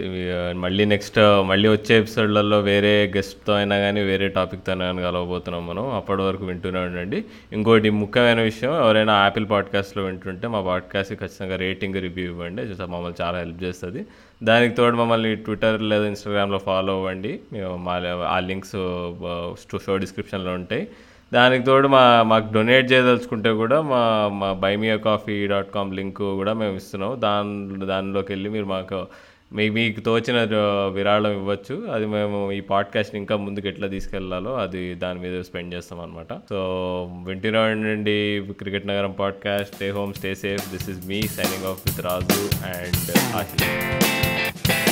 A: మళ్ళీ next uh, మళ్ళీ వచ్చే ఎపిసోడ్లలో వేరే గెస్ట్తో అయినా కానీ వేరే టాపిక్తో అయినా కానీ కలవబోతున్నాం మనం. అప్పటి వరకు వింటూనే ఉండండి. ఇంకోటి ముఖ్యమైన విషయం ఎవరైనా యాపిల్ పాడ్కాస్ట్లో వింటుంటే మా పాడ్కాస్ట్కి ఖచ్చితంగా రేటింగ్ రివ్యూ ఇవ్వండి. మమ్మల్ని చాలా హెల్ప్ చేస్తుంది. దానికి తోడు మమ్మల్ని ట్విట్టర్ లేదా ఇన్స్టాగ్రామ్లో ఫాలో అవ్వండి. మేము మా ఆ లింక్స్ uh, షో డిస్క్రిప్షన్లో ఉంటాయి. దానికి తోడు మా మాకు డొనేట్ చేయదలుచుకుంటే కూడా మా మా buy me a coffee dot com link కూడా మేము ఇస్తున్నాం దాని దానిలోకి వెళ్ళి మీరు మాకు మీ మీకు తోచిన విరాళం ఇవ్వచ్చు. అది మేము ఈ పాడ్కాస్ట్ ఇంకా ముందుకు ఎట్లా తీసుకెళ్ళాలో అది దాని మీద స్పెండ్ చేస్తాం అనమాట సో వింటిరా ఉండండి. క్రికెట్ నగరం podcast. Stay home stay safe. This is me signing off with Raju and Ashish.